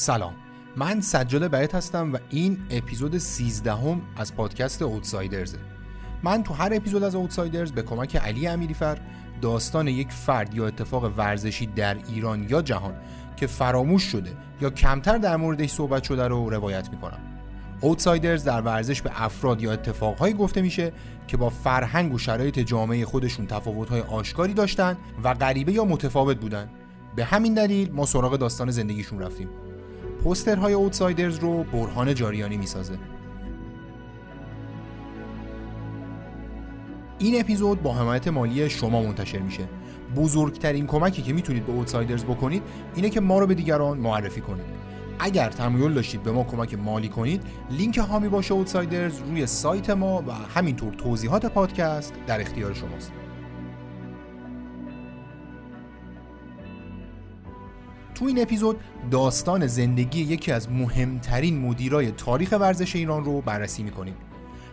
سلام. من سجاد بیت هستم و این اپیزود 13 هم از پادکست اوتسایدرزه من تو هر اپیزود از اوتسایدرز به کمک علی امیریفر داستان یک فرد یا اتفاق ورزشی در ایران یا جهان که فراموش شده یا کمتر در موردش صحبت شده رو روایت می‌کنم. اوتسایدرز در ورزش به افراد یا اتفاقهایی گفته میشه که با فرهنگ و شرایط جامعه خودشون تفاوت‌های آشکاری داشتن و غریبه یا متفاوت بودن. به همین دلیل ما سراغ داستان زندگیشون رفتیم. پوسترهای اوتسایدرز رو برهان جاریانی می‌سازه. این اپیزود با حمایت مالی شما منتشر میشه. بزرگترین کمکی که می‌تونید به اوتسایدرز بکنید اینه که ما رو به دیگران معرفی کنید. اگر تمایل داشتید به ما کمک مالی کنید لینک هامی باشه اوتسایدرز روی سایت ما و همینطور توضیحات پادکست در اختیار شماست. تو این اپیزود داستان زندگی یکی از مهمترین مدیرای تاریخ ورزش ایران رو بررسی می‌کنیم.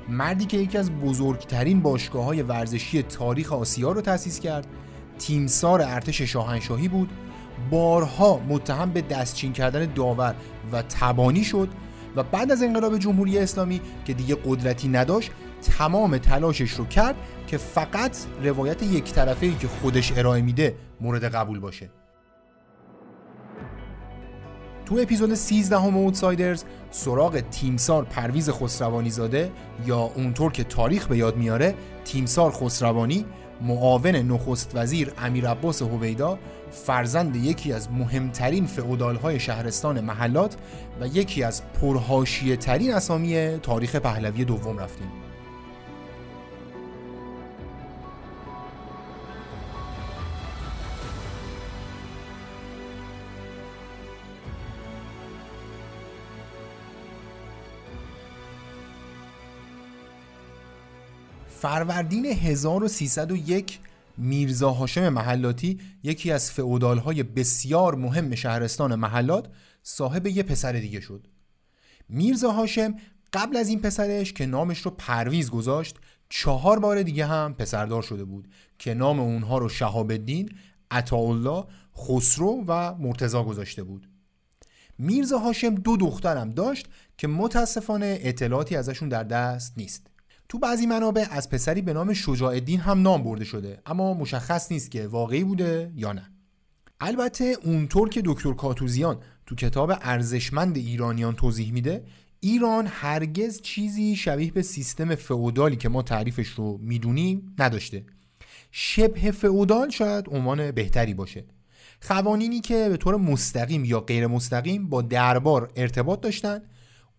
مردی که یکی از بزرگترین باشگاه های ورزشی تاریخ آسیا رو تأسیس کرد تیمسار ارتش شاهنشاهی بود بارها متهم به دستچین کردن داور و تبانی شد و بعد از انقلاب جمهوری اسلامی که دیگه قدرتی نداشت تمام تلاشش رو کرد که فقط روایت یک طرفه ای که خودش ارائه میده مورد قبول باشه. تو اپیزود 13 هم اوتسایدرز سراغ تیمسار پرویز خسروانی زاده یا اونطور که تاریخ به یاد میاره تیمسار خسروانی معاون نخست وزیر امیر عباس هویدا فرزند یکی از مهمترین های شهرستان محلات و یکی از پرهاشیه ترین اسامی تاریخ پهلوی دوم رفتیم. فروردین 1301 میرزا هاشم محلاتی یکی از فعودالهای بسیار مهم شهرستان محلات صاحب یه پسر دیگه شد. میرزا هاشم قبل از این پسرش که نامش رو پرویز گذاشت چهار بار دیگه هم پسردار شده بود که نام اونها رو شهاب الدین، عطاالله، خسرو و مرتزا گذاشته بود. میرزا هاشم دو دخترم داشت که متاسفانه اطلاعاتی ازشون در دست نیست. تو بعضی منابع از پسری به نام شجاع الدین هم نام برده شده اما مشخص نیست که واقعی بوده یا نه. البته اونطور که دکتر کاتوزیان تو کتاب ارزشمند ایرانیان توضیح میده ایران هرگز چیزی شبیه به سیستم فئودالی که ما تعریفش رو می‌دونیم نداشته. شبه فئودال شاید عنوان بهتری باشه. قوانینی که به طور مستقیم یا غیر مستقیم با دربار ارتباط داشتن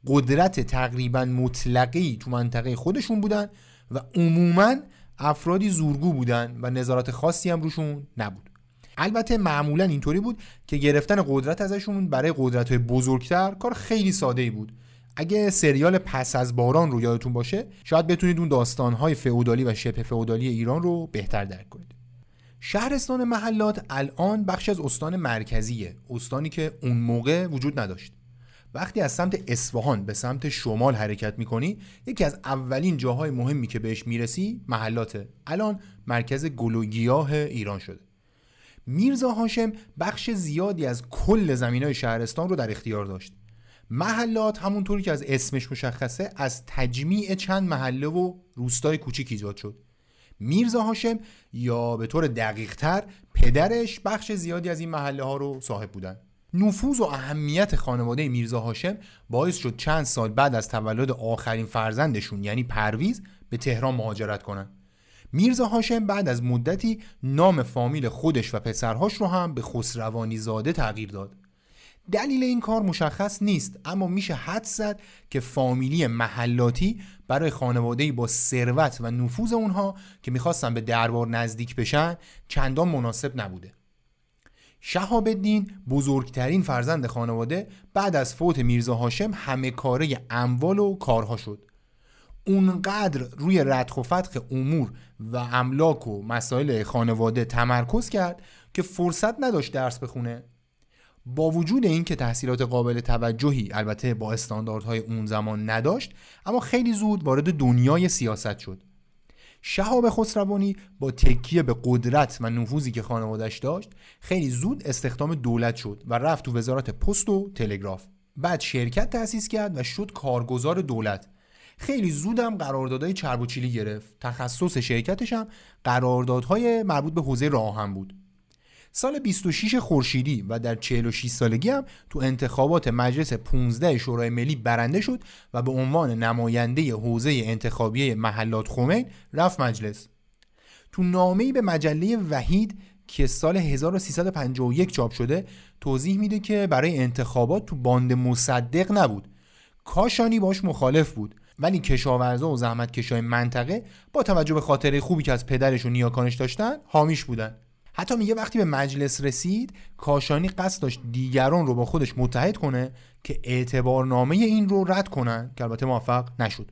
قدرت تقریبا مطلقی تو منطقه خودشون بودن و عموما افرادی زورگو بودن و نظارت خاصی هم روشون نبود. البته معمولا اینطوری بود که گرفتن قدرت ازشون برای قدرت بزرگتر کار خیلی ساده ای بود. اگه سریال پس از باران رو یادتون باشه شاید بتونید اون داستانهای فئودالی و شبه فئودالی ایران رو بهتر درک کنید. شهرستان محلات الان بخش از استان مرکزیه استانی که اون موقع وجود نداشت. وقتی از سمت اصفهان به سمت شمال حرکت می‌کنی یکی از اولین جاهای مهمی که بهش می‌رسی محلاته. الان مرکز گلوگیاه ایران شده. میرزا هاشم بخش زیادی از کل زمین های شهرستان رو در اختیار داشت. محلات همونطوری که از اسمش مشخصه از تجمیع چند محله و روستای کوچیک ایجاد شد. میرزا هاشم یا به طور دقیق تر پدرش بخش زیادی از این محله ها رو صاحب بودن. نفوذ و اهمیت خانواده میرزا هاشم باعث شد چند سال بعد از تولد آخرین فرزندشون یعنی پرویز به تهران مهاجرت کنند. میرزا هاشم بعد از مدتی نام فامیل خودش و پسرهاش رو هم به خسروانی زاده تغییر داد. دلیل این کار مشخص نیست اما میشه حد زد که فامیلی محلاتی برای خانواده با ثروت و نفوذ اونها که می‌خواستن به دربار نزدیک بشن چندان مناسب نبوده. شهاب الدین بزرگترین فرزند خانواده بعد از فوت میرزا هاشم همه کاره اموال و کارها شد. اونقدر روی ردخ و فتخ امور و املاک و مسائل خانواده تمرکز کرد که فرصت نداشت درس بخونه. با وجود اینکه تحصیلات قابل توجهی البته با استانداردهای اون زمان نداشت اما خیلی زود وارد دنیای سیاست شد. شهاب خسروانی با تکیه به قدرت و نفوذی که خانوادش داشت خیلی زود استخدام دولت شد و رفت تو وزارت پست و تلگراف. بعد شرکت تأسیس کرد و شد کارگزار دولت. خیلی زودم قراردادهای چرب و چیلی گرفت. تخصص شرکتش هم قراردادهای مربوط به حوزه راهن بود. سال 26 خورشیدی و در 46 سالگی هم تو انتخابات مجلس 15 شورای ملی برنده شد و به عنوان نماینده حوزه انتخابی محلات خمین رفت مجلس. تو نامه‌ای به مجله وحید که سال 1351 چاپ شده توضیح میده که برای انتخابات تو باند مصدق نبود. کاشانی باش مخالف بود ولی کشاورزا و زحمت کشای منطقه با توجه به خاطره خوبی که از پدرش و نیاکانش داشتن حامیش بودن. حتی میگه وقتی به مجلس رسید کاشانی قصد داشت دیگران رو با خودش متحد کنه که اعتبارنامه این رو رد کنن که البته موفق نشد.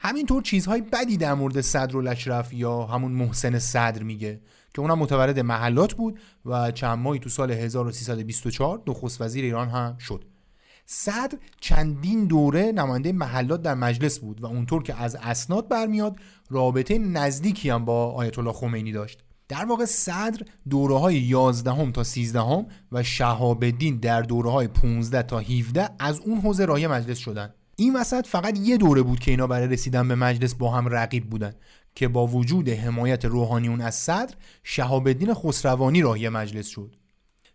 همینطور چیزهای بدی در مورد صدر و لشرف یا همون محسن صدر میگه که اونم متولد محلات بود و چند ماهی تو سال 1324 نخست وزیر ایران هم شد. صدر چندین دوره نماینده محلات در مجلس بود و اونطور که از اسناد برمیاد رابطه نزدیکی هم با آیت الله خمینی داشت. در واقع صدر دوره های 11 تا 13 هم و شهاب الدین در دوره های 15 تا 17 از اون حوزه راهی مجلس شدن. این وسط فقط یه دوره بود که اینا برای رسیدن به مجلس با هم رقیب بودن که با وجود حمایت روحانیون از صدر شهاب الدین خسروانی راهی مجلس شد.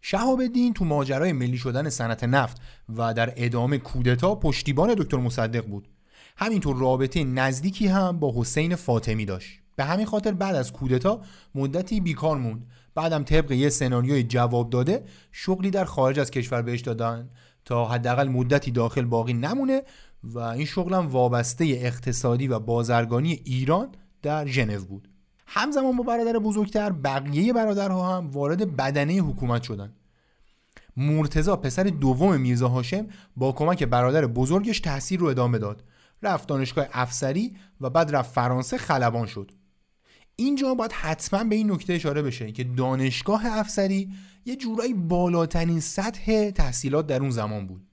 شهاب الدین تو ماجرای ملی شدن صنعت نفت و در ادامه کودتا پشتیبان دکتر مصدق بود. همینطور رابطه نزدیکی هم با حسین فاطمی داشت. به همین خاطر بعد از کودتا مدتی بیکار موند. بعدم طبق یه سناریوی جواب داده شغلی در خارج از کشور بهش دادن تا حداقل مدتی داخل باقی نمونه و این شغلم وابسته اقتصادی و بازرگانی ایران در ژنو بود. همزمان با برادر بزرگتر بقیه برادرها هم وارد بدنه حکومت شدن. مرتزا پسر دوم میرزا هاشم با کمک برادر بزرگش تحصیل رو ادامه داد. رفت دانشگاه افسری و بعد رفت فرانسه خلبان شد. اینجا باید حتما به این نکته اشاره بشه که دانشگاه افسری یه جورایی بالاترین سطح تحصیلات در اون زمان بود.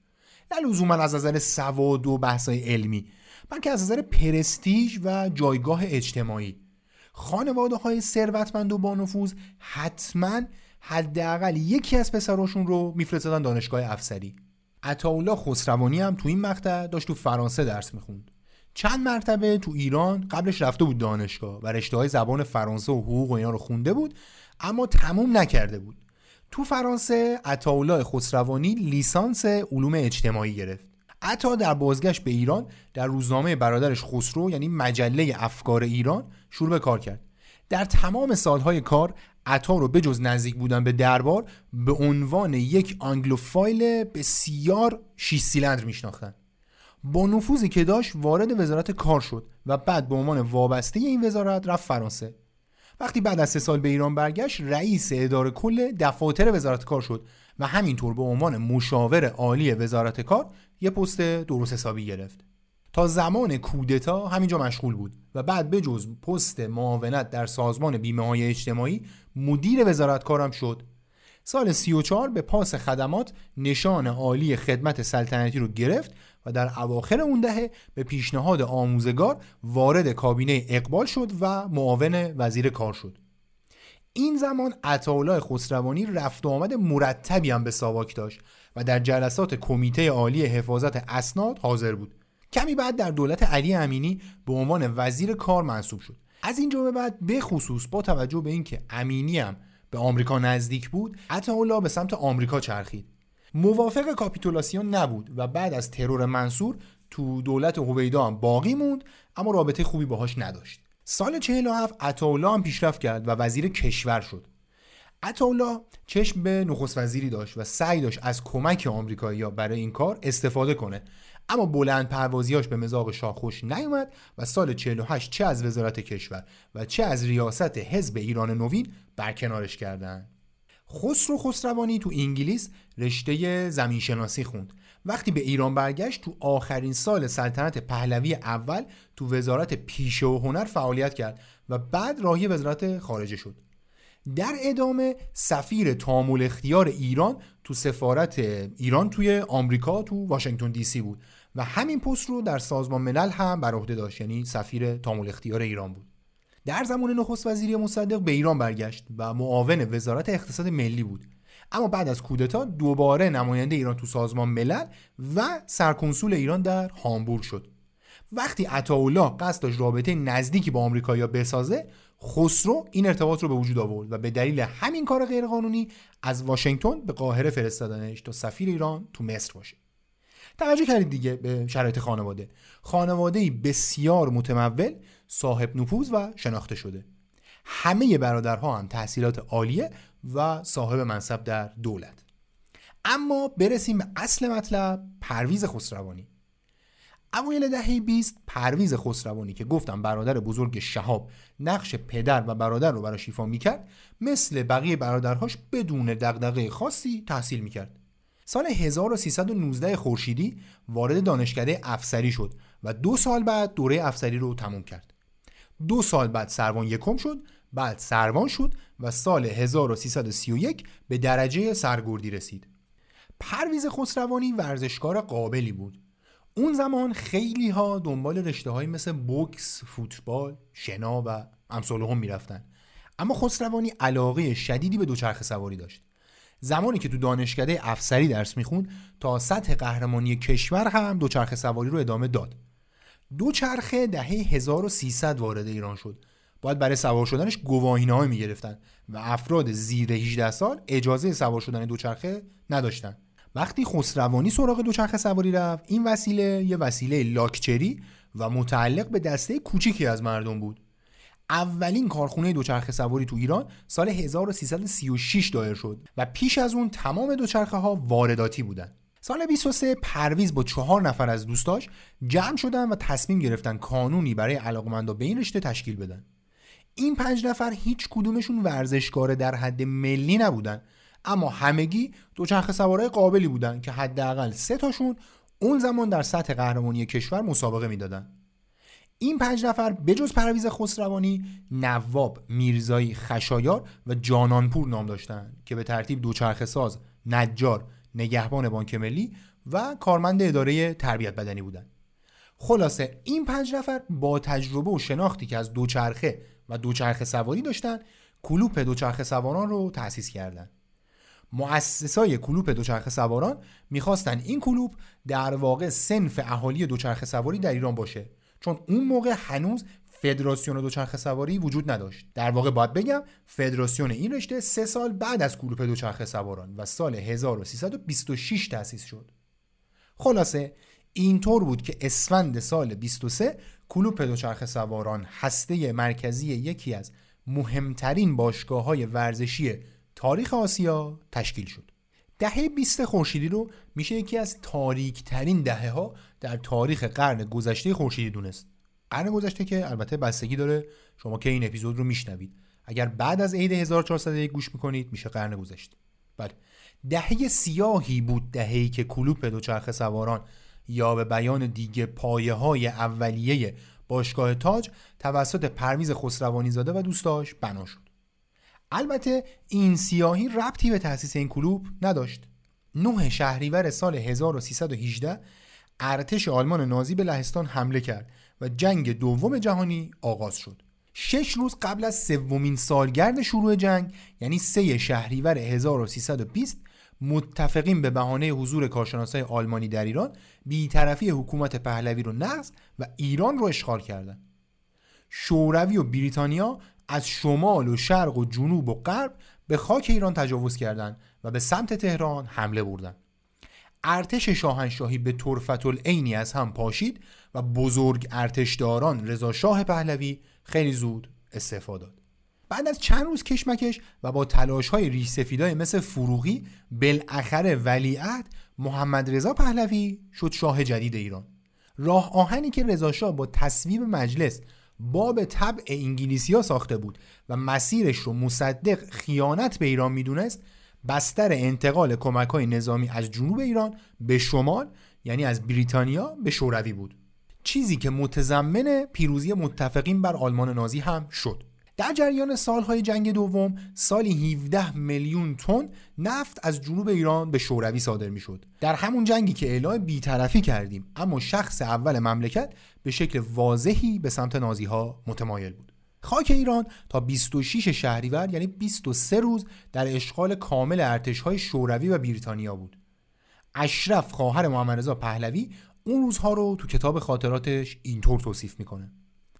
نه لزوما از نظر سواد و بحثای علمی بلکه از نظر پرستیژ و جایگاه اجتماعی. خانواده های ثروتمند و با نفوذ حتما حداقل یکی از پسراشون رو میفرستادن دانشگاه افسری. عطاالله خسروانی هم تو این مقطع داشت تو فرانسه درس می‌خوند. چند مرتبه تو ایران قبلش رفته بود دانشگاه و رشته های زبان فرانسه و حقوق و اینا رو خونده بود اما تموم نکرده بود. تو فرانسه عطاالله خسروانی لیسانس علوم اجتماعی گرفت. عطا در بازگشت به ایران در روزنامه برادرش خسرو یعنی مجله افکار ایران شروع به کار کرد. در تمام سالهای کار عطا رو بجز نزدیک بودن به دربار به عنوان یک آنگلوفایل بسیار شیش سیلندر میشناختن. با نفوذی که داشت وارد وزارت کار شد و بعد به عنوان وابسته این وزارت رفت فرانسه. وقتی بعد از سه سال به ایران برگشت رئیس اداره کل دفاتر وزارت کار شد و همینطور به عنوان مشاور عالی وزارت کار یه پست درست حسابی گرفت. تا زمان کودتا همینجا مشغول بود و بعد بجز پست معاونت در سازمان بیمه های اجتماعی مدیر وزارت کارم شد. سال 34 به پاس خدمات نشان عالی خدمت سلطنتی رو گرفت و در اواخر اون دهه به پیشنهاد آموزگار وارد کابینه اقبال شد و معاون وزیر کار شد. این زمان عطاالله خسروانی رفت و آمد مرتبی هم به ساواک داشت و در جلسات کمیته عالی حفاظت اسناد حاضر بود. کمی بعد در دولت علی امینی به عنوان وزیر کار منصوب شد. از اینجا به بعد به خصوص با توجه به اینکه امینی هم به آمریکا نزدیک بود عطاالله به سمت آمریکا چرخید. موافق کاپیتولاسیون نبود و بعد از ترور منصور تو دولت هویدا باقی موند اما رابطه خوبی باهاش نداشت. سال 47 عطاالله هم پیشرفت کرد و وزیر کشور شد. عطاالله چشم به نخست وزیری داشت و سعی داشت از کمک آمریکایی‌ها برای این کار استفاده کنه. اما بلند پروازیاش به مزاق شاه خوش نیومد و سال 48 چه از وزارت کشور و چه از ریاست حزب ایران نوین برکنارش کردند. خسرو خسروانی تو انگلیس رشته زمینشناسی خوند. وقتی به ایران برگشت تو آخرین سال سلطنت پهلوی اول تو وزارت پیشه و هنر فعالیت کرد و بعد راهی وزارت خارجه شد. در ادامه سفیر تامول اختیار ایران تو سفارت ایران توی آمریکا تو واشنگتن دی سی بود و همین پست رو در سازمان ملل هم بر عهده داشت. یعنی سفیر تامول اختیار ایران بود. در زمان نخست وزیری مصدق به ایران برگشت و معاون وزارت اقتصاد ملی بود. اما بعد از کودتا دوباره نماینده ایران تو سازمان ملل و سرکنسول ایران در هامبورگ شد. وقتی عطاالله قصد داشت رابطه نزدیکی با آمریکایی‌ها بسازه خسرو این ارتباط رو به وجود آورد و به دلیل همین کار غیرقانونی از واشنگتن به قاهره فرستادنش تا سفیر ایران تو مصر باشه. توجه کردید دیگه به شرایط خانواده. خانواده بسیار متمول صاحب نفوذ و شناخته شده. همه برادرها هم تحصیلات عالیه و صاحب منصب در دولت. اما برسیم به اصل مطلب پرویز خسروانی. اوایل دهه 20 پرویز خسروانی که گفتم برادر بزرگ شهاب نقش پدر و برادر رو براش ایفا می‌کرد مثل بقیه برادرهاش بدون دغدغه خاصی تحصیل می‌کرد. سال 1319 خورشیدی وارد دانشکده افسری شد و دو سال بعد دوره افسری رو تموم کرد. دو سال بعد سروان یکم شد بعد سروان شد و سال 1331 به درجه سرگردی رسید. پرویز خسروانی ورزشکار قابلی بود. اون زمان خیلی ها دنبال رشته های مثل بوکس، فوتبال، شنا و امثال هم می‌رفتن. اما خسروانی علاقه شدیدی به دوچرخه سواری داشت. زمانی که تو دانشکده افسری درس می‌خوند تا سطح قهرمانی کشور هم دوچرخه سواری رو ادامه داد. دوچرخه دهه 1300 وارد ایران شد. باید برای سوار شدنش گواهینامه می‌گرفتن و افراد زیر 18 سال اجازه سوار شدن دوچرخه نداشتن. وقتی خسروانی سراغ دوچرخه سواری رفت این وسیله یه وسیله لاکچری و متعلق به دسته کوچیکی از مردم بود. اولین کارخونه دوچرخه سواری تو ایران سال 1336 دایر شد و پیش از اون تمام دوچرخه ها وارداتی بودن. سال 23 پرویز با چهار نفر از دوستاش جمع شدن و تصمیم گرفتن کانونی برای علاقمندا به این رشته تشکیل بدن. این پنج نفر هیچ کدومشون ورزشکار در حد ملی نبودن اما همگی دوچرخه سوارای قابلی بودن که حداقل سه تاشون اون زمان در سطح قهرمانی کشور مسابقه می‌دادن. این پنج نفر بجز پرویز خسروانی نواب میرزایی خشایار و جانانپور نام داشتند که به ترتیب دوچرخه ساز نجار نگهبان بانک ملی و کارمند اداره تربیت بدنی بودند. خلاصه این پنج نفر با تجربه و شناختی که از دوچرخه و دوچرخه سواری داشتن کلوپ دوچرخه سواران رو تأسیس کردند مؤسسای کلوپ دوچرخه سواران می‌خواستن این کلوپ در واقع سنف اهالی دوچرخه سواری در ایران باشه. چون اون موقع هنوز فدراسیون دوچرخه سواری وجود نداشت. در واقع باید بگم فدراسیون این رشته سه سال بعد از کلوپ دوچرخه سواران و سال 1326 تأسیس شد. خلاصه اینطور بود که اسفند سال 23 کلوپ دوچرخه سواران هسته مرکزی یکی از مهمترین باشگاه های ورزشی تاریخ آسیا تشکیل شد. دهه 20 خورشیدی رو میشه یکی از تاریک ترین دهه ها در تاریخ قرن گذشته خورشیدی دونست. قرن گذشته که البته بستگی داره شما که این اپیزود رو میشنوید. اگر بعد از عید 1401 گوش می‌کنید میشه قرن گذشته بله. دهه سیاهی بود دهه‌ای که کلوپ دوچرخه سواران یا به بیان دیگه پایه های اولیه باشگاه تاج توسط پرویز خسروانی زاده و دوستاش بنا شد. البته این سیاهی ربطی به تأسیس این کلوب نداشت. 9 شهریور سال 1318 ارتش آلمان نازی به لهستان حمله کرد. و جنگ دوم جهانی آغاز شد شش روز قبل از سومین سالگرد شروع جنگ یعنی سه شهریور 1320 متفقین به بهانه حضور کارشناسای آلمانی در ایران بیطرفی حکومت پهلوی رو نقض و ایران رو اشغال کردند. شوروی و بریتانیا از شمال و شرق و جنوب و غرب به خاک ایران تجاوز کردند و به سمت تهران حمله بردند. ارتش شاهنشاهی به طرفت العینی از هم پاشید و بزرگ ارتشداران رضا شاه پهلوی خیلی زود استعفا داد. بعد از چند روز کشمکش و با تلاش های ریش سفیدای مثل فروغی بالاخره ولیعهد محمد رضا پهلوی شد شاه جدید ایران راه آهنی که رضا شاه با تصویب مجلس باب طبع انگلیسی ها ساخته بود و مسیرش رو مصدق خیانت به ایران می‌دونست بستر انتقال کمک های نظامی از جنوب ایران به شمال یعنی از بریتانیا به شوروی بود. چیزی که متضمن پیروزی متفقین بر آلمان نازی هم شد. در جریان سالهای جنگ دوم سالی 17 میلیون تن نفت از جنوب ایران به شوروی صادر می‌شد. در همون جنگی که اعلام بیطرفی کردیم اما شخص اول مملکت به شکل واضحی به سمت نازی ها متمایل بود. خاک ایران تا 26 شهریور یعنی 23 روز در اشغال کامل ارتشهای شوروی و بریتانیا بود. اشرف خواهر محمد رضا پهلوی اون روزها رو تو کتاب خاطراتش اینطور توصیف می‌کنه.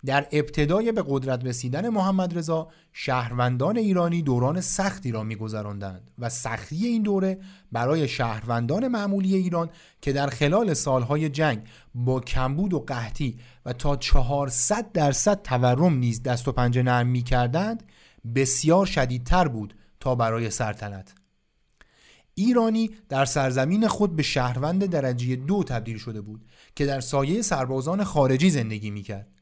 در ابتدای به قدرت رسیدن محمد رضا شهروندان ایرانی دوران سختی را میگذراندند و سختی این دوره برای شهروندان معمولی ایران که در خلال سالهای جنگ با کمبود و قحطی و تا 400 درصد تورم نیز دست و پنجه نرم می‌کردند بسیار شدیدتر بود تا برای سلطنت. ایرانی در سرزمین خود به شهروند درجه دو تبدیل شده بود که در سایه سربازان خارجی زندگی می‌کرد.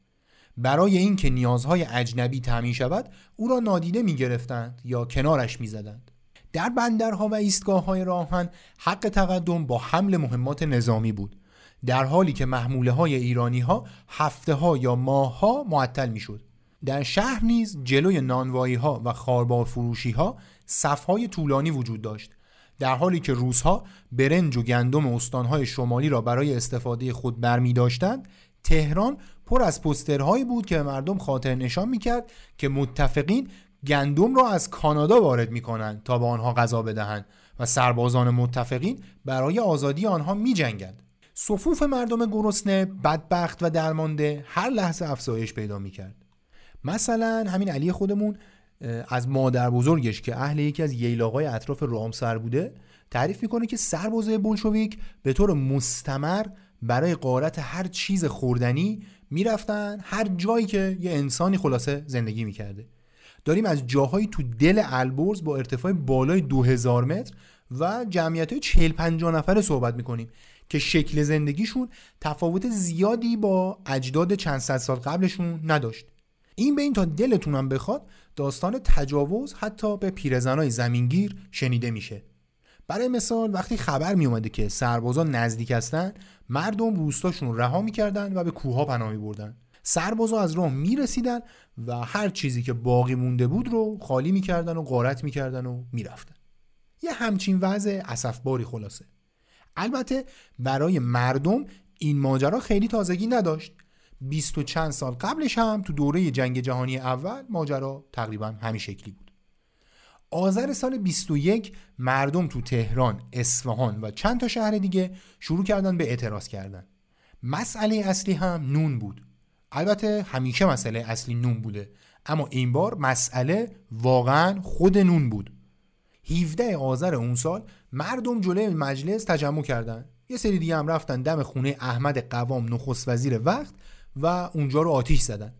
برای اینکه نیازهای اجنبی تامین شود او را نادیده می گرفتند یا کنارش می زدند. در بندرها و ایستگاه های راهن حق تقدم با حمل مهمات نظامی بود در حالی که محموله های ایرانی ها هفته ها یا ماه ها معطل می شد. در شهر نیز جلوی نانوایی ها و خاربار فروشی ها صف های طولانی وجود داشت در حالی که روزها برنج و گندم استانهای شمالی را برای استفاده خود برمی داشتند تهران پر از پسترهایی بود که مردم خاطر نشان می‌کرد که متفقین گندم را از کانادا وارد می‌کنند تا به آنها غذا بدهند و سربازان متفقین برای آزادی آنها میجنگند. صفوف مردم گرسنه بدبخت و درمانده هر لحظه افزایش پیدا می‌کرد. مثلا همین علی خودمون از مادر بزرگش که اهل یکی از ییلاقای اطراف رامسر بوده تعریف می‌کنه که سربازه بولشویک به طور مستمر برای قارت هر چیز خوردنی می‌رفتن هر جایی که یه انسانی خلاصه زندگی می‌کرده. داریم از جاهایی تو دل البرز با ارتفاع بالای 2000 متر و جمعیت های 40 50 نفره صحبت می‌کنیم که شکل زندگیشون تفاوت زیادی با اجداد چند صد سال قبلشون نداشت. این به این تا دلتونم بخواد داستان تجاوز حتی به پیرزنای زمینگیر شنیده میشه. برای مثال وقتی خبر می اومده که سربازان نزدیک هستن مردم روستاشون رها می‌کردن و به کوها پناه می بردن. سربازا از راه می‌رسیدن و هر چیزی که باقی مونده بود رو خالی می‌کردن و غارت می‌کردن و می‌رفتن. یه همچین وضع اسفباری خلاصه. البته برای مردم این ماجرا خیلی تازگی نداشت. بیست و چند سال قبلش هم تو دوره جنگ جهانی اول ماجرا تقریبا همین شکلی بود. آذر سال 21 مردم تو تهران، اصفهان و چند تا شهر دیگه شروع کردن به اعتراض کردن. مسئله اصلی هم نون بود. البته همیشه مسئله اصلی نون بوده اما این بار مسئله واقعا خود نون بود. 17 آذر اون سال مردم جلوی مجلس تجمع کردن. یه سری دیگه هم رفتن دم خونه احمد قوام نخست وزیر وقت و اونجا رو آتیش زدن.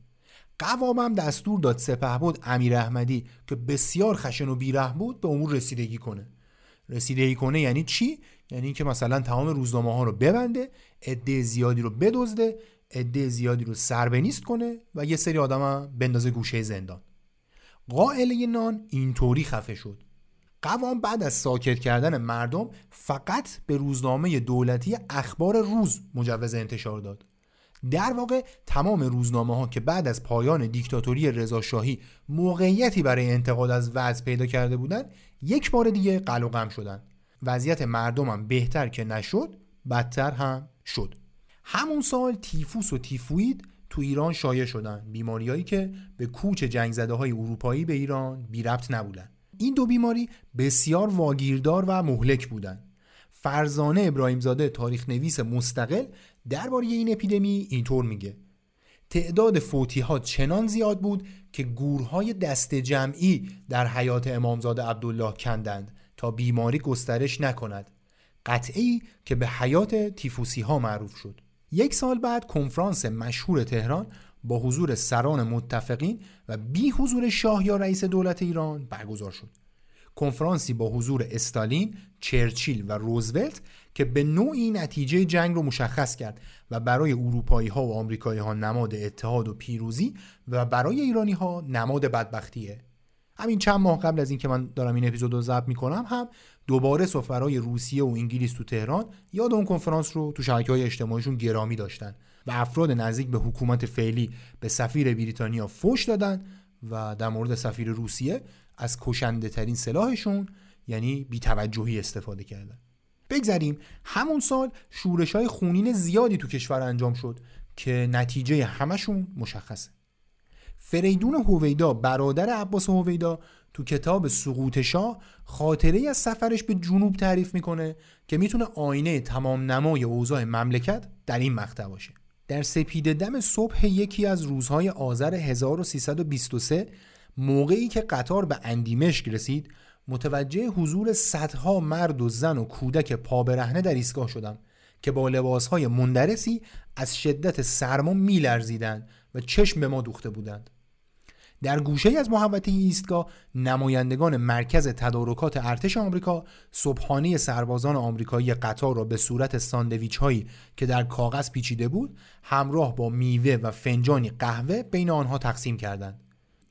قوامم دستور داد سپه بود امیر احمدی که بسیار خشن و بیره بود به امور رسیدگی کنه. رسیدگی کنه یعنی چی؟ یعنی که مثلا تمام روزنامه ها رو ببنده عده زیادی رو بدزده عده زیادی رو سربنیست کنه و یه سری آدم بندازه گوشه زندان. قائله نان اینطوری خفه شد. قوام بعد از ساکت کردن مردم فقط به روزنامه دولتی اخبار روز مجوز انتشار داد. در واقع تمام روزنامه ها که بعد از پایان دیکتاتوری رضاشاهی موقعیتی برای انتقاد از وضع پیدا کرده بودند یک بار دیگه قل و غم شدن وضعیت مردمم بهتر که نشد بدتر هم شد. همون سال تیفوس و تیفوید تو ایران شایع شدن بیماریایی که به کوچ جنگ زده های اروپایی به ایران بی ربط نبودن این دو بیماری بسیار واگیردار و مهلک بودند. فرزانه ابراهیمزاده تاریخ نویس مستقل درباره این اپیدمی اینطور میگه. تعداد فوتی ها چنان زیاد بود که گورهای دست جمعی در حیات امامزاده عبدالله کندند تا بیماری گسترش نکند. قطعی که به حیات تیفوسی ها معروف شد. یک سال بعد کنفرانس مشهور تهران با حضور سران متفقین و بی حضور شاه یا رئیس دولت ایران برگزار شد. کنفرانسی با حضور استالین، چرچیل و روزولت که به نوعی نتیجه جنگ رو مشخص کرد و برای اروپایی ها و آمریکایی ها نماد اتحاد و پیروزی و برای ایرانی ها نماد بدبختیه. همین چند ماه قبل از اینکه من دارم این اپیزود رو ضبط می‌کنم هم دوباره سفرای روسیه و انگلیس تو تهران یاد اون کنفرانس رو تو شبکه های اجتماعیشون گرامی داشتن و افراد نزدیک به حکومت فعلی به سفیر بریتانیا فوش دادن و در مورد سفیر روسیه از کشنده ترین سلاحشون یعنی بیتوجهی استفاده کردن. بگذریم. همون سال شورش های خونین زیادی تو کشور انجام شد که نتیجه همشون مشخصه. فریدون هویدا برادر عباس هویدا تو کتاب سقوط شاه خاطره از سفرش به جنوب تعریف می‌کنه که می‌تونه آینه تمام نمای اوضاع مملکت در این مقطع باشه. در سپید دم صبح یکی از روزهای آذر 1323 موقعی که قطار به اندیمشک رسید متوجه حضور صدها مرد و زن و کودک پابرهنه در ایستگاه شدم که با لباسهای مندرسی از شدت سرما میلرزیدند و چشم به ما دوخته بودند. در گوشه از محوطه ایستگاه نمایندگان مرکز تدارکات ارتش آمریکا صبحانه سربازان آمریکایی قطار را به صورت ساندویچ هایی که در کاغذ پیچیده بود همراه با میوه و فنجانی قهوه بین آنها تقسیم کردند.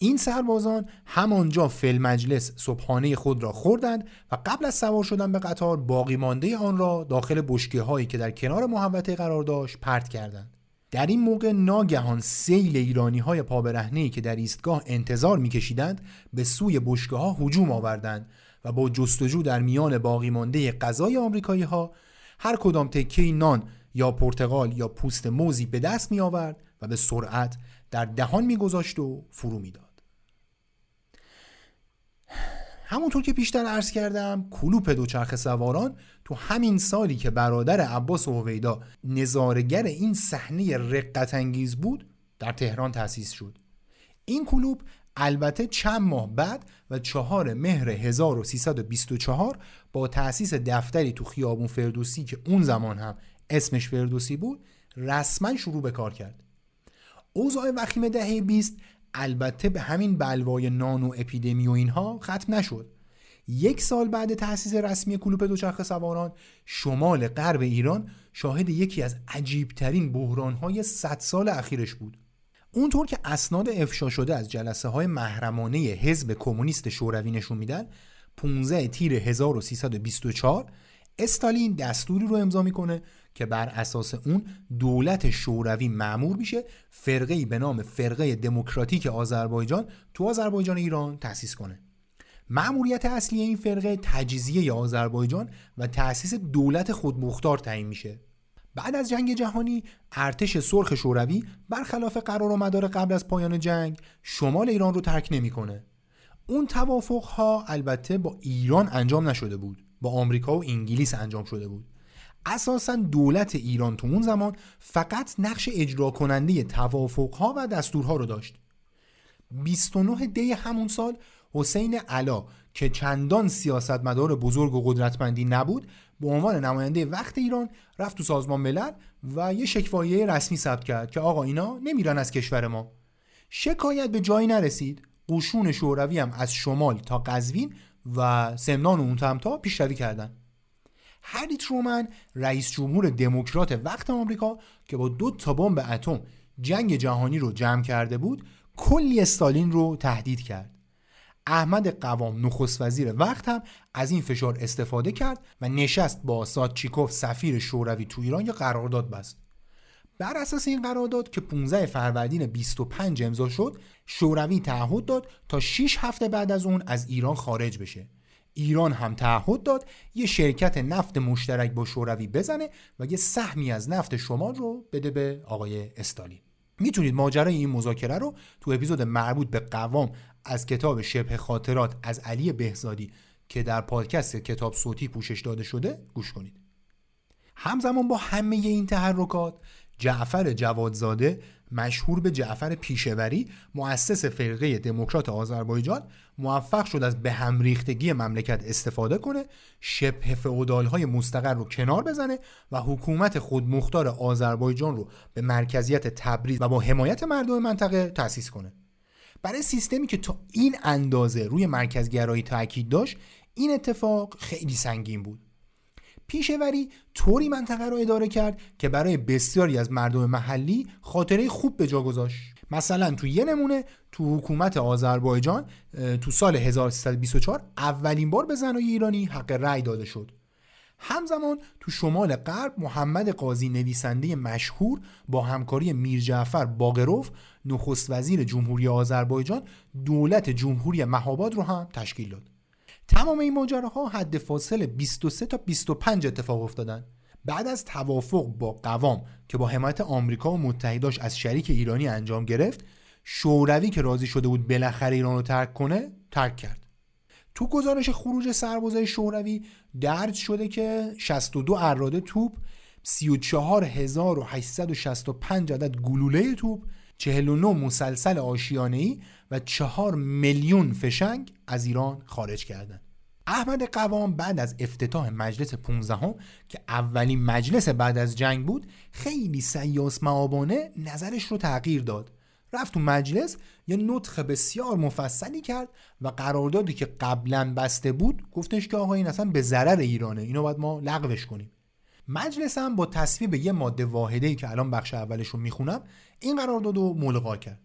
این سربازان همانجا فل مجلس صبحانه خود را خوردند و قبل از سوار شدن به قطار باقی مانده آن را داخل بشکه هایی که در کنار محوطه قرار داشت پرت کردند در این موقع ناگهان سیل ایرانی های پابرهنهی که در ایستگاه انتظار میکشیدند به سوی بشکه ها هجوم آوردند و با جستجو در میان باقی مانده غذای آمریکایی ها هر کدام تکه نان یا پرتغال یا پوست موزی به دست می آورد و به سرعت در دهان میگذاشت و فرو می‌داد. همونطور که پیشتر عرض کردم کلوپ دوچرخه سواران تو همین سالی که برادر عباس هویدا نظارگر این صحنه رقت انگیز بود در تهران تأسیس شد. این کلوب البته چند ماه بعد و چهار مهر 1324 با تأسیس دفتری تو خیابون فردوسی که اون زمان هم اسمش فردوسی بود رسما شروع به کار کرد. اوضاع وخیم دهه 20 البته به همین بلوای نان و اپیدمی و اینها ختم نشد. یک سال بعد تأسیس رسمی کلوپ دوچرخه سواران شمال غرب ایران شاهد یکی از عجیبترین بحرانهای 100 سال اخیرش بود. اونطور که اسناد افشا شده از جلسه های محرمانه حزب کمونیست شوروی نشون میدن 15 تیر 1324 استالین دستوری رو امضا می‌کنه که بر اساس اون دولت شوروی معمور میشه. فرقه به نام فرقه دموکراتیک آذربایجان تو آذربایجان ایران تأسیس کنه. معمولیت اصلی این فرقه تجزیه آذربایجان و تأسیس دولت خودمختار تعیین میشه. بعد از جنگ جهانی ارتش سرخ شوروی برخلاف قرار و مدار قبل از پایان جنگ شمال ایران رو ترک نمی‌کنه. اون توافق ها البته با ایران انجام نشده بود. با آمریکا و انگلیس انجام شده بود. اساسا دولت ایران تو اون زمان فقط نقش اجرا کننده توافق و دستورها رو داشت. 29 دی همون سال حسین علا که چندان سیاستمدار بزرگ و قدرتمندی نبود به عنوان نماینده وقت ایران رفت تو سازمان ملل و یه شکوایه رسمی ثبت کرد که آقا اینا نمیرن از کشور ما. شکایت به جایی نرسید. قشون شوروی هم از شمال تا قزوین و سمنان و اون تمتا پیشروی کردند هری ترومن رئیس جمهور دموکرات وقت آمریکا که با دو تا بمب اتم جنگ جهانی رو جمع کرده بود کلی استالین رو تهدید کرد. احمد قوام نخست وزیر وقت هم از این فشار استفاده کرد و نشست با ساتچیکوف سفیر شوروی تو ایران یا قرارداد بست. بر اساس این قرارداد که 15 فروردین 25 امضا شد شوروی تعهد داد تا 6 هفته بعد از اون از ایران خارج بشه. ایران هم تعهد داد یه شرکت نفت مشترک با شوروی بزنه و یه سهمی از نفت شمال رو بده به آقای استالین. می‌تونید ماجرای این مذاکره رو تو اپیزود مربوط به قوام از کتاب شبه خاطرات از علی بهزادی که در پادکست کتاب صوتی پوشش داده شده گوش کنید. همزمان با همه این تحرکات جعفر جوادزاده مشهور به جعفر پیشوری مؤسس فرقه دموکرات آذربایجان موفق شد از به هم ریختگی مملکت استفاده کنه شبه فئودال های مستقر رو کنار بزنه و حکومت خودمختار آذربایجان رو به مرکزیت تبریز و با حمایت مردم منطقه تأسیس کنه. برای سیستمی که تا این اندازه روی مرکزگرایی تاکید داشت این اتفاق خیلی سنگین بود. پیشوری طوری منطقه رو اداره کرد که برای بسیاری از مردم محلی خاطره خوب به جا گذاشت. مثلا تو یه نمونه تو حکومت آذربایجان تو سال 1324 اولین بار به زنای ایرانی حق رأی داده شد. همزمان تو شمال غرب محمد قاضی نویسنده مشهور با همکاری میر جعفر باقروف نخست وزیر جمهوری آذربایجان دولت جمهوری مهاباد رو هم تشکیل داد. تمام این ماجراها حد فاصل 23 تا 25 اتفاق افتادن. بعد از توافق با قوام که با حمایت آمریکا و متحداش از شریک ایرانی انجام گرفت شوروی که راضی شده بود بالاخره ایران رو ترک کنه ترک کرد. تو گزارش خروج سربازای شوروی درج شده که 62 اراده توپ 34865 عدد گلوله توپ 49 مسلسل آشیانه‌ای و 4 میلیون فشنگ از ایران خارج کردند. احمد قوام بعد از افتتاح مجلس 15 هم که اولین مجلس بعد از جنگ بود خیلی سیاس معابانه نظرش رو تغییر داد. رفت تو مجلس یه نطخ بسیار مفصلی کرد و قراردادی که قبلا بسته بود گفتش که آقا این اصلا به ضرر ایرانه اینو باید ما لغوش کنیم. مجلس هم با تصویب یه ماده واحده که الان بخش اولش رو می‌خونم این قرارداد رو ملغا کرد.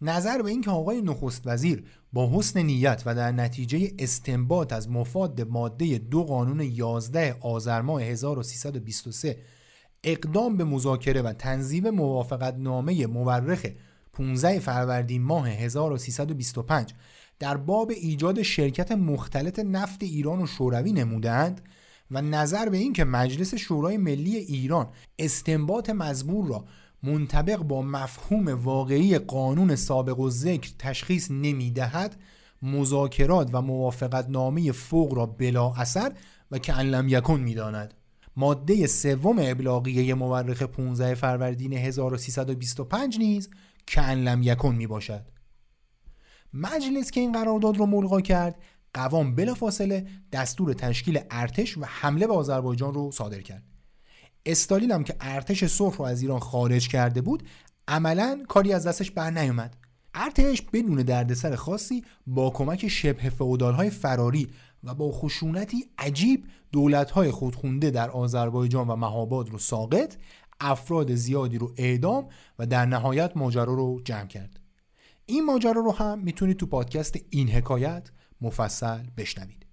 نظر به اینکه آقای نخست وزیر با حسن نیت و در نتیجه استنباط از مفاد ماده دو قانون 11 آذر ماه 1323 اقدام به مذاکره و تنظیم موافقت نامه مورخ 15 فروردین ماه 1325 در باب ایجاد شرکت مختلط نفت ایران و شوروی نمودند و نظر به اینکه مجلس شورای ملی ایران استنباط مزبور را منطبق با مفهوم واقعی قانون سابق و ذکر تشخیص نمی دهد مذاکرات و موافقت نامه فوق را بلا اثر و که یکن می داند. ماده سوم ابلاغیه مورخ 15 فروردین 1325 نیز که لم یکن می باشد. مجلس که این قرارداد را ملغا کرد قوام بلافاصله دستور تشکیل ارتش و حمله به آذربایجان رو صادر کرد استالین هم که ارتش سرخ رو از ایران خارج کرده بود عملا کاری از دستش بر نیومد. ارتش بدون دردسر خاصی با کمک شبه های فراری و با خشونتی عجیب های خودخونده در آذربایجان و مهاباد رو ساقط افراد زیادی رو اعدام و در نهایت ماجرا رو جمع کرد. این ماجرا رو هم می‌تونید تو پادکست این حکایت مفصل بشنوید.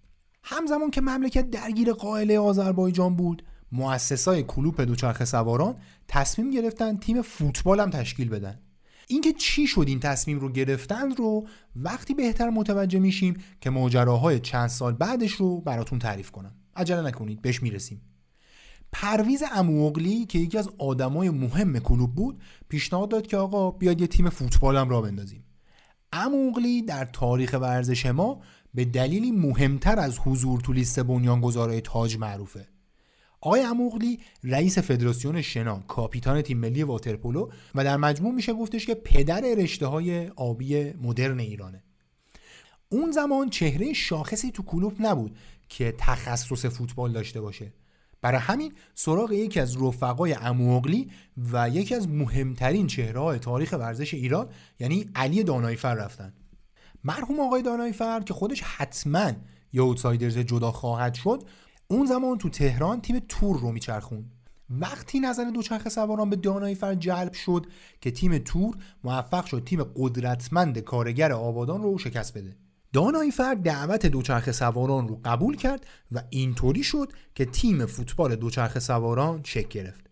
همزمان که مملکت درگیر قائله آذربایجان بود مؤسسای کلوپ دوچرخه سواران تصمیم گرفتن تیم فوتبال هم تشکیل بدن. اینکه چی شد این تصمیم رو گرفتن رو وقتی بهتر متوجه میشیم که ماجراهای چند سال بعدش رو براتون تعریف کنم. عجله نکنید بهش می‌رسیم. پرویز اموغلی که یکی از آدمای مهم کلوب بود پیشنهاد داد که آقا بیاد یه تیم فوتبال هم را بندازیم. اموغلی در تاریخ ورزش ما به دلیلی مهمتر از حضور تو لیست بنیانگذارای تاج معروفه. آقای اموغلی رئیس فدراسیون شنا کاپیتان تیم ملی واترپولو و در مجموع میشه گفتش که پدر رشته های آبی مدرن ایرانه. اون زمان چهره شاخصی تو کلوب نبود که تخصص فوتبال داشته باشه. برای همین سراغ یکی از رفقای اموغلی و یکی از مهمترین چهره های تاریخ ورزش ایران یعنی علی دانایفر رفتن. مرحوم آقای دانایفر که خودش حتما یه اوتسایدرز جدا خواهد شد اون زمان تو تهران تیم تور رو میچرخون وقتی نظر دوچرخه سواران به دانایفر جلب شد که تیم تور موفق شد تیم قدرتمند کارگر آبادان رو شکست بده. دانایفر دعوت دوچرخه سواران رو قبول کرد و اینطوری شد که تیم فوتبال دوچرخه سواران شکل گرفت.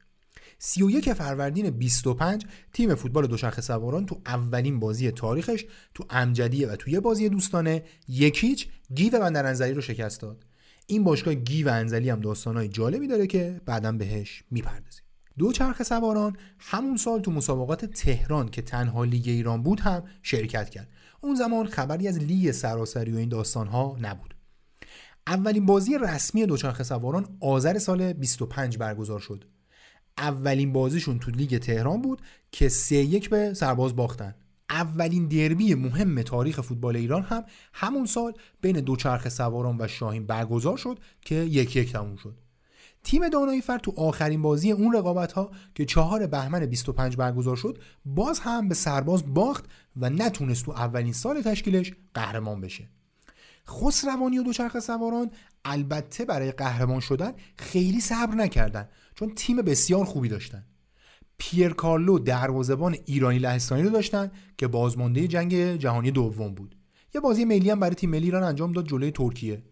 31 فروردین 25 تیم فوتبال دوچرخه سواران تو اولین بازی تاریخش تو امجدیه و توی بازی دوستانه یکیچ گیو بندرانزلی رو شکست داد. این باشگاه گیو انزلی هم داستانهای جالبی داره که بعدا بهش می‌پردازیم. دوچرخه سواران همون سال تو مسابقات تهران که تنها لیگ ایران بود هم شرکت کرد. اون زمان خبری از لیگ سراسری و این داستانها نبود. اولین بازی رسمی دوچرخه سواران آذر سال 25 برگزار شد. اولین بازیشون تو لیگ تهران بود که سه یک به سرباز باختن. اولین دربی مهم تاریخ فوتبال ایران هم همون سال بین دوچرخه سواران و شاهین برگزار شد که یک یک تموم شد. تیم دانایی فر تو آخرین بازی اون رقابت ها که چهار بهمن 25 برگزار شد باز هم به سرباز باخت و نتونست تو اولین سال تشکیلش قهرمان بشه. خسروانی و دوچرخه سواران البته برای قهرمان شدن خیلی صبر نکردن چون تیم بسیار خوبی داشتن. پیر کارلو دروازه‌بان ایرانی لهستانی رو داشتن که بازمانده جنگ جهانی دوم بود. یه بازی ملی هم برای تیم ملی ایران انجام داد جلوی ترکیه.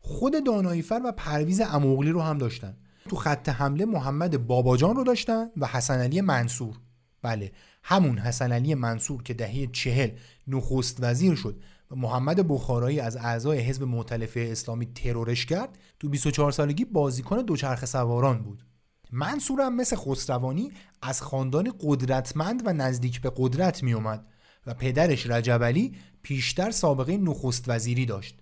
خود دانایفر و پرویز اموغلی رو هم داشتن. تو خط حمله محمد باباجان رو داشتن و حسن علی منصور. بله همون حسن علی منصور که دهه چهل نخست وزیر شد و محمد بخارایی از اعضای حزب مؤتلفه اسلامی ترورش کرد تو 24 سالگی بازیکن دوچرخه سواران بود. منصور هم مثل خسروانی از خاندان قدرتمند و نزدیک به قدرت می اومد و پدرش رجب علی پیشتر سابقه نخست وزیری داشت.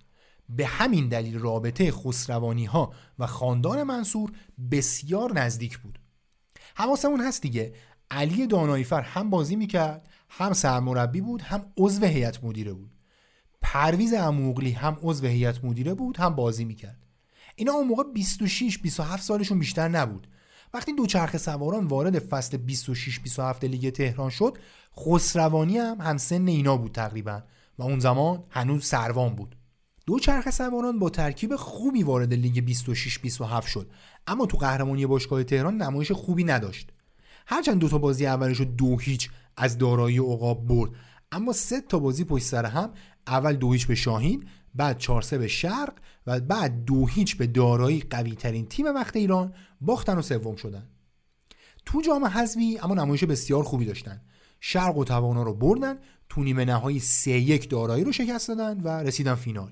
به همین دلیل رابطه خسروانی ها و خاندان منصور بسیار نزدیک بود. حواسمون هست دیگه. علی داناییفر هم بازی می‌کرد هم سرمربی بود هم عضو هیئت مدیره بود. پرویز اموغلی هم عضو هیئت مدیره بود هم بازی می‌کرد. اینا اون موقع 26 27 سالشون بیشتر نبود. وقتی دوچرخه سواران وارد فصل 26 27 لیگ تهران شد خسروانی هم همسن اینا بود تقریبا و اون زمان هنوز سروان بود. دوچرخه سواران با ترکیب خوبی وارد لیگ 26 27 شد. اما تو قهرمانی باشگاه تهران نمایش خوبی نداشت. هرچند دو تا بازی اولش رو دو هیچ از دارایی عقاب برد. اما سه تا بازی پشت سر هم اول دو هیچ به شاهین بعد 4 به شرق و بعد دو هیچ به دارایی قوی ترین تیم وقت ایران باختن و سوم شدن. تو جام حذفی اما نمایش بسیار خوبی داشتن. شرق و توانا رو بردن تو نیمه نهایی سه یک دارایی رو شکست دادن و رسیدن فینال.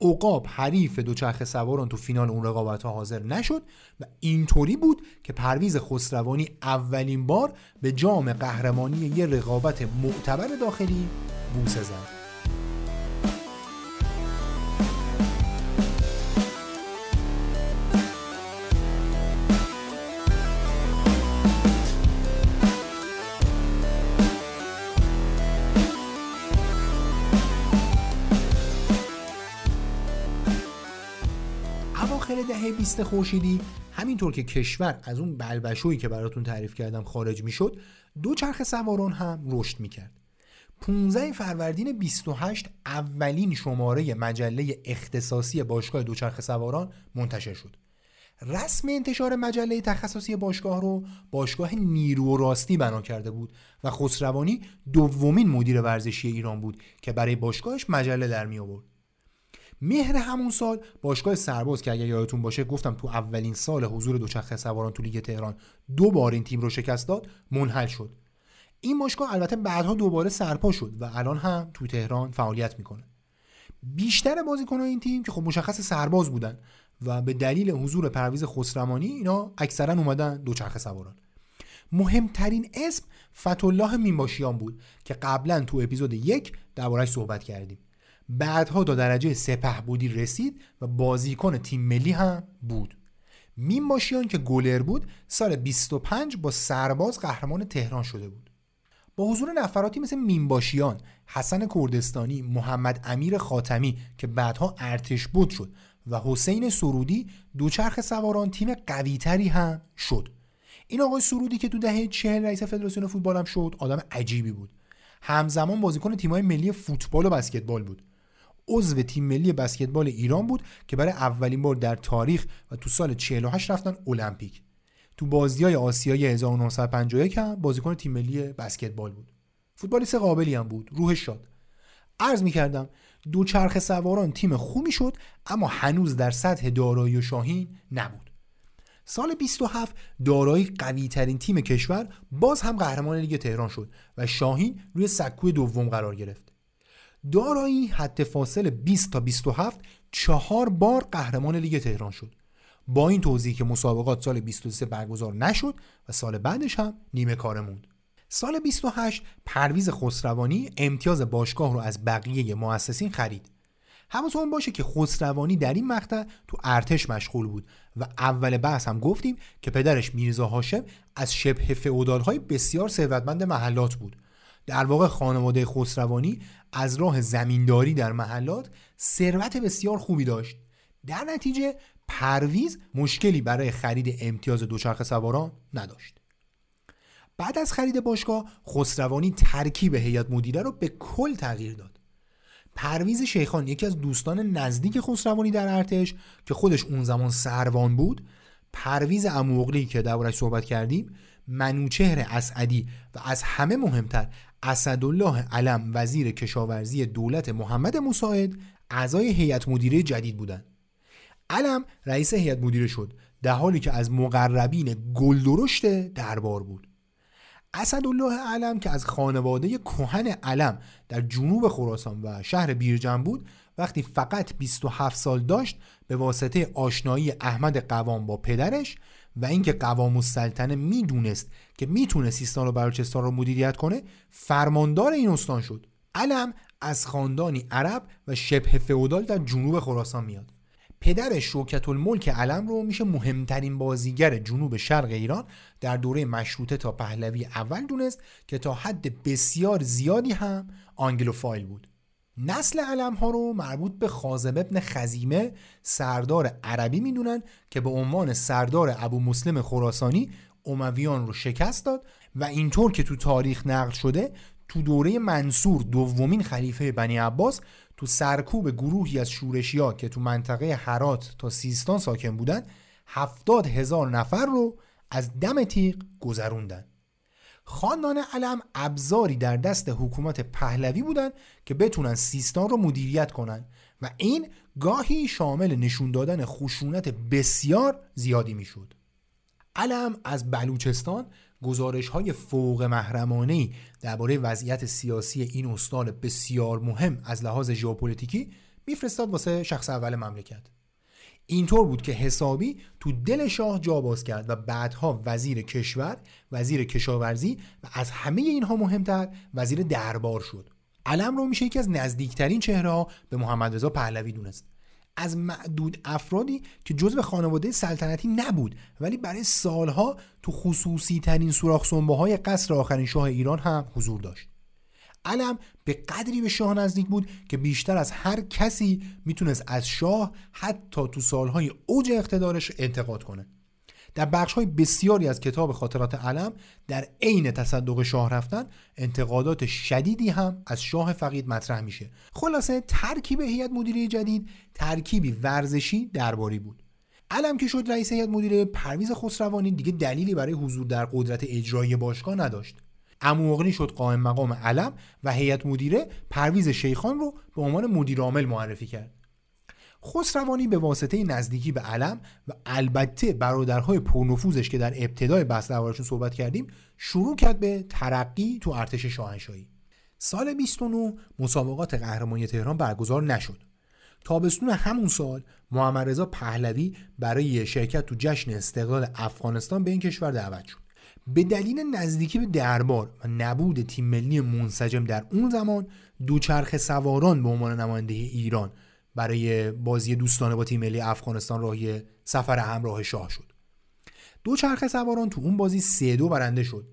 عقاب حریف دوچرخه سواران تو فینال اون رقابت ها حاضر نشد و اینطوری بود که پرویز خسروانی اولین بار به جام قهرمانی یه رقابت معتبر داخلی بوسه زد. دهه 20 خورشیدی همینطور که کشور از اون بلبشویی که براتون تعریف کردم خارج می‌شد دو چرخ سواران هم رشد می‌کرد. 15 فروردین 28 اولین شماره مجله اختصاصی باشگاه دوچرخه سواران منتشر شد. رسم انتشار مجله تخصصی باشگاه رو باشگاه نیرو و راستی بنا کرده بود و خسروانی دومین مدیر ورزشی ایران بود که برای باشگاهش مجله در می آورد مهر همون سال. باشگاه سرباز که اگر یادتون باشه گفتم تو اولین سال حضور دوچرخه سواران تو لیگ تهران دو بار این تیم رو شکست داد منحل شد. این باشگاه البته بعدها دوباره سرپا شد و الان هم تو تهران فعالیت می‌کنه. بیشتر بازیکنان این تیم که خب مشخص سرباز بودن و به دلیل حضور پرویز خسرمانی اینا اکثرا اومدن دوچرخه سواران. مهمترین اسم فتولاه مینباشیان بود که قبلا تو اپیزود یک دربارهش صحبت کردیم. بعدها تا درجه سپه بودی رسید و بازیکن تیم ملی هم بود. مینباشیان که گلر بود سال 25 با سرباز قهرمان تهران شده بود. با حضور نفراتی مثل مینباشیان، حسن کردستانی، محمد امیر خاتمی که بعدها ارتش بود شد و حسین سرودی دوچرخ سواران تیم قویتری هم شد. این آقای سرودی که تو دهه چهل رئیس فدراسیون فوتبال هم شد آدم عجیبی بود. همزمان بازیکن تیم‌های ملی فوتبال و بسکتبال بود. عضو تیم ملی بسکتبال ایران بود که برای اولین بار در تاریخ و تو سال 48 رفتن المپیک. تو بازی های آسیایی 1951 هم بازیکن تیم ملی بسکتبال بود. فوتبالیست قابلی هم بود. روحش شاد. عرض می کردم دو چرخ سواران تیم خوبی شد اما هنوز در سطح دارایی و شاهین نبود. سال 27 دارایی قوی ترین تیم کشور باز هم قهرمان لیگ تهران شد و شاهین روی سکوی دوم قرار گرفت. دارایی حد فاصل 20 تا 27 چهار بار قهرمان لیگ تهران شد. با این توضیح که مسابقات سال 23 برگزار نشد و سال بعدش هم نیمه کاره سال 28 پرویز خسروانی امتیاز باشگاه رو از بقیه مؤسسین خرید. حواستون باشه که خسروانی در این مقطع تو ارتش مشغول بود و اول بحث هم گفتیم که پدرش میرزا هاشم از شبه فئودال‌های بسیار ثروتمند محلات بود. در واقع خانواده خسروانی از راه زمینداری در محلات ثروت بسیار خوبی داشت. در نتیجه پرویز مشکلی برای خرید امتیاز دوچرخه سواران نداشت. بعد از خرید باشگاه خسروانی ترکیب هیئت مدیره رو به کل تغییر داد. پرویز شیخان یکی از دوستان نزدیک خسروانی در ارتش که خودش اون زمان سروان بود پرویز اموغلی که دربارش صحبت کردیم منوچهر اسعدی و از همه مهمتر اسدالله علم وزیر کشاورزی دولت محمد مساعد اعضای هیئت مدیره جدید بودند. علم رئیس هیئت مدیره شد در حالی که از مقربین گلدرشت دربار بود. اسدالله علم که از خانواده کهن علم در جنوب خراسان و شهر بیرجن بود وقتی فقط 27 سال داشت به واسطه آشنایی احمد قوام با پدرش و اینکه قوام السلطنه می‌دونست که می‌تونه سیستان و بلوچستان رو مدیریت کنه فرماندار این استان شد. علم از خاندانی عرب و شبه فئودال در جنوب خراسان میاد. پدر شوکت الملک علم رو میشه مهمترین بازیگر جنوب شرق ایران در دوره مشروطه تا پهلوی اول دونست که تا حد بسیار زیادی هم آنگلوفایل بود. نسل علم ها رو مربوط به خازم ابن خزیمه سردار عربی می‌دونن که به عنوان سردار ابو مسلم خراسانی امویان رو شکست داد و اینطور که تو تاریخ نقل شده تو دوره منصور دومین خلیفه بنی عباس تو سرکوب گروهی از شورشیا که تو منطقه حرات تا سیستان ساکن بودن هفتاد هزار نفر رو از دم تیغ گذروندن. خاندان علم ابزاری در دست حکومت پهلوی بودند که بتونن سیستان رو مدیریت کنن و این گاهی شامل نشون دادن خشونت بسیار زیادی می‌شد. علم از بلوچستان گزارش های فوق محرمانه درباره وضعیت سیاسی این استان بسیار مهم از لحاظ ژئوپلیتیکی میفرستاد واسه شخص اول مملکت اینطور بود که حسابی تو دل شاه جا باز کرد و بعدها وزیر کشور وزیر کشاورزی و از همه اینها مهمتر وزیر دربار شد. علم رو میشه یکی از نزدیکترین چهره به محمد رضا پهلوی دونست. از معدود افرادی که جزو خانواده سلطنتی نبود ولی برای سالها تو خصوصی ترین سوراخ های قصر آخرین شاه ایران هم حضور داشت. علم به قدری به شاه نزدیک بود که بیشتر از هر کسی می‌تونست از شاه حتی تو سالهای اوج اقتدارش انتقاد کنه. در بخش های بسیاری از کتاب خاطرات علم در عین تصدق شاه رفتن انتقادات شدیدی هم از شاه فقید مطرح میشه. خلاصه ترکیب هیئت مدیره جدید ترکیبی ورزشی درباری بود. علم که شد رئیس هیئت مدیره پرویز خسروانی دیگه دلیلی برای حضور در قدرت اجرایی باشگاه نداشت. اموغنی شد قائم مقام علم و هیئت مدیره پرویز شیخان رو به عنوان مدیر عامل معرفی کرد. خسروانی به واسطه نزدیکی به علم و البته برادرهای پرنفوذش که در ابتدای بحث دربارشون صحبت کردیم شروع کرد به ترقی تو ارتش شاهنشاهی. سال 29 مسابقات قهرمانی تهران برگزار نشد. تابستون همون سال محمد رضا پهلوی برای شرکت تو جشن استقلال افغانستان به این کشور دعوت شد. به دلیل نزدیکی به دربار و نبود تیم ملی منسجم در اون زمان دوچرخه سواران به عنوان نماینده ایران برای بازی دوستانه با تیم ملی افغانستان راهی سفر همراه شاه شد. دو چرخ سواران تو اون بازی سه دو برنده شد.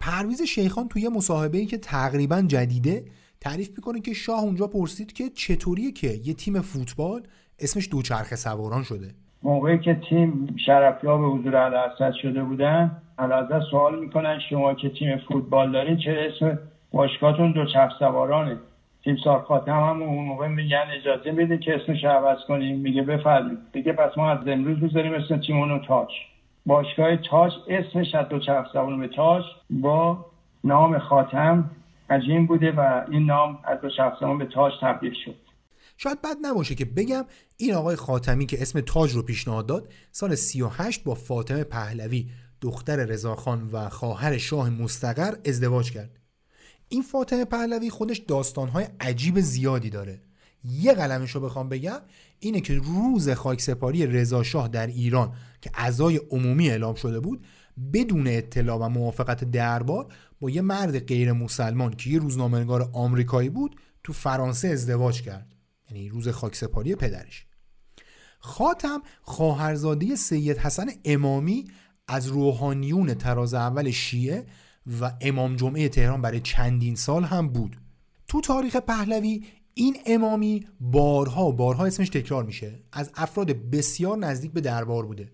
پرویز شیخان توی مصاحبه ای که تقریبا جدیده تعریف می‌کنه که شاه اونجا پرسید که چطوریه که یه تیم فوتبال اسمش چرخ سواران شده. موقعی که تیم شرفیاب حضور علاسد شده بودن علازه سوال می‌کنن شما که تیم فوتبال دارین چه اسم باشگاهتون؟ چرخ سوارانه. تیم سار خاتم هم اون موقع میگن اجازه بده که اسمش عوض کنیم. میگه بفرمایید. دیگه پس ما از امروز بذاریم اسم تیمونو تاج باشگاه تاج اسمش از دو چرخ به تاج با نام خاتم عجیم بوده و این نام از دو چرخ به تاج تبدیل شد. شاید بد نباشه که بگم این آقای خاتمی که اسم تاج رو پیشنهاد داد سال 38 با فاطمه پهلوی دختر رضاخان و خواهر شاه مستقر ازدواج کرد. این فاطمه پهلوی خودش داستانهای عجیب زیادی داره. یه قلمش رو بخوام بگم اینه که روز خاکسپاری رضا شاه در ایران که اعضای عمومی اعلام شده بود بدون اطلاع و موافقت دربار با یه مرد غیر مسلمان که یه روزنامه‌نگار آمریکایی بود تو فرانسه ازدواج کرد. یعنی روز خاکسپاری پدرش. خاتم خواهرزاده سید حسن امامی از روحانیون تراز اول شیعه و امام جمعه تهران برای چندین سال هم بود. تو تاریخ پهلوی این امامی بارها بارها اسمش تکرار میشه. از افراد بسیار نزدیک به دربار بوده.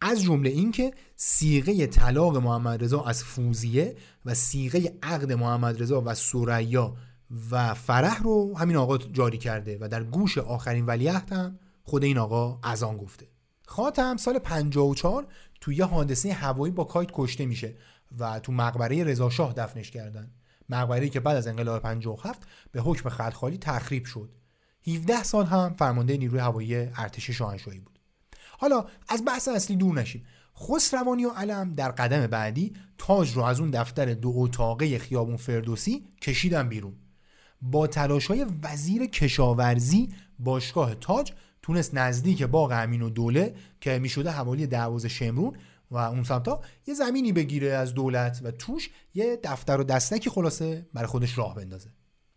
از جمله اینکه سیغه طلاق محمد رضا از فوزیه و سیغه عقد محمد رضا و سریا و فرح رو همین آقا جاری کرده و در گوش آخرین ولیعهد هم خود این آقا از آن گفته. خاتم سال 54 توی یه حادثه هوایی با کایت کشته میشه و تو مقبره رضا شاه دفنش کردن. مقبره که بعد از انقلاب 57 به حکم خلخالی تخریب شد. 17 سال هم فرمانده نیروی هوایی ارتش شاهنشاهی بود. حالا از بحث اصلی دور نشیم. خسروانی و علم در قدم بعدی تاج رو از اون دفتر دو اتاقه خیابون فردوسی کشیدن بیرون. با تلاش های وزیر کشاورزی باشگاه تاج تونست نزدیک باغ امین و دوله که می‌شده حوالی دروازه شمرون و اون سمتا یه زمینی بگیره از دولت و توش یه دفتر و دستکی خلاصه برای خودش راه بندازه.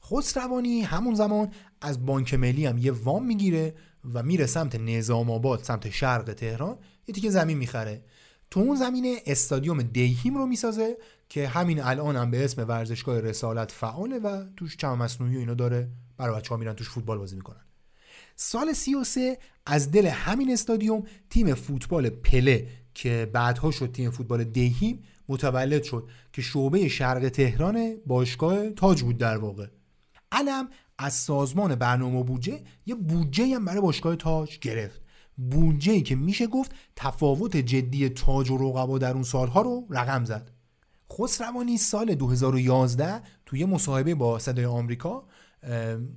خسروانی همون زمان از بانک ملی هم یه وام می‌گیره و میره سمت نظام آباد سمت شرق تهران یه تیکه زمین می‌خره. تو اون زمین استادیوم دیهیم رو می‌سازه که همین الان هم به اسم ورزشگاه رسالت فعاله و توش چم مصنوعی و اینا داره. برای بچه ها میرن توش فوتبال بازی می‌کنن. سال 33 از دل همین استادیوم تیم فوتبال پله که بعدها شد تیم فوتبال دیهیم متولد شد که شعبه شرق تهران باشگاه تاج بود در واقع. علم از سازمان برنامه بودجه یه بودجه هم برای باشگاه تاج گرفت. بودجه ای که میشه گفت تفاوت جدی تاج و رقبا در اون سالها رو رقم زد. خسروانی سال 2011 توی مصاحبه با صدای آمریکا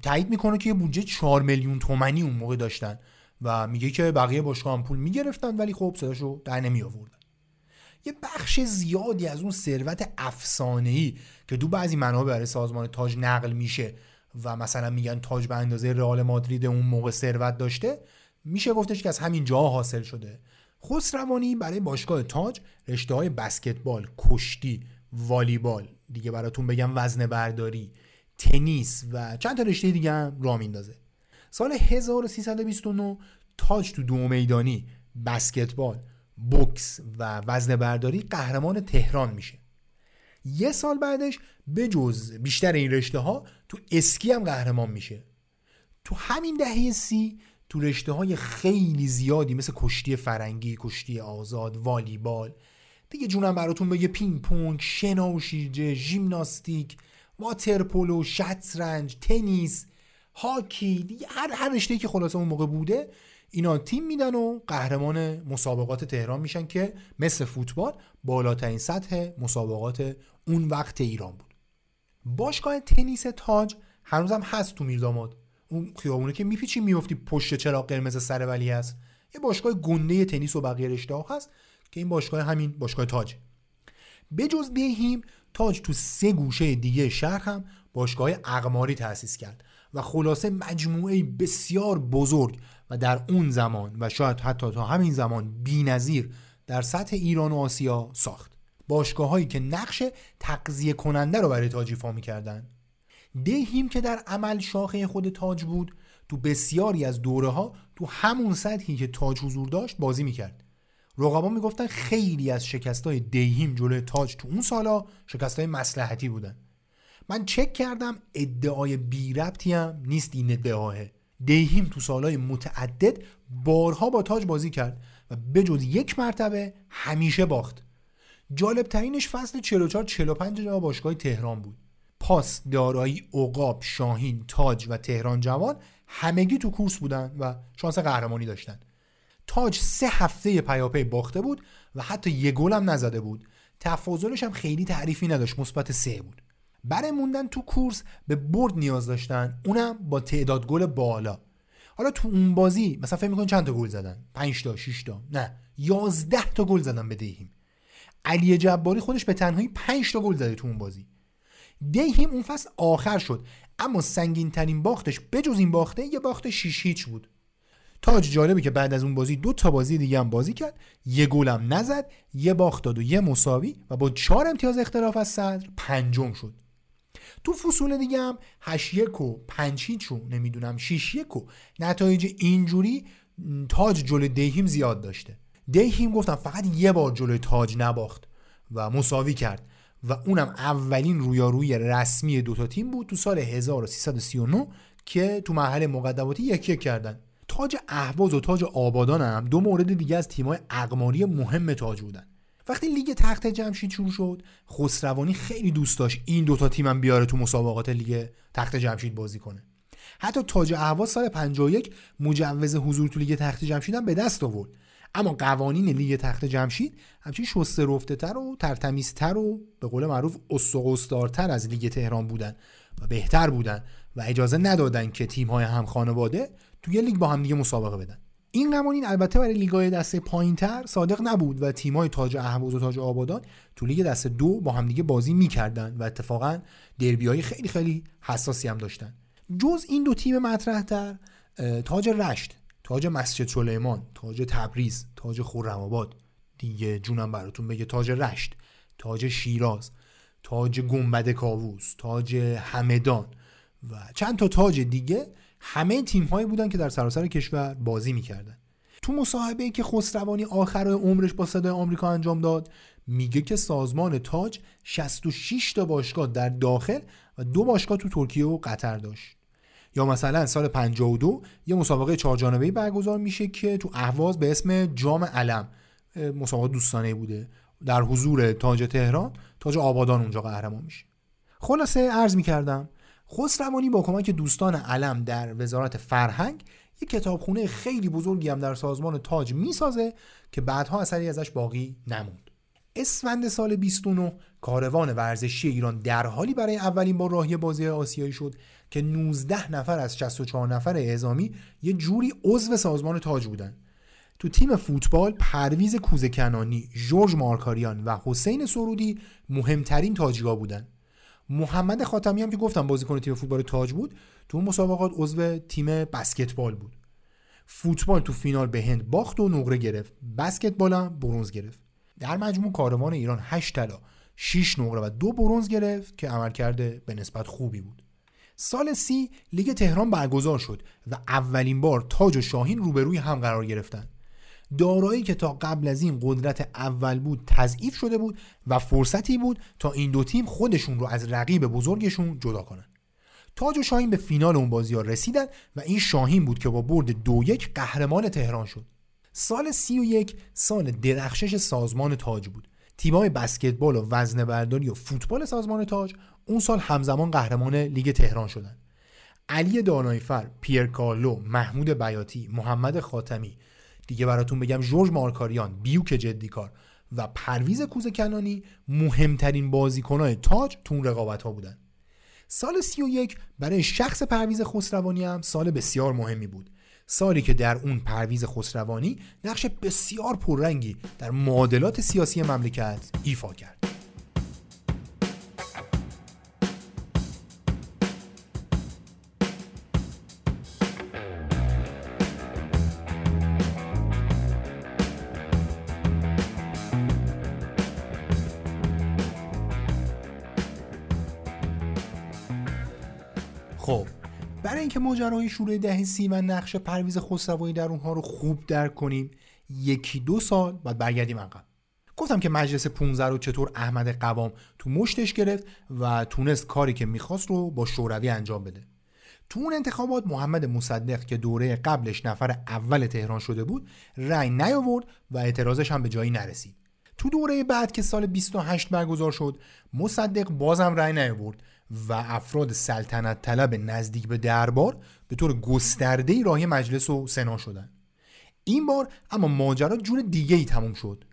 تایید می‌کنه که یه بودجه 4 میلیون تومنی اون موقع داشتن و میگه که بقیه باشگاه هم پول می‌گرفتن ولی خب صداشو در نمی آوردن یه بخش زیادی از اون ثروت افسانه‌ای که دو بعضی منابع برای سازمان تاج نقل میشه و مثلا میگن تاج به اندازه رئال مادرید اون موقع ثروت داشته میشه گفتش که از همین جا حاصل شده. خسروانی برای باشگاه تاج رشته های بسکتبال، کشتی، والیبال دیگه براتون بگم وزن برداری، تنیس و چند تا رشته دیگه هم راه میندازه. سال 1329 تاج تو دو میدانی بسکتبال بوکس و وزن برداری قهرمان تهران میشه. یه سال بعدش به جز بیشتر این رشته ها تو اسکی هم قهرمان میشه. تو همین دهه سی تو رشته های خیلی زیادی مثل کشتی فرنگی کشتی آزاد والیبال دیگه جونم براتون بگه پینگ پونگ شنا و شیرجه ژیمناستیک واترپولو شطرنج تنیس هاکی دیگه هر هر رشته که خلاصه اون موقع بوده اینا تیم میدن و قهرمان مسابقات تهران میشن که مثل فوتبال بالاترین سطح مسابقات اون وقت ایران بود. باشگاه تنیس تاج هنوزم هست تو میرداماد اون خیابونه که میپیچی میفتی پشت چراغ قرمز سر ولی هست. یه باشگاه گنده تنیس و بقیه رشته هست که این باشگاه همین باشگاه تاج. به جز دهیم تاج تو سه گوشه دیگه شهر هم باشگاه اقماری تأسیس کرد و خلاصه مجموعه بسیار بزرگ و در اون زمان و شاید حتی تا همین زمان نظیر در سطح ایران و آسیا ساخت. باشگاه هایی که نقش تقضیه کننده رو برای تاج ایفا می‌کردن. دهیم که در عمل شاخه خود تاج بود تو بسیاری از دوره ها تو همون سطحی که تاج حضور داشت بازی می‌کرد. رقبا می‌گفتن خیلی از شکست های دهیم جلوی تاج تو اون سالا شکست های مسلحتی بودن. من چک کردم ادعای بی ربطی هم نیست این ادعاه دیهیم تو سالهای متعدد بارها با تاج بازی کرد و بجز یک مرتبه همیشه باخت. جالب ترینش فصل 44 45 جا باشگاه تهران بود. پاس دارایی عقاب شاهین تاج و تهران جوان همگی تو کورس بودن و شانس قهرمانی داشتن. تاج سه هفته پیاپی باخته بود و حتی یه گل هم نزده بود. تفاضلش هم خیلی تعریفی نداشت مثبت سه بود. برای موندن تو کورس به برد نیاز داشتن اونم با تعداد گل بالا. حالا تو اون بازی مثلا فکر میکن چند تا گل زدن؟ 5 تا 6 تا؟ نه 11 تا گل زدن به دیهیم علی جباری خودش به تنهایی 5 تا گل زده تو اون بازی. دیهیم اون فصل آخر شد اما سنگین ترین باختش بجز این باخته یه باخت 6 هیچ بود. تاج جالبه که بعد از اون بازی دو تا بازی دیگه هم بازی کرد. یه گلم نزد یه باخت داد و یه مساوی و با چهار امتیاز اختلاف از صدر پنجم شد. تو فصول دیگه هم 8 1 و 5 هیچ و نمی‌دونم 6 1 و نتایج اینجوری تاج جلوی دیهیم زیاد داشته. دیهیم گفتم فقط یه بار جلوی تاج نباخت و مساوی کرد و اونم اولین رویارویی رسمی دوتا تیم بود تو سال 1339 که تو مرحله مقدماتی یکی یک کردن. تاج اهواز و تاج آبادان هم دو مورد دیگه از تیمای اقماری مهم تاج بودن. وقتی لیگ تخت جمشید شروع شد خسروانی خیلی دوست داشت این دوتا تیمم بیاره تو مسابقات لیگ تخت جمشید بازی کنه. حتی تاج اهواز سال 51 مجوز حضور تو لیگ تخت جمشید هم به دست آورد. اما قوانین لیگ تخت جمشید همچین شسته رفته تر و ترتمیزتر و به قول معروف اسطقس‌دارتر از لیگ تهران بودن و بهتر بودن و اجازه ندادن که تیم های هم خانواده توی لیگ با هم دیگه مسابقه بدن. این قوانین البته برای لیگای دسته پایینتر صادق نبود و تیمای تاج اهواز و تاج آبادان تو لیگ دسته دو با همدیگه بازی می‌کردن و اتفاقا دربی های خیلی خیلی حساسی هم داشتن. جز این دو تیم مطرح تر تاج رشت تاج مسجد سلیمان تاج تبریز تاج خرم‌آباد. دیگه جونم براتون بگه تاج رشت تاج شیراز تاج گنبد کاووس تاج همدان و چند تا تاج دیگه همه تیم هایی بودن که در سراسر کشور بازی می‌کردن. تو مصاحبه که خسروانی آخر عمرش با صدای آمریکا انجام داد میگه که سازمان تاج 66 تا باشگاه در داخل و دو باشگاه تو ترکیه و قطر داشت. یا مثلا سال 52 یه مسابقه چهار جانبه برگزار میشه که تو اهواز به اسم جام علم مسابقه دوستانه بوده. در حضور تاج تهران تاج آبادان اونجا قهرمان میشه. خلاصه عرض می‌کردم خسروانی با کمک دوستان علم در وزارت فرهنگ یک کتابخونه خیلی بزرگی هم در سازمان تاج می‌سازه که بعدها اثری ازش باقی نموند. اسفند سال 29 کاروان ورزشی ایران در حالی برای اولین بار راهی بازی آسیایی شد که 19 نفر از 64 نفر اعزامی یه جوری عضو سازمان تاج بودن. تو تیم فوتبال پرویز کوزکنانی، جورج مارکاریان و حسین سرودی مهمترین تاجیگا بودن. محمد خاتمی هم که گفتم بازیکن تیم فوتبال تاج بود تو اون مسابقات عضو تیم بسکتبال بود. فوتبال تو فینال به هند باخت و نقره گرفت. بسکتبال هم برونز گرفت. در مجموع کاروان ایران 8 طلا 6 نقره و دو برونز گرفت که عمل کرده به نسبت خوبی بود. سال سی لیگ تهران برگزار شد و اولین بار تاج و شاهین روبروی هم قرار گرفتن. دارایی که تا قبل از این قدرت اول بود تضعیف شده بود و فرصتی بود تا این دو تیم خودشون رو از رقیب بزرگشون جدا کنن. تاج و شاهین به فینال اون بازی ها رسیدن و این شاهین بود که با برد دو یک قهرمان تهران شد. سال سی و یک سال درخشش سازمان تاج بود. تیمای بسکتبال و وزنه برداری و فوتبال سازمان تاج اون سال همزمان قهرمان لیگ تهران شدن. علی دانایفر، پیر کارلو، محمود بیاتی، محمد خاتمی دیگه براتون بگم جورج مارکاریان، بیوک جدی کار و پرویز کوز کنانی مهمترین بازیکنهای تاج تو اون رقابت ها بودن. سال 31 برای شخص پرویز خسروانی هم سال بسیار مهمی بود. سالی که در اون پرویز خسروانی نقش بسیار پررنگی در معادلات سیاسی مملکت ایفا کرد. ماجرای شورای دهه سی و نقش پرویز خسروانی در اونها رو خوب درک کنیم. یکی دو سال بعد برگردیم عقب. گفتم که مجلس 15 رو چطور احمد قوام تو مشتش گرفت و تونست کاری که می‌خواست رو با شوروی انجام بده. تو اون انتخابات محمد مصدق که دوره قبلش نفر اول تهران شده بود رأی نیاورد و اعتراضش هم به جایی نرسید. تو دوره بعد که سال 28 برگزار شد مصدق بازم رأی نیاورد. و افراد سلطنت طلب نزدیک به دربار به طور گسترده راهی مجلس و سنا شدن. این بار اما ماجرا جور دیگه ای تموم شد.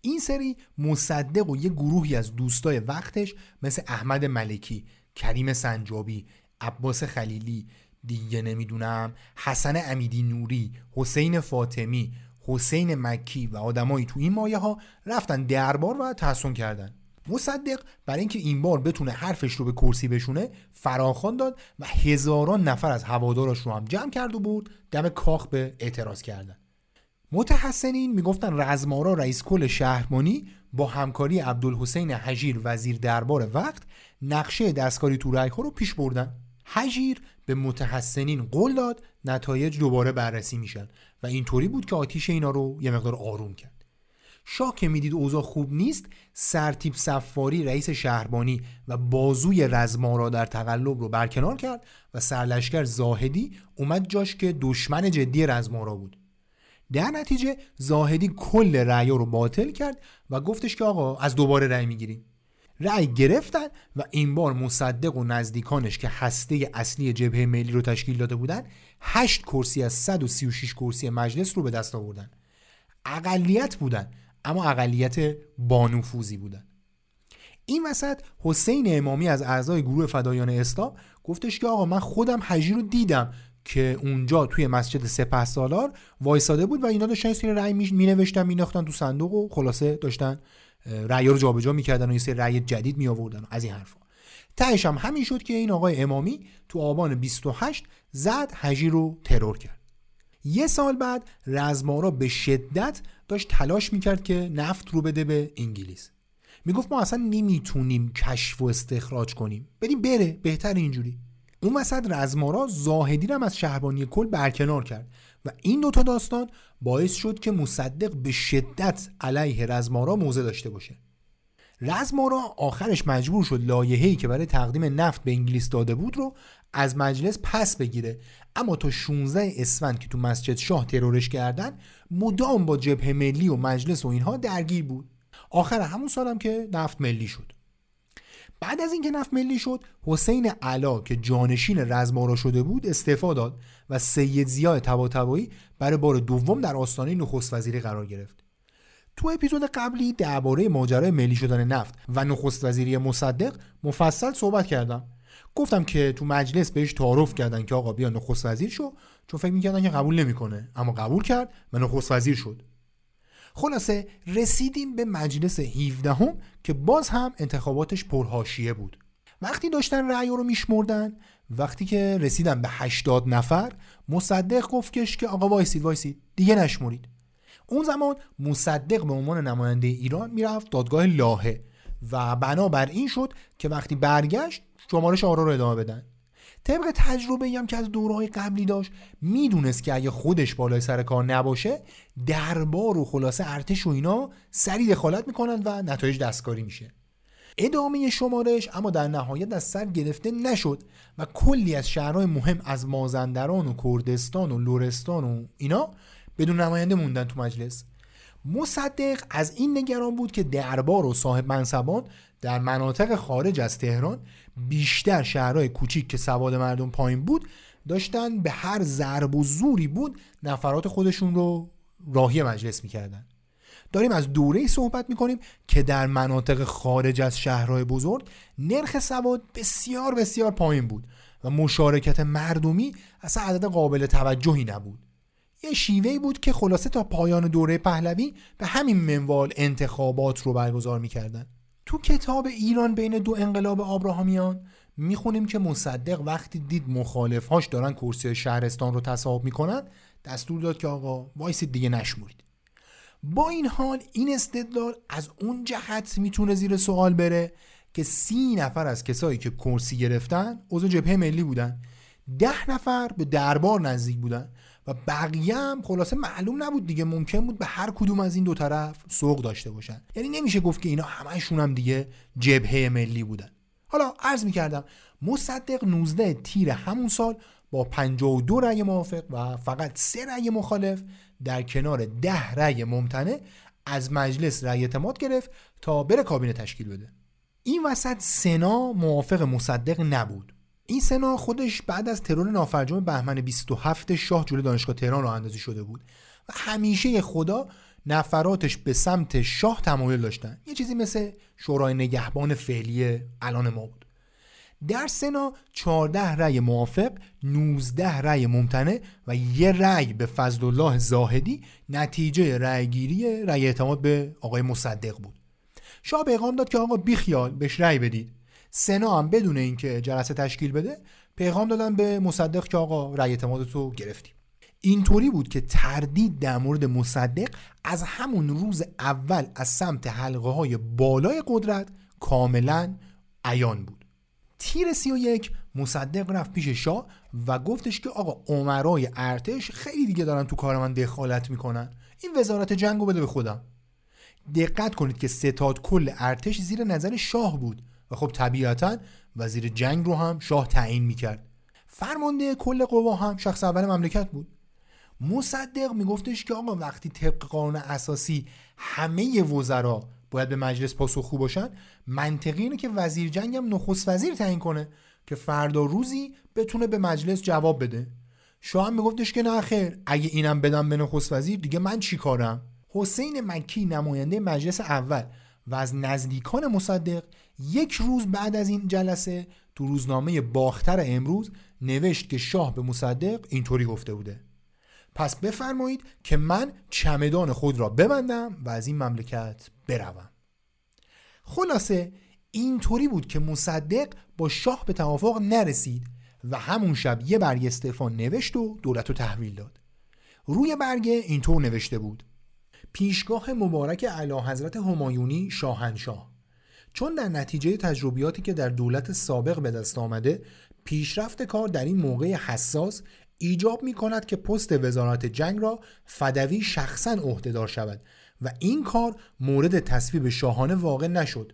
این سری مصدق و یه گروهی از دوستای وقتش مثل احمد ملکی، کریم سنجابی، عباس خلیلی، دیگه نمی‌دونم حسن امیدی نوری، حسین فاطمی، حسین مکی و آدمایی تو این مایه ها رفتن دربار و تحسن کردن. مصدق برای اینکه این بار بتونه حرفش رو به کرسی بشونه فراخان داد و هزاران نفر از هوادارش رو هم جمع کرد و بود دم کاخ به اعتراض کردن. متحسنین می‌گفتن رزمارا رئیس کل شهرمانی با همکاری عبدالحسین حجیر وزیر دربار وقت نقشه دستکاری تو ها رو پیش بردن. حجیر به متحسنین قول داد نتایج دوباره بررسی میشن و اینطوری بود که آتیش اینا رو یه مقدار آروم کرد. شاه که می‌دید اوضاع خوب نیست سرتیب سفاری رئیس شهربانی و بازوی رزمارا در تقلب رو برکنار کرد و سرلشکر زاهدی اومد جاش که دشمن جدی رزمارا بود. در نتیجه زاهدی کل رأی رو باطل کرد و گفتش که آقا از دوباره رأی می‌گیریم. رأی گرفتن و این بار مصدق و نزدیکانش که هسته اصلی جبهه ملی رو تشکیل داده بودن 8 کرسی از 136 کرسی مجلس رو به دست آوردن. اقلیت بودن اما اقلیت بانوفوزی بودن. این وسط حسین امامی از اعضای گروه فدایان اسلام گفتش که آقا من خودم حجی رو دیدم که اونجا توی مسجد سپه سالار وایساده بود و اینا داشتن سری رأی می نوشتن میناختن تو صندوق و خلاصه داشتن رأی رو جابجا می‌کردن و یه سری رأی جدید می آوردن از این حرفا. تهش هم همین شد که این آقای امامی تو آبان 28 زد حجی رو ترور کرد. یه سال بعد رزمارا به شدت داشت تلاش می‌کرد که نفت رو بده به انگلیس. می‌گفت ما اصلا نمی‌تونیم کشف و استخراج کنیم. بدیم بره بهتر اینجوری. اون وسط رزمارا زاهدی هم از شهربانی کل برکنار کرد و این دوتا داستان باعث شد که مصدق به شدت علیه رزمارا موضع داشته باشه. رزمارا آخرش مجبور شد لایحه‌ای که برای تقدیم نفت به انگلیس داده بود رو از مجلس پس بگیره اما تا 16 اسفند که تو مسجد شاه ترورش کردن مدام با جبهه ملی و مجلس و اینها درگیر بود. آخر همون سالم که نفت ملی شد. بعد از اینکه نفت ملی شد حسین علا که جانشین رزمارا شده بود استعفا داد و سید زیاد طباطبایی برای بار دوم در آستانه نخست وزیری قرار گرفت. تو اپیزود قبلی درباره ماجرای ملی شدن نفت و نخست وزیری مصدق مفصل صحبت کردم. گفتم که تو مجلس بهش تعارف کردن که آقا بیا نخست وزیر شو چون فکر می‌کردن که قبول نمی‌کنه. اما قبول کرد و نخست وزیر شد. خلاصه رسیدیم به مجلس 17 هم که باز هم انتخاباتش پرهاشیه بود. وقتی داشتن رأی رو میشمردن وقتی که رسیدن به 80 نفر مصدق گفتش که آقا وایسید وایسید. دیگه نشمرید. اون زمان مصدق به عنوان نماینده ایران می‌رفت دادگاه لاهه و بنابر این شد که وقتی برگشت شمارش آرا رو ادامه بدن. طبق تجربه هم که از دورهای قبلی داشت می‌دونست که اگه خودش بالای سر کار نباشه دربار و خلاصه ارتش و اینا سری دخالت می‌کنند و نتایج دستکاری میشه. ادامه شمارش اما در نهایت از سر گرفته نشد و کلی از شهرهای مهم از مازندران و کردستان و لورستان و اینا بدون نماینده موندن تو مجلس. مصدق از این نگران بود که دربار و صاحب منصبان در مناطق خارج از تهران بیشتر شهرهای کوچیک که سواد مردم پایین بود داشتن به هر ضرب و زوری بود نفرات خودشون رو راهی مجلس می‌کردن. داریم از دوره صحبت می‌کنیم که در مناطق خارج از شهرهای بزرگ نرخ سواد بسیار بسیار پایین بود و مشارکت مردمی اصلا عدد قابل توجهی نبود. یه شیوهی بود که خلاصه تا پایان دوره پهلوی به همین منوال انتخابات رو برگزار می‌کردن. تو کتاب ایران بین دو انقلاب آبراهامیان می‌خونیم که مصدق وقتی دید مخالفهاش دارن کرسی شهرستان رو تصاحب می‌کنن دستور داد که آقا وایسید دیگه نشمورید با این حال این استدلال از اون جهت می‌تونه زیر سوال بره که سی نفر از کسایی که کرسی گرفتن عضو جبهه ملی بودن ده نفر به دربار نزدیک بودن. و بقیه هم خلاصه معلوم نبود دیگه ممکن بود به هر کدوم از این دو طرف سوق داشته باشن. یعنی نمیشه گفت که اینا همشون هم دیگه جبهه ملی بودن. حالا عرض می‌کردم مصدق 19 تیر همون سال با 52 رأی موافق و فقط سه رأی مخالف در کنار ده رأی ممتنع از مجلس رأی اعتماد گرفت تا بره کابینه تشکیل بده. این وسط سنا موافق مصدق نبود. این سنا خودش بعد از ترور نافرجام بهمن 27 شاه جلوی دانشگاه تهران راه اندازی شده بود و همیشه خدا نفراتش به سمت شاه تمایل داشتن. یه چیزی مثل شورای نگهبان فعلی الان ما بود. در سنا 14 رأی موافق 19 رأی ممتنع و یه رأی به فضل الله زاهدی نتیجه رأیگیری رأی اعتماد به آقای مصدق بود. شاه پیغام داد که آقا بیخیال بهش رأی بدید. سنا هم بدون اینکه جلسه تشکیل بده پیغام دادن به مصدق که آقا رأی اعتماد تو گرفتیم. اینطوری بود که تردید در مورد مصدق از همون روز اول از سمت حلقه های بالای قدرت کاملا عیان بود. تیر سی و یک مصدق رفت پیش شاه و گفتش که آقا عمرای ارتش خیلی دیگه دارن تو کار من دخالت می‌کنن. این وزارت جنگ رو بده به خودم. دقت کنید که ستاد کل ارتش زیر نظر شاه بود. و خب طبیعتا وزیر جنگ رو هم شاه تعیین می‌کرد. فرمانده کل قوا هم شخص اول مملکت بود. مصدق میگفتش که آقا وقتی طبق قانون اساسی همه وزرا باید به مجلس پاسخگو باشن منطقی اینه که وزیر جنگ هم نخست وزیر تعیین کنه که فردا روزی بتونه به مجلس جواب بده. شاه هم میگفتش که نه خیر اگه اینم بدم به نخست وزیر دیگه من چی کارم؟ حسین مکی نماینده مجلس اول. و از نزدیکان مصدق یک روز بعد از این جلسه تو روزنامه باختر امروز نوشت که شاه به مصدق اینطوری گفته بوده. پس بفرمایید که من چمدان خود را ببندم و از این مملکت بروم. خلاصه اینطوری بود که مصدق با شاه به توافق نرسید و همون شب یه برگ استعفا نوشت و دولت رو تحویل داد. روی برگه اینطور نوشته بود. پیشگاه مبارک اعلی حضرت همایونی شاهنشاه. چون در نتیجه تجربیاتی که در دولت سابق به دست آمده پیشرفت کار در این موقع حساس ایجاب می کند که پست وزارت جنگ را فدوی شخصا عهدهدار شود و این کار مورد تصویب شاهانه واقع نشد.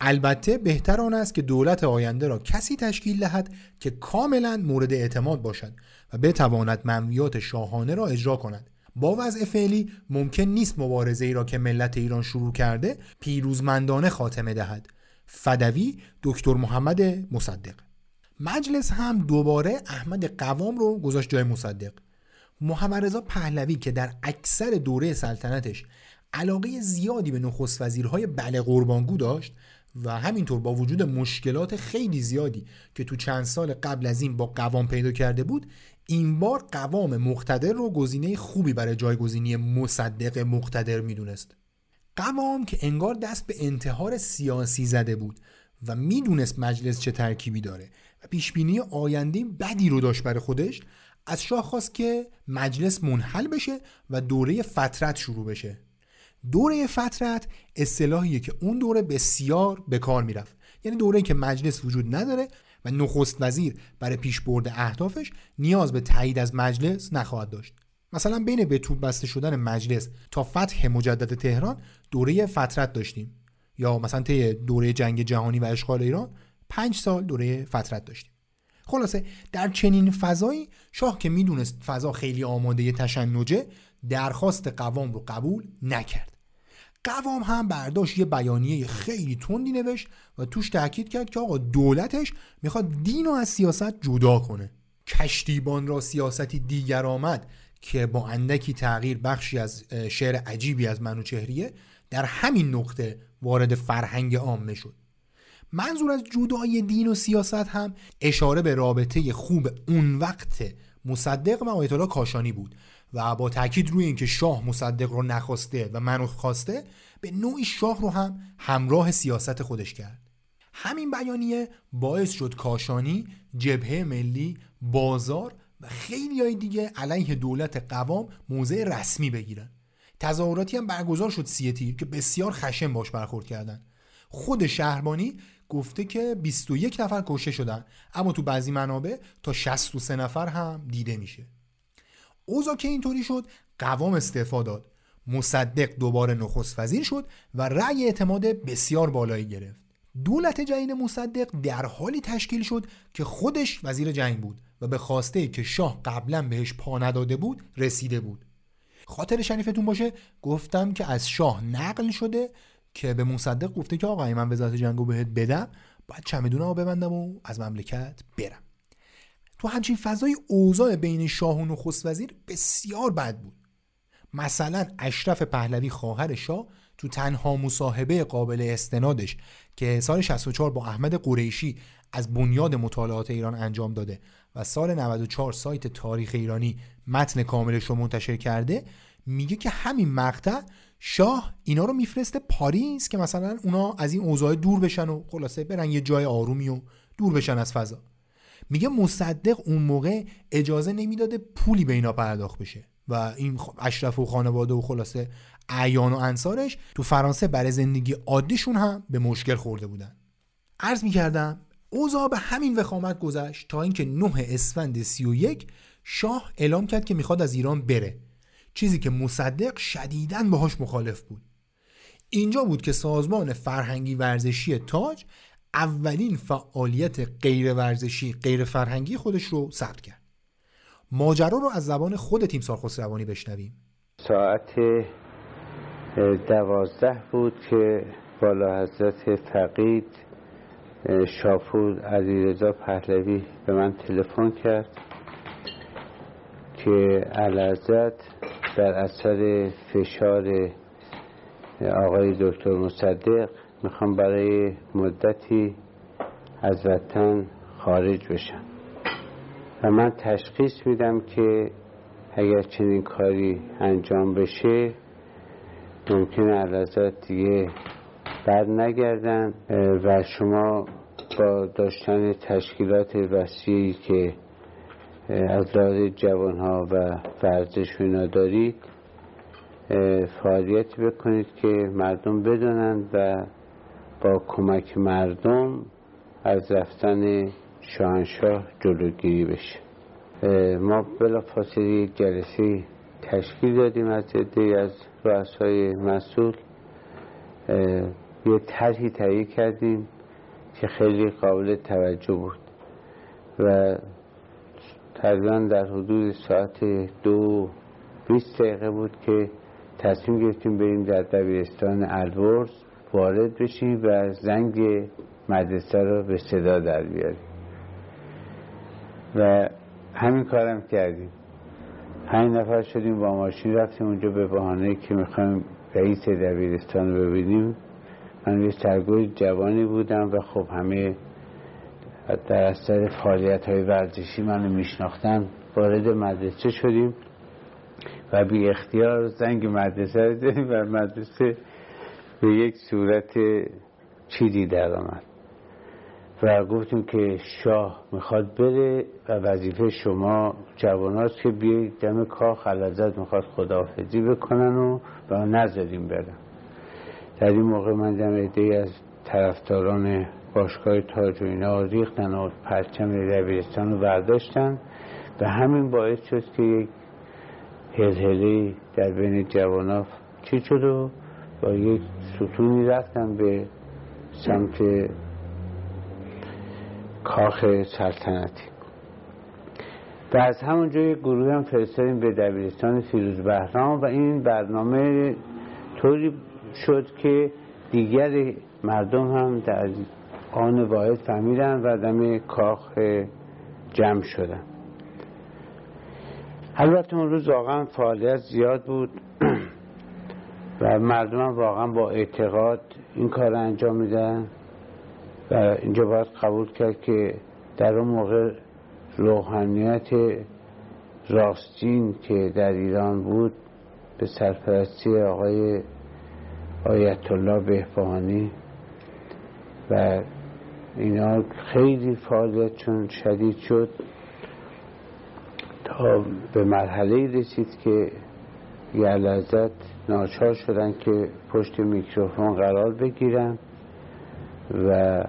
البته بهتر آن است که دولت آینده را کسی تشکیل دهد که کاملا مورد اعتماد باشد و بتواند منویات شاهانه را اجرا کند. با وضع فعلی ممکن نیست مبارزه ای را که ملت ایران شروع کرده پیروزمندانه خاتمه دهد. فدوی دکتر محمد مصدق. مجلس هم دوباره احمد قوام رو گذاشت جای مصدق. محمد رضا پهلوی که در اکثر دوره سلطنتش علاقه زیادی به نخست وزیرهای بله قربانگو داشت و همینطور با وجود مشکلات خیلی زیادی که تو چند سال قبل از این با قوام پیدا کرده بود این بار قوام مقتدر رو گزینه خوبی برای جایگزینی مصدق مقتدر می‌دونست. قوام که انگار دست به انتحار سیاسی زده بود و می‌دونست مجلس چه ترکیبی داره و پیشبینی آینده بدی رو داشت برای خودش از شاه خواست که مجلس منحل بشه و دوره فترت شروع بشه. دوره فترت اصطلاحیه که اون دوره بسیار به کار می‌رفت. یعنی دوره که مجلس وجود نداره و نخست وزیر برای پیش برده اهدافش نیاز به تایید از مجلس نخواهد داشت. مثلا بین به توپ بسته شدن مجلس تا فتح مجدد تهران دوره فترت داشتیم. یا مثلا طی دوره جنگ جهانی و اشغال ایران پنج سال دوره فترت داشتیم. خلاصه در چنین فضایی شاه که می‌دونست فضا خیلی آماده تشنجه درخواست قوام رو قبول نکرد. قوام هم برداشت یه بیانیه خیلی تندی نوشت و توش تاکید کرد که آقا دولتش می‌خواد دین و از سیاست جدا کنه. کشتیبان را سیاستی دیگر آمد که با اندکی تغییر بخشی از شعر عجیبی از منوچهریه در همین نقطه وارد فرهنگ عامه شد منظور از جدای دین و سیاست هم اشاره به رابطه خوب اون وقت مصدق و آیت کاشانی بود. و با تاکید روی اینکه شاه مصدق رو نخواسته و منو خواسته به نوعی شاه رو هم همراه سیاست خودش کرد. همین بیانیه باعث شد کاشانی جبهه ملی بازار و خیلی های دیگه علیه دولت قوام موضع رسمی بگیرن. تظاهراتی هم برگزار شد سی تیر که بسیار خشن باش برخورد کردن. خود شهربانی گفته که 21 نفر کشته شدن اما تو بعضی منابع تا 63 نفر هم دیده میشه. اوضاع که اینطوری شد قوام استعفا داد. مصدق دوباره نخست وزیر شد و رأی اعتماد بسیار بالایی گرفت. دولت جدید مصدق در حالی تشکیل شد که خودش وزیر جنگ بود و به خواسته که شاه قبلا بهش پا نداده بود رسیده بود. خاطر شریفتون باشه گفتم که از شاه نقل شده که به مصدق گفته که آقای من وزارت جنگو بهت بدم باید چمدونمو ببندم و از مملکت برم. تو همچین فضای اوضاع بین شاه و نخست وزیر بسیار بد بود. مثلا اشرف پهلوی خواهر شاه تو تنها مصاحبه قابل استنادش که سال 64 با احمد قریشی از بنیاد مطالعات ایران انجام داده و سال 94 سایت تاریخ ایرانی متن کاملش رو منتشر کرده میگه که همین مقطع شاه اینا رو میفرسته پاریس که مثلا اونا از این اوضاع دور بشن و خلاصه برن یه جای آرومی و دور بشن از فضا. میگه مصدق اون موقع اجازه نمی‌داده پولی به اینا پرداخت بشه. و این اشرف و خانواده و خلاصه اعیان و انصارش تو فرانسه برای زندگی عادیشون هم به مشکل خورده بودن. عرض می‌کردم اوضاع به همین وخامت گذشت تا اینکه 9 اسفند 31 شاه اعلام کرد که می‌خواد از ایران بره. چیزی که مصدق شدیداً باهاش مخالف بود. اینجا بود که سازمان فرهنگی ورزشی تاج اولین فعالیت غیر ورزشی غیر فرهنگی خودش رو ثبت کرد. ماجرا رو از زبان خود تیمسار خسروانی بشنویم. ساعت دوازده بود که بالا حضرت فقید شاپور علیرضا پهلوی به من تلفن کرد که علازت در اثر فشار آقای دکتر مصدق می‌خوام برای مدتی از وطن خارج بشم. و من تشخیص میدم که اگر چنین کاری انجام بشه ممکنه علازت دیگه بر نگردن. و شما با داشتن تشکیلات وسیعی که از لحاظ جوان ها و ورزش اینا دارید فعالیتی بکنید که مردم بدونند و کمک مردم از رفتن شاهنشاه جلوگیری بشه. ما بلا فاصله یک جلسه تشکیل دادیم از عده از رؤسای مسئول. یه طرحی تهیه کردیم که خیلی قابل توجه بود و تقریبا در حدود ساعت دو بیست دقیقه بود که تصمیم گرفتیم بریم در دبیرستان البرز. وارد بشیم و زنگ مدرسه رو به صدا در بیاریم و همین کارم کردیم. پنج نفر شدیم با ماشین رفتیم اونجا به بهانه که می‌خوایم رئیس دبیرستان رو ببینیم. من یه سرگوی جوانی بودم و خب همه در اثر فعالیت های ورزشی منو میشناختن وارد مدرسه شدیم و بی اختیار زنگ مدرسه رو و مدرسه به یک صورت چیزی در آمد و گفتیم که شاه می‌خواد بره و وظیفه شما جواناست که بیایید دم کاخ علازت می‌خواد خداحافظی بکنن و و نذاریم برن در این موقع من دم از طرفداران باشگاه تاج و اینا ریختن و پرچم دبیرستان رو برداشتن و همین باعث شد که یک هلهله در بین جواناف چی شد و با یک ستونی رفتن به سمت کاخ سلطنتی. و از همونجا یک گروه هم فرستادیم به دبیرستان فیروز بهرام و این برنامه طوری شد که دیگر مردم هم در آن واحد فهمیدن و دم کاخ جمع شدن. البته اون روز واقعا فعالیت زیاد بود. مردم هم واقعا با اعتقاد این کار انجام میدن و اینجا باید قبول کرد که در اون موقع روحانیت راستین که در ایران بود به سرپرستی آقای آیت الله بهبهانی و اینا خیلی فعالیتشون شدید شد تا به مرحله رسید که یه لحظت ناچار شدن که پشت میکروفون قرار بگیرن و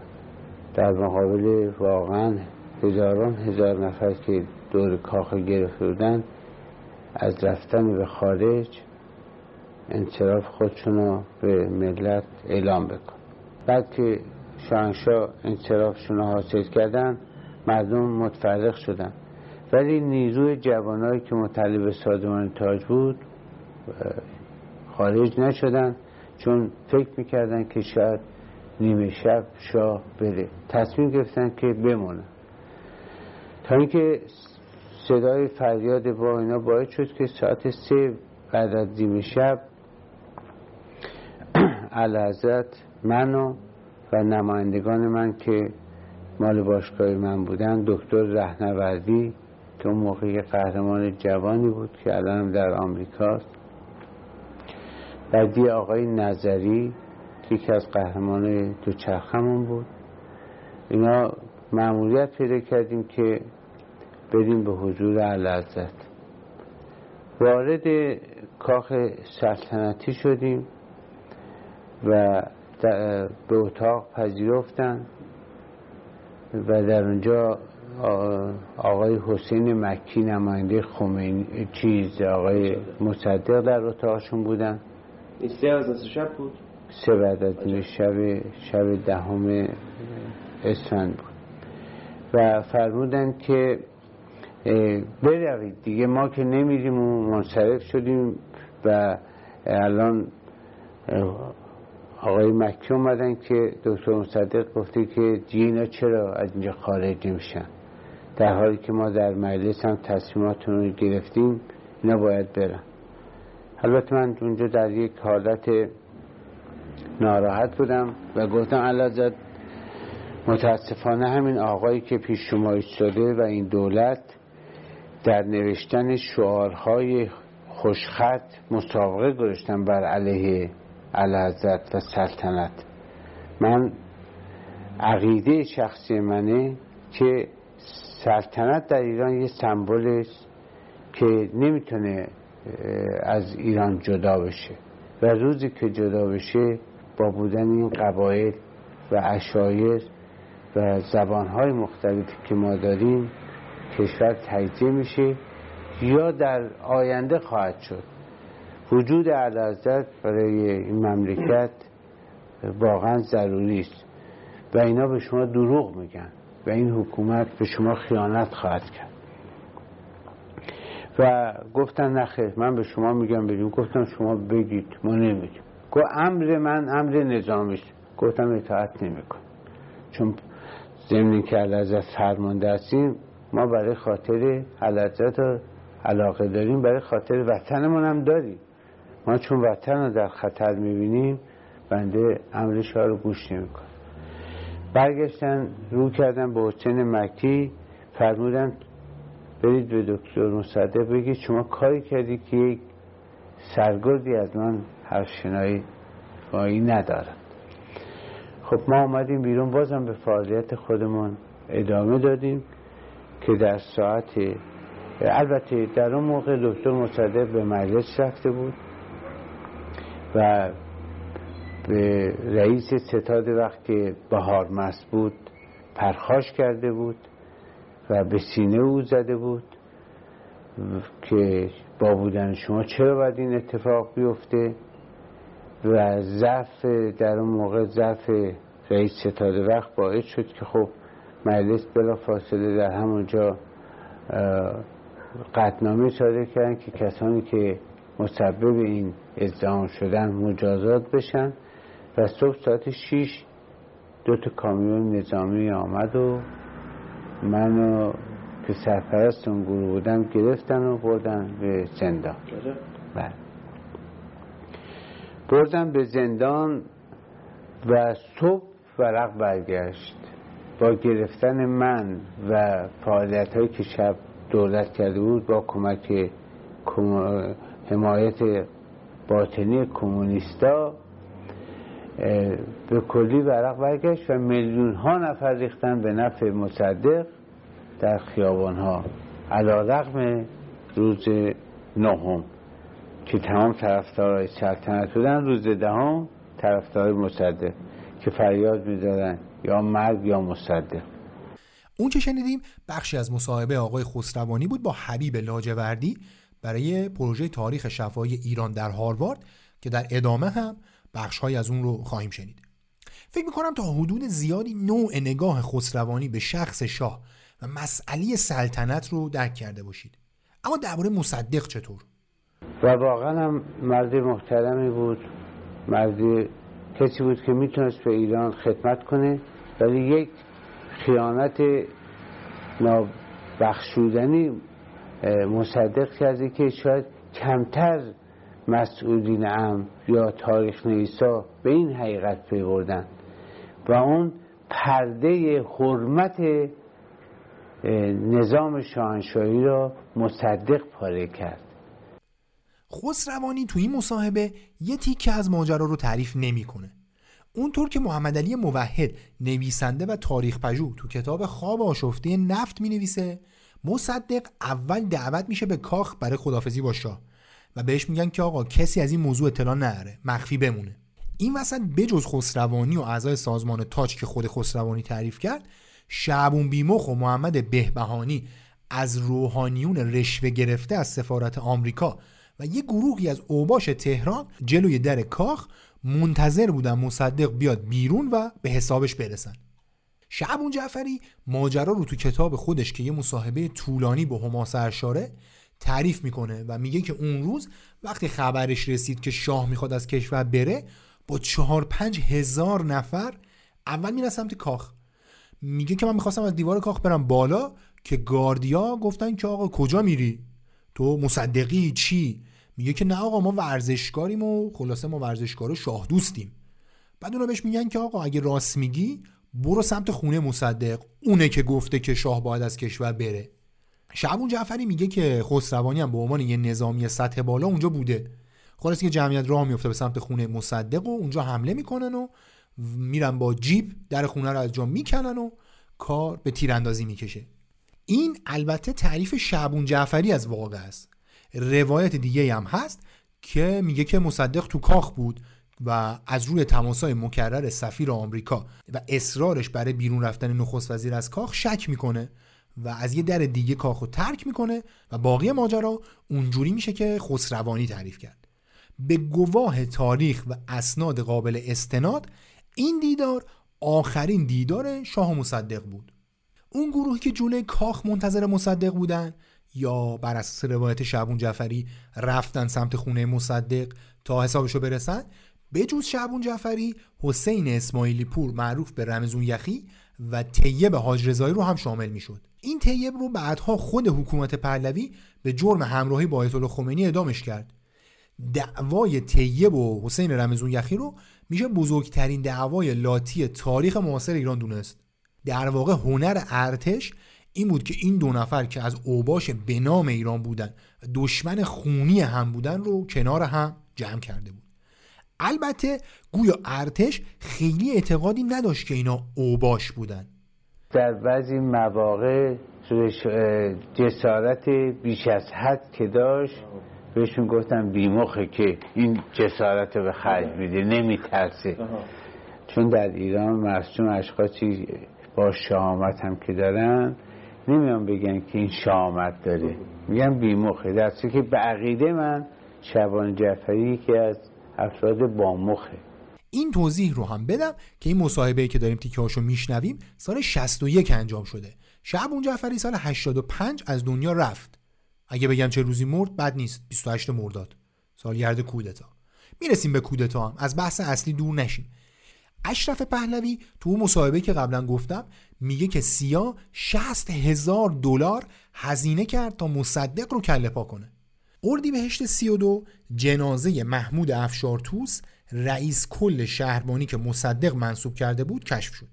در مقابل واقعا هزاران هزار نفر که دور کاخ گرفته بودن از رفتن به خارج انصراف خودشون رو به ملت اعلام بکن. بعد که شاهنشاه انصرافشون رو حاصل کردن مردم متفرق شدن. ولی نیروی جوانایی که مطلب سازمان تاج بود خارج نشدن چون فکر می‌کردن که شاید نیمه شب شاه بره. تصمیم گرفتن که بمونن. تا اینکه صدای فریاد با اینا باید شد که ساعت سه بعد از نیمه شب الحضرت منو و نمایندگان من که مال باشگاه من بودن دکتر رهنوردی که اون موقع قهرمان جوانی بود که الان در آمریکاست. بعدی آقای نظری که یکی از قهرمان دوچرخمون بود. اینا معمولیت پیدا کردیم که بریم به حضور علازت وارد کاخ سلطنتی شدیم و به اتاق پذیرفتن و در اونجا آقای حسین مکی نماینده خمینی چیز آقای مصدق در اتاقشون بودن. این سه از شب بود. سه بعد از شب شب دهم اسفند بود. و فرمودن که بروید دیگه ما که نمیریم و منصرف شدیم و الان آقای مکی اومدن که دکتر مصدق گفته که دینا چرا از اینجا خارج نمیشن؟ در حالی که ما در مجلس هم تصمیماتون رو گرفتیم اینا باید برن. البته من اونجا در یک حالت ناراحت بودم و گفتم علازت متاسفانه همین آقایی که پیش شما ایستاده و این دولت در نوشتن شعارهای خوشخط مسابقه گذاشتن بر علیه الحضرت و سلطنت. من عقیده شخصی منه که سلطنت در ایران یه سمبول است که نمی‌تونه از ایران جدا بشه. و روزی که جدا بشه با بودن این قبایل و اشایر و زبانهای مختلفی که ما داریم کشور تجزیه میشه یا در آینده خواهد شد. وجود علازت برای این مملکت واقعا ضروری است. و اینا به شما دروغ میگن و این حکومت به شما خیانت خواهد کرد. و گفتن نخیر من به شما میگم بگیم گفتم شما بگید ما نمیگیم. گفت امر من امر نظامی گفتم اطاعت نمیکن چون ضمن که علازت فرمانده هستیم ما برای خاطر علازت علاقه داریم برای خاطر وطنمون هم داریم. ما چون وطن رو در خطر می‌بینیم بنده امرش ها رو گوش نمیکن برگشتن رو کردن به حسین مکی. فرمودن برید به دکتر مصدق بگید شما کاری کردی که یک سرگردی از من حرفشنایی بایی ندارد. خب ما آمدیم بیرون بازم به فعالیت خودمون ادامه دادیم که در ساعت البته در اون موقع دکتر مصدق به مجلس رفته بود و به رئیس ستاد وقت که بهار بود پرخاش کرده بود. و به سینه او زده بود که با بودن شما چرا باید این اتفاق بیفته و ضعف در اون موقع ضعف رئیس ستاد وقت باعث شد که خب مجلس بلا فاصله در همونجا قطنامه صادر کردن که کسانی که مسبب این ازدهام شدن مجازات بشن و صبح ساعت 6 دو تا کامیون نظامی آمد و منو که سرپرست اون گروه بودم گرفتن و بردن به زندان. بله. بردن به زندان و صبح ورق برگشت. با گرفتن من و فعالیت هایی که شب دولت کرده بود با کمک حمایت باطنی کمونیستا به کلی ورق برگشت و میلیون ها نفر ریختن به نفع مصدق در خیابان ها علا رقم روز نهم که تمام طرفدارای سلطنت بودن روز دهم طرفدارای مصدق که فریاد می‌دادن یا مرگ یا مصدق. اون که شنیدیم بخشی از مصاحبه آقای خسروانی بود با حبیب لاجوردی برای پروژه تاریخ شفاهی ایران در هاروارد که در ادامه هم بخشهایی از اون رو خواهیم شنید. فکر می‌کنم تا حدود زیادی نوع نگاه خسروانی به شخص شاه و مسئله سلطنت رو درک کرده باشید. اما درباره مصدق چطور؟ و واقعا هم مرد محترمی بود. مردی کسی بود که می‌تونست به ایران خدمت کنه ولی یک خیانت نابخشودنی مصدق کرده که شاید کمتر مسئولین ام یا تاریخ نویسا به این حقیقت پیوردن. و اون پرده حرمت نظام شاهنشاهی را مصدق پاره کرد. خسروانی تو این مصاحبه یه تیکه از ماجرا رو تعریف نمی‌کنه. اونطور که محمد علی موحد نویسنده و تاریخ پژوه تو کتاب خواب آشفته نفت می نویسه مصدق اول دعوت میشه به کاخ برای خدافزی با شاه. و بهش میگن که آقا کسی از این موضوع اطلاع نره مخفی بمونه. این وسط بجز خسروانی و اعضای سازمان تاج که خود خسروانی تعریف کرد شعبون بیمخ و محمد بهبهانی از روحانیون رشوه گرفته از سفارت آمریکا و یه گروهی از اوباش تهران جلوی در کاخ منتظر بودن مصدق بیاد بیرون و به حسابش برسن. شعبون جعفری ماجرا رو تو کتاب خودش که یه مصاحبه طولانی با هما سرشاره تعریف می‌کنه و میگه که اون روز وقتی خبرش رسید که شاه می‌خواد از کشور بره با چهار پنج هزار نفر اول میره سمت کاخ. میگه که من می‌خواستم از دیوار کاخ برم بالا که گاردیا گفتن که آقا کجا میری؟ تو مصدقی؟ چی؟ میگه که نه آقا ما ورزشکاریم و خلاصه ما ورزشکار شاه دوستیم. بعد اونا بهش میگن که آقا اگه راست میگی برو سمت خونه مصدق. اونه که گفته که شاه باید از کشور بره. شعبون جعفری میگه که خسروانی هم به عنوان یه نظامی سطح بالا اونجا بوده. خلاص که جمعیت راه میفته به سمت خونه مصدق و اونجا حمله می‌کنن و میرن با جیب در خونه رو از جا می‌کنن و کار به تیراندازی می‌کشه. این البته تعریف شعبون جعفری از واقع است. روایت دیگه هم هست که میگه که مصدق تو کاخ بود و از روی تماسای مکرر سفیر آمریکا و اصرارش برای بیرون رفتن نخست وزیر از کاخ شک می‌کنه. و از یه در دیگه کاخو ترک می‌کنه و باقی ماجرا اونجوری میشه که خسروانی تعریف کرد. به گواه تاریخ و اسناد قابل استناد این دیدار آخرین دیدار شاه مصدق بود. اون گروهی که جلوی کاخ منتظر مصدق بودن یا بر اساس روایت شعبون جعفری رفتن سمت خونه مصدق تا حسابشو برسن به جز شعبون جعفری حسین اسماعیلی پور معروف به رمزون یخی و طیب حاج رضایی رو هم شامل می‌شد. این طیب رو بعدها خود حکومت پهلوی به جرم همراهی با آیت الله خمینی اعدامش کرد. دعوای طیب و حسین رمزون یخی رو میشه بزرگترین دعوای لاتی تاریخ معاصر ایران دونست. در واقع هنر ارتش این بود که این دو نفر که از اوباش به نام ایران بودن دشمن خونی هم بودن رو کنار هم جمع کرده بود. البته گویا ارتش خیلی اعتقادی نداشت که اینا اوباش بودن. در بعضی مواقع جسارت بیش از حد که داشت بهشون گفتم بیمخه که این جسارت رو به خرج میده نمیترسه. چون در ایران مرسوم اشخاصی با شهامت هم که دارن نمیان بگن که این شهامت داره. میگن بیمخه. درسته که به عقیده من شبان جعفری که از افراد با مخه این توضیح رو هم بدم که این مصاحبه که داریم تیکه هاشو میشنویم سال 61 انجام شده. شعبون جعفری سال 85 از دنیا رفت. اگه بگم چه روزی مرد بد نیست. 28 مرداد. سالگرد کودتا. می‌رسیم به کودتا هم. از بحث اصلی دور نشیم. اشرف پهلوی تو اون مصاحبه که قبلا گفتم میگه که سیا 60 هزار دلار هزینه کرد تا مصدق رو کله پا کنه. اردیبهشت 32 جنازه محمود افشارتوس رئیس کل شهربانی که مصدق منصوب کرده بود کشف شد.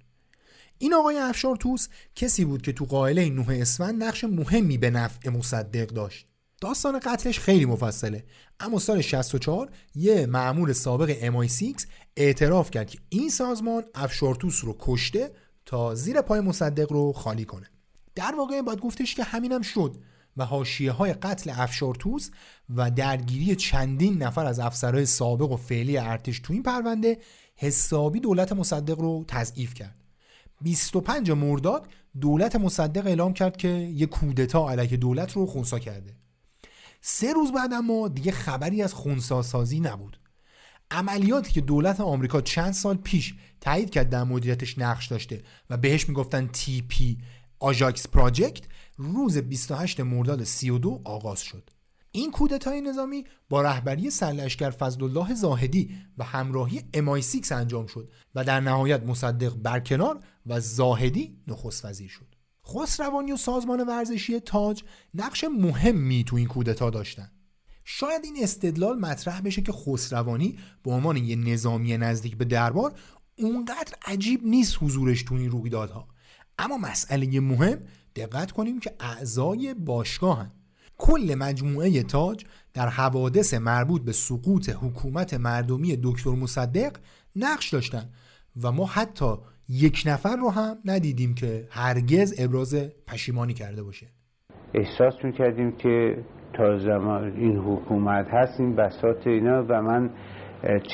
این آقای افشارتوس کسی بود که تو قائله نوح اسفند نقش مهمی به نفع مصدق داشت. داستان قتلش خیلی مفصله اما سال 64 یه معمول سابق MI6 اعتراف کرد که این سازمان افشارتوس رو کشته تا زیر پای مصدق رو خالی کنه. در واقع باید گفتش که همینم شد. و حاشیه های قتل افشارتوس و درگیری چندین نفر از افسرهای سابق و فعلی ارتش تو این پرونده حسابی دولت مصدق رو تضعیف کرد. 25 مرداد دولت مصدق اعلام کرد که یک کودتا علیه دولت رو خونسا کرده. سه روز بعد اما دیگه خبری از خونساسازی نبود. عملیاتی که دولت آمریکا چند سال پیش تایید کرد در مدیریتش نقش داشته و بهش می‌گفتن تی پی آژاکس پراجکت روز 28 مرداد 32 آغاز شد. این کودتای نظامی با رهبری سرلشکر فضلالله زاهدی و همراهی امای 6 انجام شد و در نهایت مصدق برکنار و زاهدی نخست وزیر شد. خسروانی و سازمان ورزشی تاج نقش مهمی تو این کودتا داشتن. شاید این استدلال مطرح بشه که خسروانی به عنوان یه نظامی نزدیک به دربار اونقدر عجیب نیست حضورش تو این رویدادها. اما مسئله مهم دقت کنیم که اعضای باشگاهن کل مجموعه تاج در حوادث مربوط به سقوط حکومت مردمی دکتر مصدق نقش داشتن و ما حتی یک نفر رو هم ندیدیم که هرگز ابراز پشیمانی کرده باشه. احساس می‌کردیم که تا زمان این حکومت هست این بساط اینا و من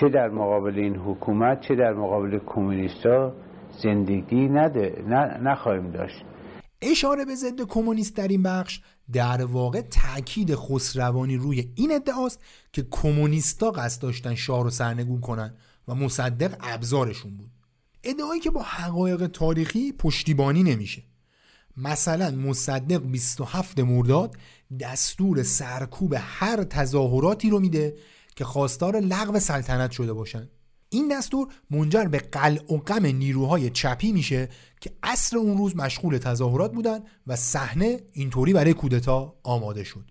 چه در مقابل این حکومت چه در مقابل کمونیستا زندگی نده نخواهیم داشت. اشاره به ضد کمونیست در این بخش در واقع تاکید خسروانی روی این ادعاست که کمونیستا قصد داشتن شاه رو سرنگون کنن و مصدق ابزارشون بود. ادعایی که با حقایق تاریخی پشتیبانی نمیشه. مثلا مصدق 27 مرداد دستور سرکوب هر تظاهراتی رو میده که خواستار لغو سلطنت شده باشن. این دستور منجر به قلع و قم نیروهای چپی میشه که اصر اون روز مشغول تظاهرات بودن و صحنه اینطوری برای کودتا آماده شد.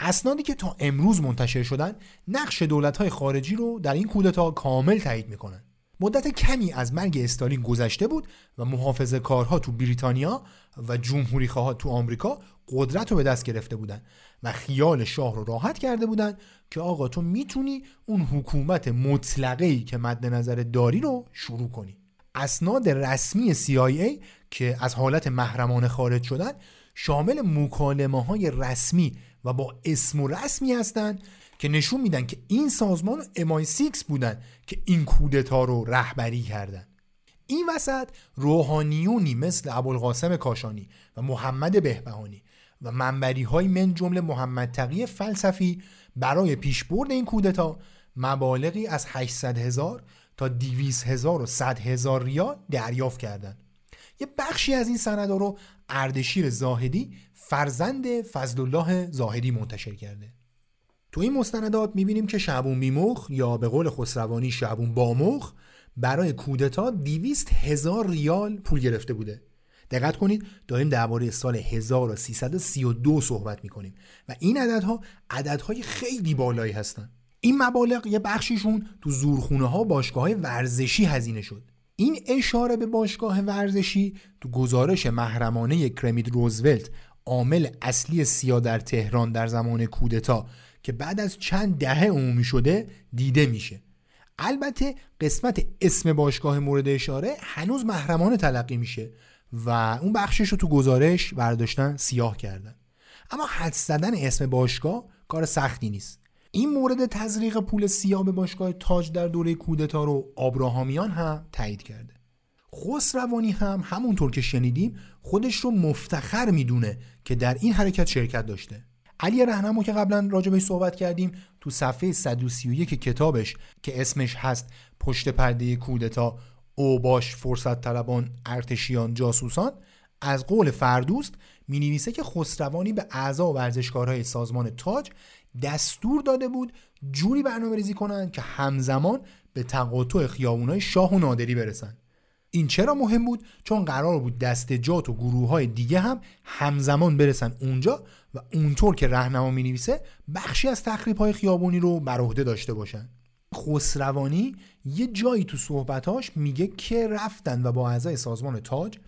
اسنادی که تا امروز منتشر شدن نقش دولت‌های خارجی رو در این کودتا کامل تایید می‌کنن. مدت کمی از مرگ استالین گذشته بود و محافظه کارها تو بریتانیا و جمهوری تو آمریکا قدرت رو به دست گرفته بودن. و خیال شاه رو راحت کرده بودن که آقا تو می‌تونی اون حکومت مطلقه ای که مد نظر داری رو شروع کنی. اسناد رسمی CIA که از حالت محرمانه خارج شدن شامل مکالمه های رسمی و با اسم و رسمی هستند که نشون میدن که این سازمان امای سیکس بودن که این کودتا رو رهبری کردن. این وسط روحانیونی مثل ابوالقاسم کاشانی و محمد بهبهانی و منبری های من جمله محمد تقی فلسفی برای پیشبرد این کودتا مبالغی از 800 هزار تا 200 هزار و 100 هزار ریال دریافت کردند. یه بخشی از این سندها رو اردشیر زاهدی فرزند فضل الله زاهدی منتشر کرده تو این مستندات می‌بینیم که شعبون بیمخ یا به قول خسروانی شعبون بامخ برای کودتا 200 هزار ریال پول گرفته بوده دقت کنید داریم درباره سال 1332 صحبت می‌کنیم و این عددها عددهای خیلی بالایی هستند این مبالغ یه بخشیشون تو زورخونه ها باشگاه ورزشی هزینه شد. این اشاره به باشگاه ورزشی تو گزارش محرمانه کرمیت روزولت عامل اصلی سیا در تهران در زمان کودتا که بعد از چند دهه عمومی شده دیده میشه. البته قسمت اسم باشگاه مورد اشاره هنوز محرمانه تلقی میشه. و اون بخشش رو تو گزارش برداشتن سیاه کردن. اما حد زدن اسم باشگاه کار سختی نیست. این مورد تزریق پول سیاه به باشگاه تاج در دوره کودتا رو آبراهامیان هم تایید کرده. خسروانی هم همونطور که شنیدیم خودش رو مفتخر می‌دونه که در این حرکت شرکت داشته. علی رهنمو که قبلا راجع بهش صحبت کردیم تو صفحه 131 کتابش که اسمش هست پشت پرده کودتا اوباش فرصت طلبان ارتشیان جاسوسان از قول فردوست می نویسه که خسروانی به اعضا و ورزشکارهای سازمان تاج دستور داده بود جوری برنامه ریزی کنند که همزمان به تقاطع خیابونای شاه و نادری برسن این چرا مهم بود؟ چون قرار بود دستجات و گروه های دیگه هم همزمان برسن اونجا و اونطور که رهنما می نویسه بخشی از تخریب های خیابونی رو بر عهده داشته باشن خسروانی یه جایی تو صحبتاش میگه که رفتن و با اعضای سازمان تاج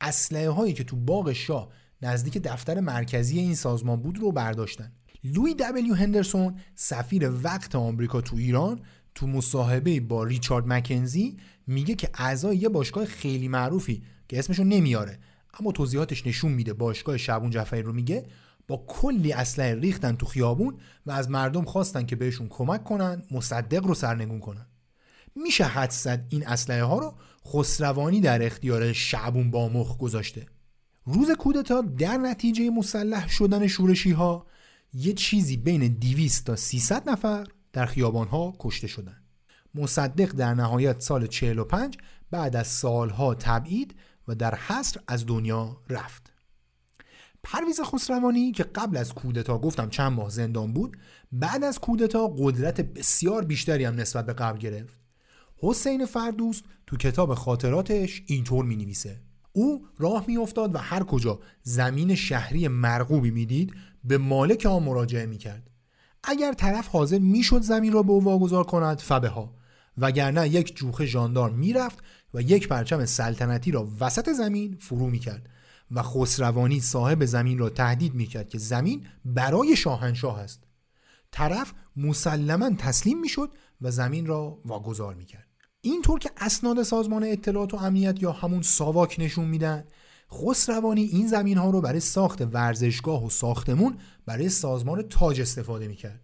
اسلحه هایی که تو باغ شاه نزدیک دفتر مرکزی این سازمان بود رو برداشتن. لوی دبلیو هندرسون سفیر وقت آمریکا تو ایران تو مصاحبه با ریچارد مکنزی میگه که اعضای یه باشگاه خیلی معروفی که اسمشو نمیاره اما توضیحاتش نشون میده باشگاه شعبون جعفری رو میگه با کلی اسلحه ریختن تو خیابون و از مردم خواستن که بهشون کمک کنن مصدق رو سرنگون کنن. میشه حد زد این اسلحه ها رو خسروانی در اختیار شعبون با مخ گذاشته. روز کودتا در نتیجه مسلح شدن شورشی ها یه چیزی بین 200 تا 300 نفر در خیابان ها کشته شدن. مصدق در نهایت سال 45 بعد از سالها تبعید و در حصر از دنیا رفت. پرویز خسروانی که قبل از کودتا گفتم چند ماه زندان بود بعد از کودتا قدرت بسیار بیشتری هم نسبت به قبل گرفت. حسین فردوست تو کتاب خاطراتش اینطور می نویسه او راه می افتاد و هر کجا زمین شهری مرغوبی می‌دید به مالک آن مراجعه می کرد اگر طرف حاضر می‌شد زمین را به او واگذار کند فبه ها وگرنه یک جوخه ژاندارم می‌رفت و یک پرچم سلطنتی را وسط زمین فرو می‌کرد. و خسروانی صاحب زمین را تهدید می‌کرد که زمین برای شاهنشاه است. طرف مسلما تسلیم می‌شد و زمین را واگذار می‌کرد. اینطور که اسناد سازمان اطلاعات و امنیت یا همون ساواک نشون میدن خسروانی این زمین ها رو برای ساخت ورزشگاه و ساختمون برای سازمان تاج استفاده می‌کرد.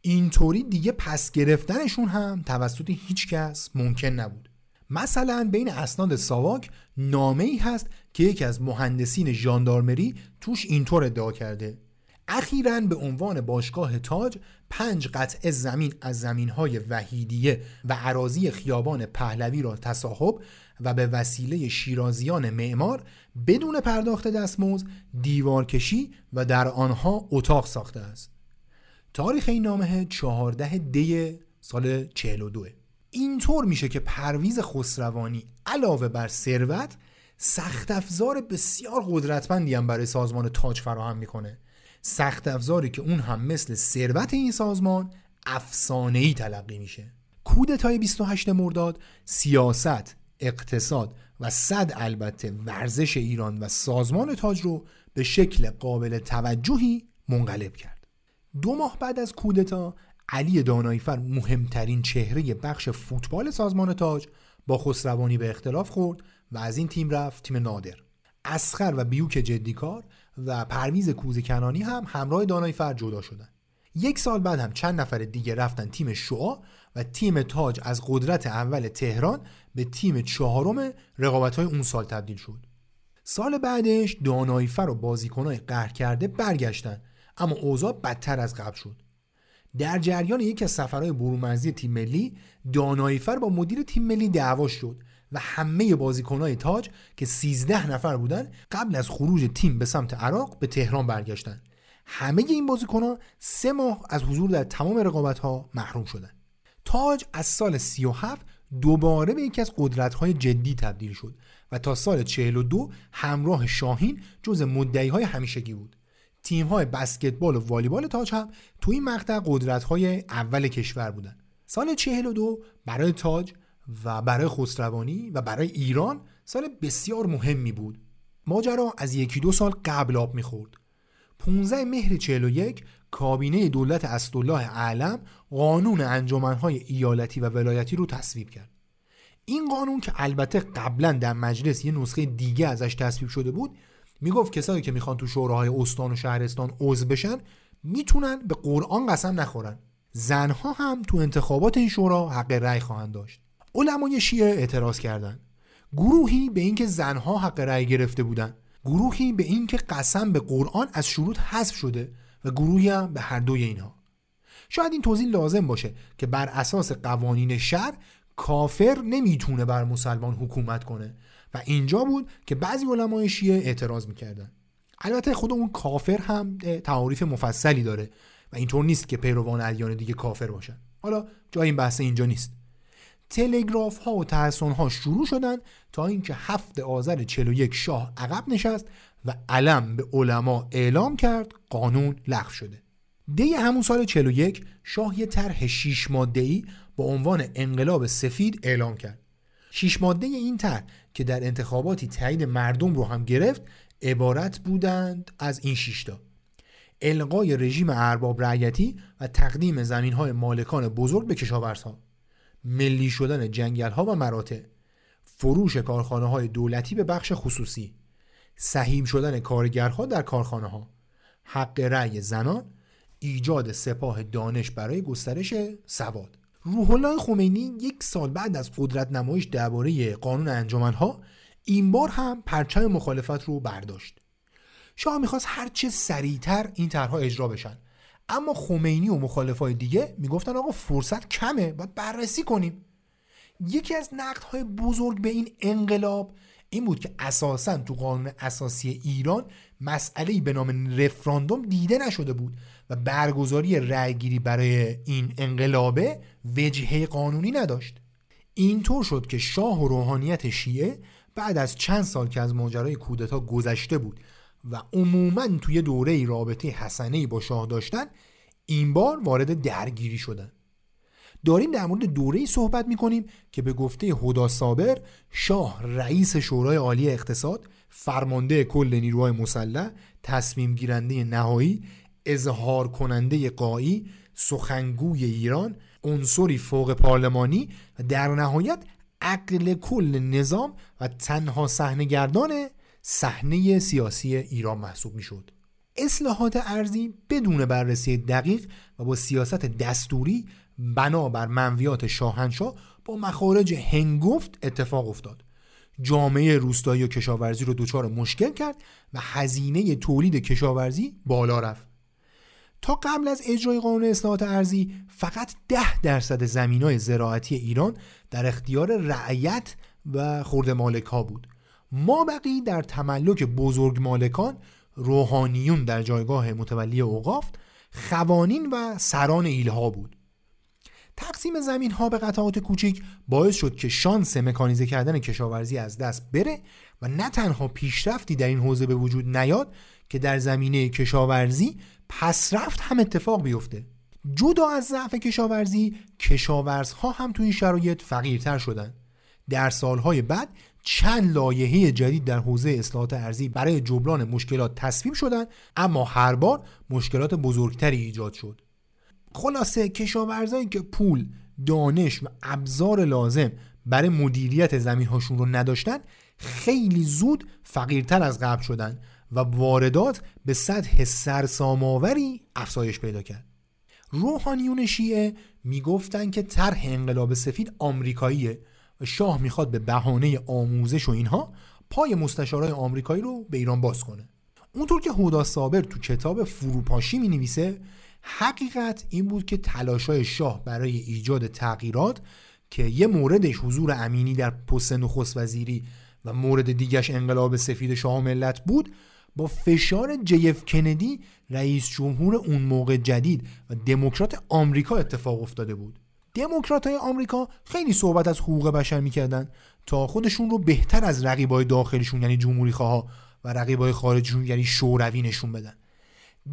اینطوری دیگه پس گرفتنشون هم توسط هیچ کس ممکن نبود. مثلا بین اسناد ساواک نامه ای هست که یکی از مهندسین ژاندارمری توش اینطور ادعا کرده. اخیرا به عنوان باشگاه تاج پنج قطعه زمین از زمینهای وحیدیه و عراضی خیابان پهلوی را تصاحب و به وسیله شیرازیان معمار بدون پرداخت دستمزد دیوارکشی و در آنها اتاق ساخته است. تاریخ این نامه 14 دی سال 42 اینطور میشه که پرویز خسروانی علاوه بر ثروت سخت افزار بسیار قدرتمندی هم برای سازمان تاج فراهم می‌کنه. سخت افزاری که اون هم مثل ثروت این سازمان افسانه ای تلقی میشه. کودتای 28 مرداد سیاست اقتصاد و صد البته ورزش ایران و سازمان تاج رو به شکل قابل توجهی منقلب کرد. دو ماه بعد از کودتا علی دانایفر مهمترین چهره بخش فوتبال سازمان تاج با خسروانی به اختلاف خورد و از این تیم رفت تیم نادر. اسخر و بیوک جدیکار و پرویز کوزه کنانی هم همراه دانای فر جدا شدن. یک سال بعد هم چند نفر دیگه رفتن تیم شعا و تیم تاج از قدرت اول تهران به تیم چهارم رقابت های اون سال تبدیل شد. سال بعدش دانایفر و بازیکنهای قهر کرده برگشتن اما اوضاع بدتر از قبل شد. در جریان یکی از سفرهای برومرزی تیم ملی دانایفر با مدیر تیم ملی دعوا شد و همه بازیکنهای تاج که 13 نفر بودن قبل از خروج تیم به سمت عراق به تهران برگشتن. همه این بازیکنها سه ماه از حضور در تمام رقابت ها محروم شدن. تاج از سال 37 دوباره به یکی از قدرت های جدی تبدیل شد و تا سال 42 همراه شاهین جز مدعی های همیشگی بود. تیم های بسکتبال و والیبال تاج هم تو این مقطع قدرت های اول کشور بودن. سال 42 برای تاج و برای خسروانی و برای ایران سال بسیار مهمی بود. ماجرا از یکی دو سال قبل آب می‌خورد. 15 مهر 41 کابینه دولت اسدالله اعلم قانون انجمنهای ایالتی و ولایتی رو تصویب کرد. این قانون که البته قبلا در مجلس یه نسخه دیگه ازش تصویب شده بود می‌گفت کسایی که می‌خوان تو شوراهای استان و شهرستان عضو بشن می‌تونن به قرآن قسم نخورن. زنها هم تو انتخابات این شورا حق رأی خواهند داشت. علمای شیعه اعتراض کردند. گروهی به اینکه زنها حق رأی گرفته بودند. گروهی به اینکه قسم به قرآن از شروط حذف شده و گروهی هم به هر دوی اینها. شاید این توضیح لازم باشه که بر اساس قوانین شهر کافر نمی‌تونه بر مسلمان حکومت کنه. و اینجا بود که بعضی علمای شیعه اعتراض می‌کردن. البته خود اون کافر هم تعاریف مفصلی داره و اینطور نیست که پیروان ادیان دیگه کافر باشن. حالا جای این بحث اینجا نیست. تلگراف ها و تحسن ها شروع شدن تا اینکه هفت آذر 41 شاه عقب نشست و علم به علما اعلام کرد قانون لغو شده. دی همون سال 41 شاه یه طرح 6 ماده با عنوان انقلاب سفید اعلام کرد. 6 ماده این طرح که در انتخاباتی تایید مردم رو هم گرفت عبارت بودند از این شیشتا القای رژیم ارباب رعیتی و تقدیم زمین های مالکان بزرگ به کشاورزها ملی شدن جنگل ها و مراتع فروش کارخانه های دولتی به بخش خصوصی سهیم شدن کارگرها در کارخانه ها حق رأی زنان ایجاد سپاه دانش برای گسترش سواد. روح الله خمینی یک سال بعد از قدرت نمایش درباره قانون انجمنها این بار هم پرچم مخالفت رو برداشت. شاه می‌خواست هرچه سریعتر این طرحها اجرا بشن. اما خمینی و مخالفای دیگه می‌گفتن آقا فرصت کمه باید بررسی کنیم. یکی از نقدهای بزرگ به این انقلاب این بود که اساسا تو قانون اساسی ایران مسئله به نام رفراندوم دیده نشده بود و برگزاری رأیگیری برای این انقلابه وجهه قانونی نداشت. اینطور شد که شاه و روحانیت شیعه بعد از چند سال که از ماجرای کودتا گذشته بود و عموما توی دوره رابطه حسنه با شاه داشتن این بار وارد درگیری شدن. داریم در مورد دوره صحبت می‌کنیم که به گفته هدا صابر شاه رئیس شورای عالی اقتصاد فرمانده کل نیروهای مسلح تصمیم گیرنده نهایی اظهار کننده قایی سخنگوی ایران عنصری فوق پارلمانی و در نهایت عقل کل نظام و تنها صحنهگردان صحنه سیاسی ایران محسوب می‌شد. اصلاحات ارزی بدون بررسی دقیق و با سیاست دستوری بنابر منویات شاهنشاه با مخارج هنگفت اتفاق افتاد جامعه روستایی و کشاورزی رو دچار مشکل کرد و هزینه تولید کشاورزی بالا رفت تا قبل از اجرای قانون اصلاحات ارزی فقط ده درصد زمین های زراعتی ایران در اختیار رعیت و خورد مالک ها بود. ما بقی در تملک بزرگ مالکان روحانیون در جایگاه متولی اوقاف خوانین و سران ایلها بود. تقسیم زمین ها به قطعات کوچیک باعث شد که شانس مکانیزه کردن کشاورزی از دست بره و نه تنها پیشرفتی در این حوزه به وجود نیاد که در زمینه کشاورزی پسرفت هم اتفاق بیفته. جدا از ضعف کشاورزی کشاورزها هم تو این شرایط فقیرتر شدن. در سالهای بعد چند لایحه جدید در حوزه اصلاحات ارزی برای جبران مشکلات تصویب شدند اما هر بار مشکلات بزرگتری ایجاد شد. خلاصه کشاورزایی که پول دانش و ابزار لازم برای مدیریت زمین هاشون رو نداشتن خیلی زود فقیرتر از قبل شدن. و واردات به سطح سرساماوری افزایش پیدا کرد. روحانیون شیعه می‌گفتن که طرح انقلاب سفید آمریکاییه و شاه می‌خواد به بهانه آموزش و اینها پای مستشارای آمریکایی رو به ایران باز کنه. اونطور که هودا صابر تو کتاب فروپاشی می نویسه حقیقت این بود که تلاشای شاه برای ایجاد تغییرات که یه موردش حضور امینی در پست نخست وزیری و مورد دیگش انقلاب سفید شاه ملت بود با فشار جیف کندی رئیس جمهور اون موقع جدید و دموکرات آمریکا اتفاق افتاده بود. دموکرات های آمریکا خیلی صحبت از حقوق بشر می‌کردن تا خودشون رو بهتر از رقیبای داخلشون یعنی جمهوری خواه و رقیبای خارجشون یعنی شوروی نشون بدن.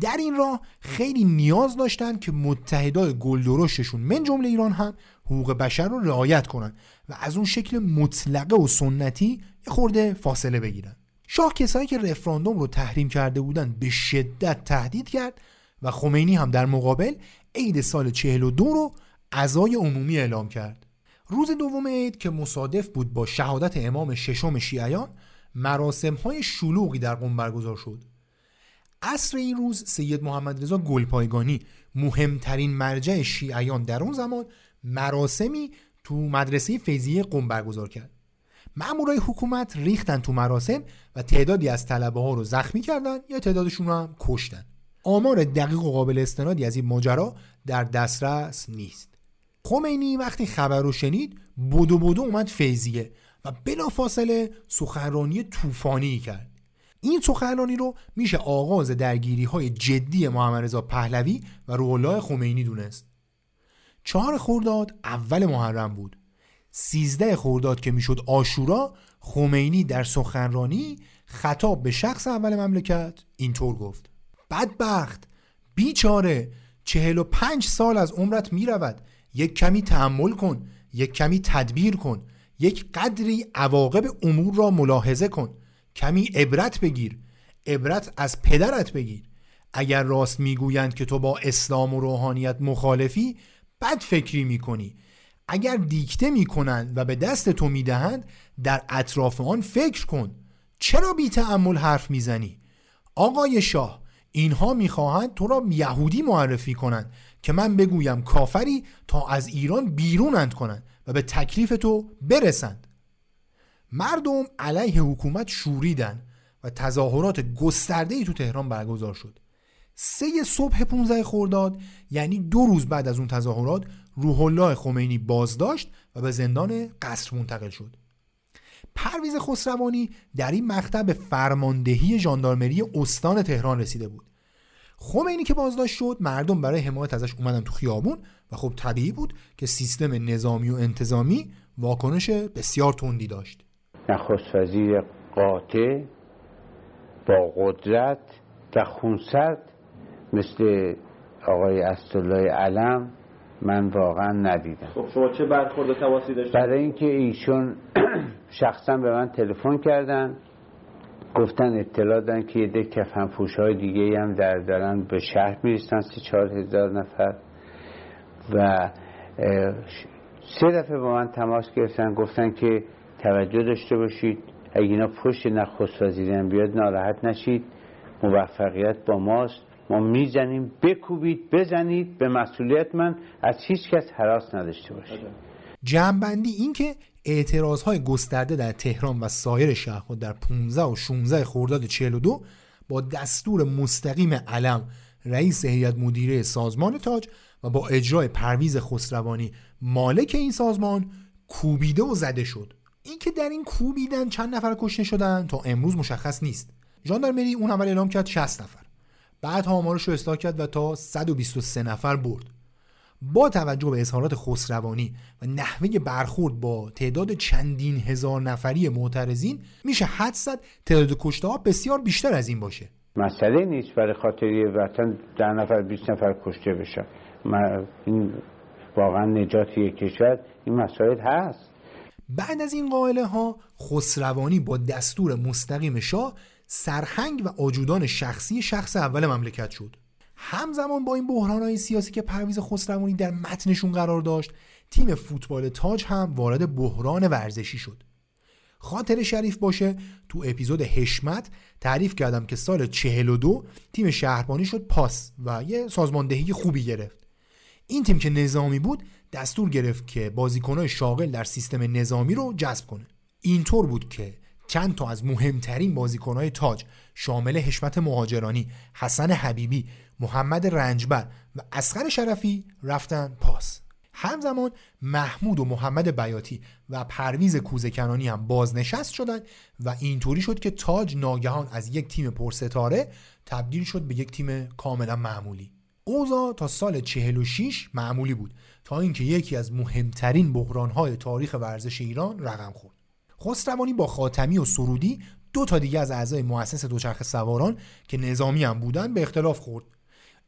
در این راه خیلی نیاز داشتن که متحدای گلدرشتشون من جمله ایران هم حقوق بشر رو رعایت کنن و از اون شکل مطلقه و سنتی یه خورده فاصله بگیرن. شاه کسایی که رفراندوم رو تحریم کرده بودن به شدت تهدید کرد و خمینی هم در مقابل عید سال 42 رو عزای عمومی اعلام کرد. روز دوم عید که مصادف بود با شهادت امام ششم شیعیان مراسم های شلوغی در قم برگزار شد. عصر این روز سید محمد رضا گلپایگانی مهمترین مرجع شیعیان در اون زمان مراسمی تو مدرسه فیزیه قم برگزار کرد. مامورای حکومت ریختن تو مراسم و تعدادی از طلبه ها رو زخمی کردن یا تعدادشون رو هم کشتن. آمار دقیق و قابل استنادی از این ماجرا در دسترس نیست. خمینی وقتی خبر رو شنید بودو بودو اومد فیزیه و بلافاصله سخنرانی طوفانی کرد. این سخنرانی رو میشه آغاز درگیری های جدی محمد رضا پهلوی و روح الله خمینی دونست. چهار خورداد اول محرم بود. سیزده خورداد که می‌شد آشورا خمینی در سخنرانی خطاب به شخص اول مملکت اینطور گفت. بدبخت بیچاره چهل و پنج سال از عمرت می‌رود. یک کمی تحمل کن یک کمی تدبیر کن یک قدری عواقب امور را ملاحظه کن. کمی عبرت بگیر عبرت از پدرت بگیر. اگر راست می‌گویند که تو با اسلام و روحانیت مخالفی بد فکری می‌کنی. اگر دیکته می‌کنند و به دست تو می‌دهند در اطراف آن فکر کن. چرا بی تعمل حرف می‌زنی؟ آقای شاه اینها می‌خواهند تو را یهودی معرفی کنند که من بگویم کافری تا از ایران بیرونند کنند و به تکلیف تو برسند. مردم علیه حکومت شوریدن و تظاهرات گسترده ای تو تهران برگزار شد. سه صبح 15 خرداد یعنی دو روز بعد از اون تظاهرات روح الله خمینی بازداشت و به زندان قصر منتقل شد. پرویز خسروانی در این مقطع به فرماندهی ژاندارمری استان تهران رسیده بود. خمینی که بازداشت شد مردم برای حمایت ازش اومدن تو خیابون و خب طبیعی بود که سیستم نظامی و انتظامی واکنش بسیار تندی داشت. نخست وزیر قاطع با قدرت و خونسرد مثل آقای اسدالله علم من واقعا ندیدم. خب شما چه برخورد تواسی داشتید؟ برای اینکه ایشون شخصا به من تلفن کردن گفتن اطلاع دادن که یه ده کفن های دیگه هم در دارن به شهر می‌رسن سی چهار هزار نفر. و سه دفعه با من تماس گرفتن گفتن که توجه داشته باشید اگه اینا پشت نخست وزیرم بیاد ناراحت نشید موفقیت با ماست. ما می‌زنیم بکوبید بزنید به مسئولیت من از هیچ کس حراس نداشته باشید جمعبندی این که اعتراض های گسترده در تهران و سایر شهرها در 15 و 16 خرداد 42 با دستور مستقیم علم رئیس هیئت مدیره سازمان تاج و با اجرای پرویز خسروانی مالک این سازمان کوبیده و زده شد. اینکه در این کوبیدن چند نفر کشته شدن تا امروز مشخص نیست. ژاندارمری اون اول اعلام کرد 60 نفر. بعد آمارش رو اصلاح کرد و تا 123 نفر برد. با توجه به اظهارات خسروانی و نحوه برخورد با تعداد چندین هزار نفری معترضین میشه حد زد تعداد کشته ها بسیار بیشتر از این باشه. مسئله نیست. برای خاطری وطن ده نفر 20 نفر کشته بشن. این واقعا نجات یک کشور. این مسائل هست. بعد از این قائله ها خسروانی با دستور مستقیم شاه سرهنگ و آجودان شخصی شخص اول مملکت شد. همزمان با این بحران های سیاسی که پرویز خسروانی در متنشون قرار داشت تیم فوتبال تاج هم وارد بحران ورزشی شد. خاطر شریف باشه تو اپیزود حشمت تعریف کردم که سال 42 تیم شهربانی شد پاس و یه سازماندهی خوبی گرفت. این تیم که نظامی بود دستور گرفت که بازیکنهای شاغل در سیستم نظامی رو جذب کنه. اینطور بود که چند تا از مهمترین بازیکنهای تاج شامل حشمت مهاجرانی، حسن حبیبی، محمد رنجبر و اسقر شرفی رفتن پاس. همزمان محمود و محمد بیاتی و پرویز کوزکنانی هم بازنشست شدند و اینطوری شد که تاج ناگهان از یک تیم پرستاره تبدیل شد به یک تیم کاملا معمولی. اوضاع تا سال 46 معمولی بود تا اینکه یکی از مهمترین بحرانهای تاریخ ورزش ایران رقم خورد. خسروانی با خاتمی و سرودی دو تا دیگه از اعضای مؤسس دوچرخه سواران که نظامی هم بودن به اختلاف خورد.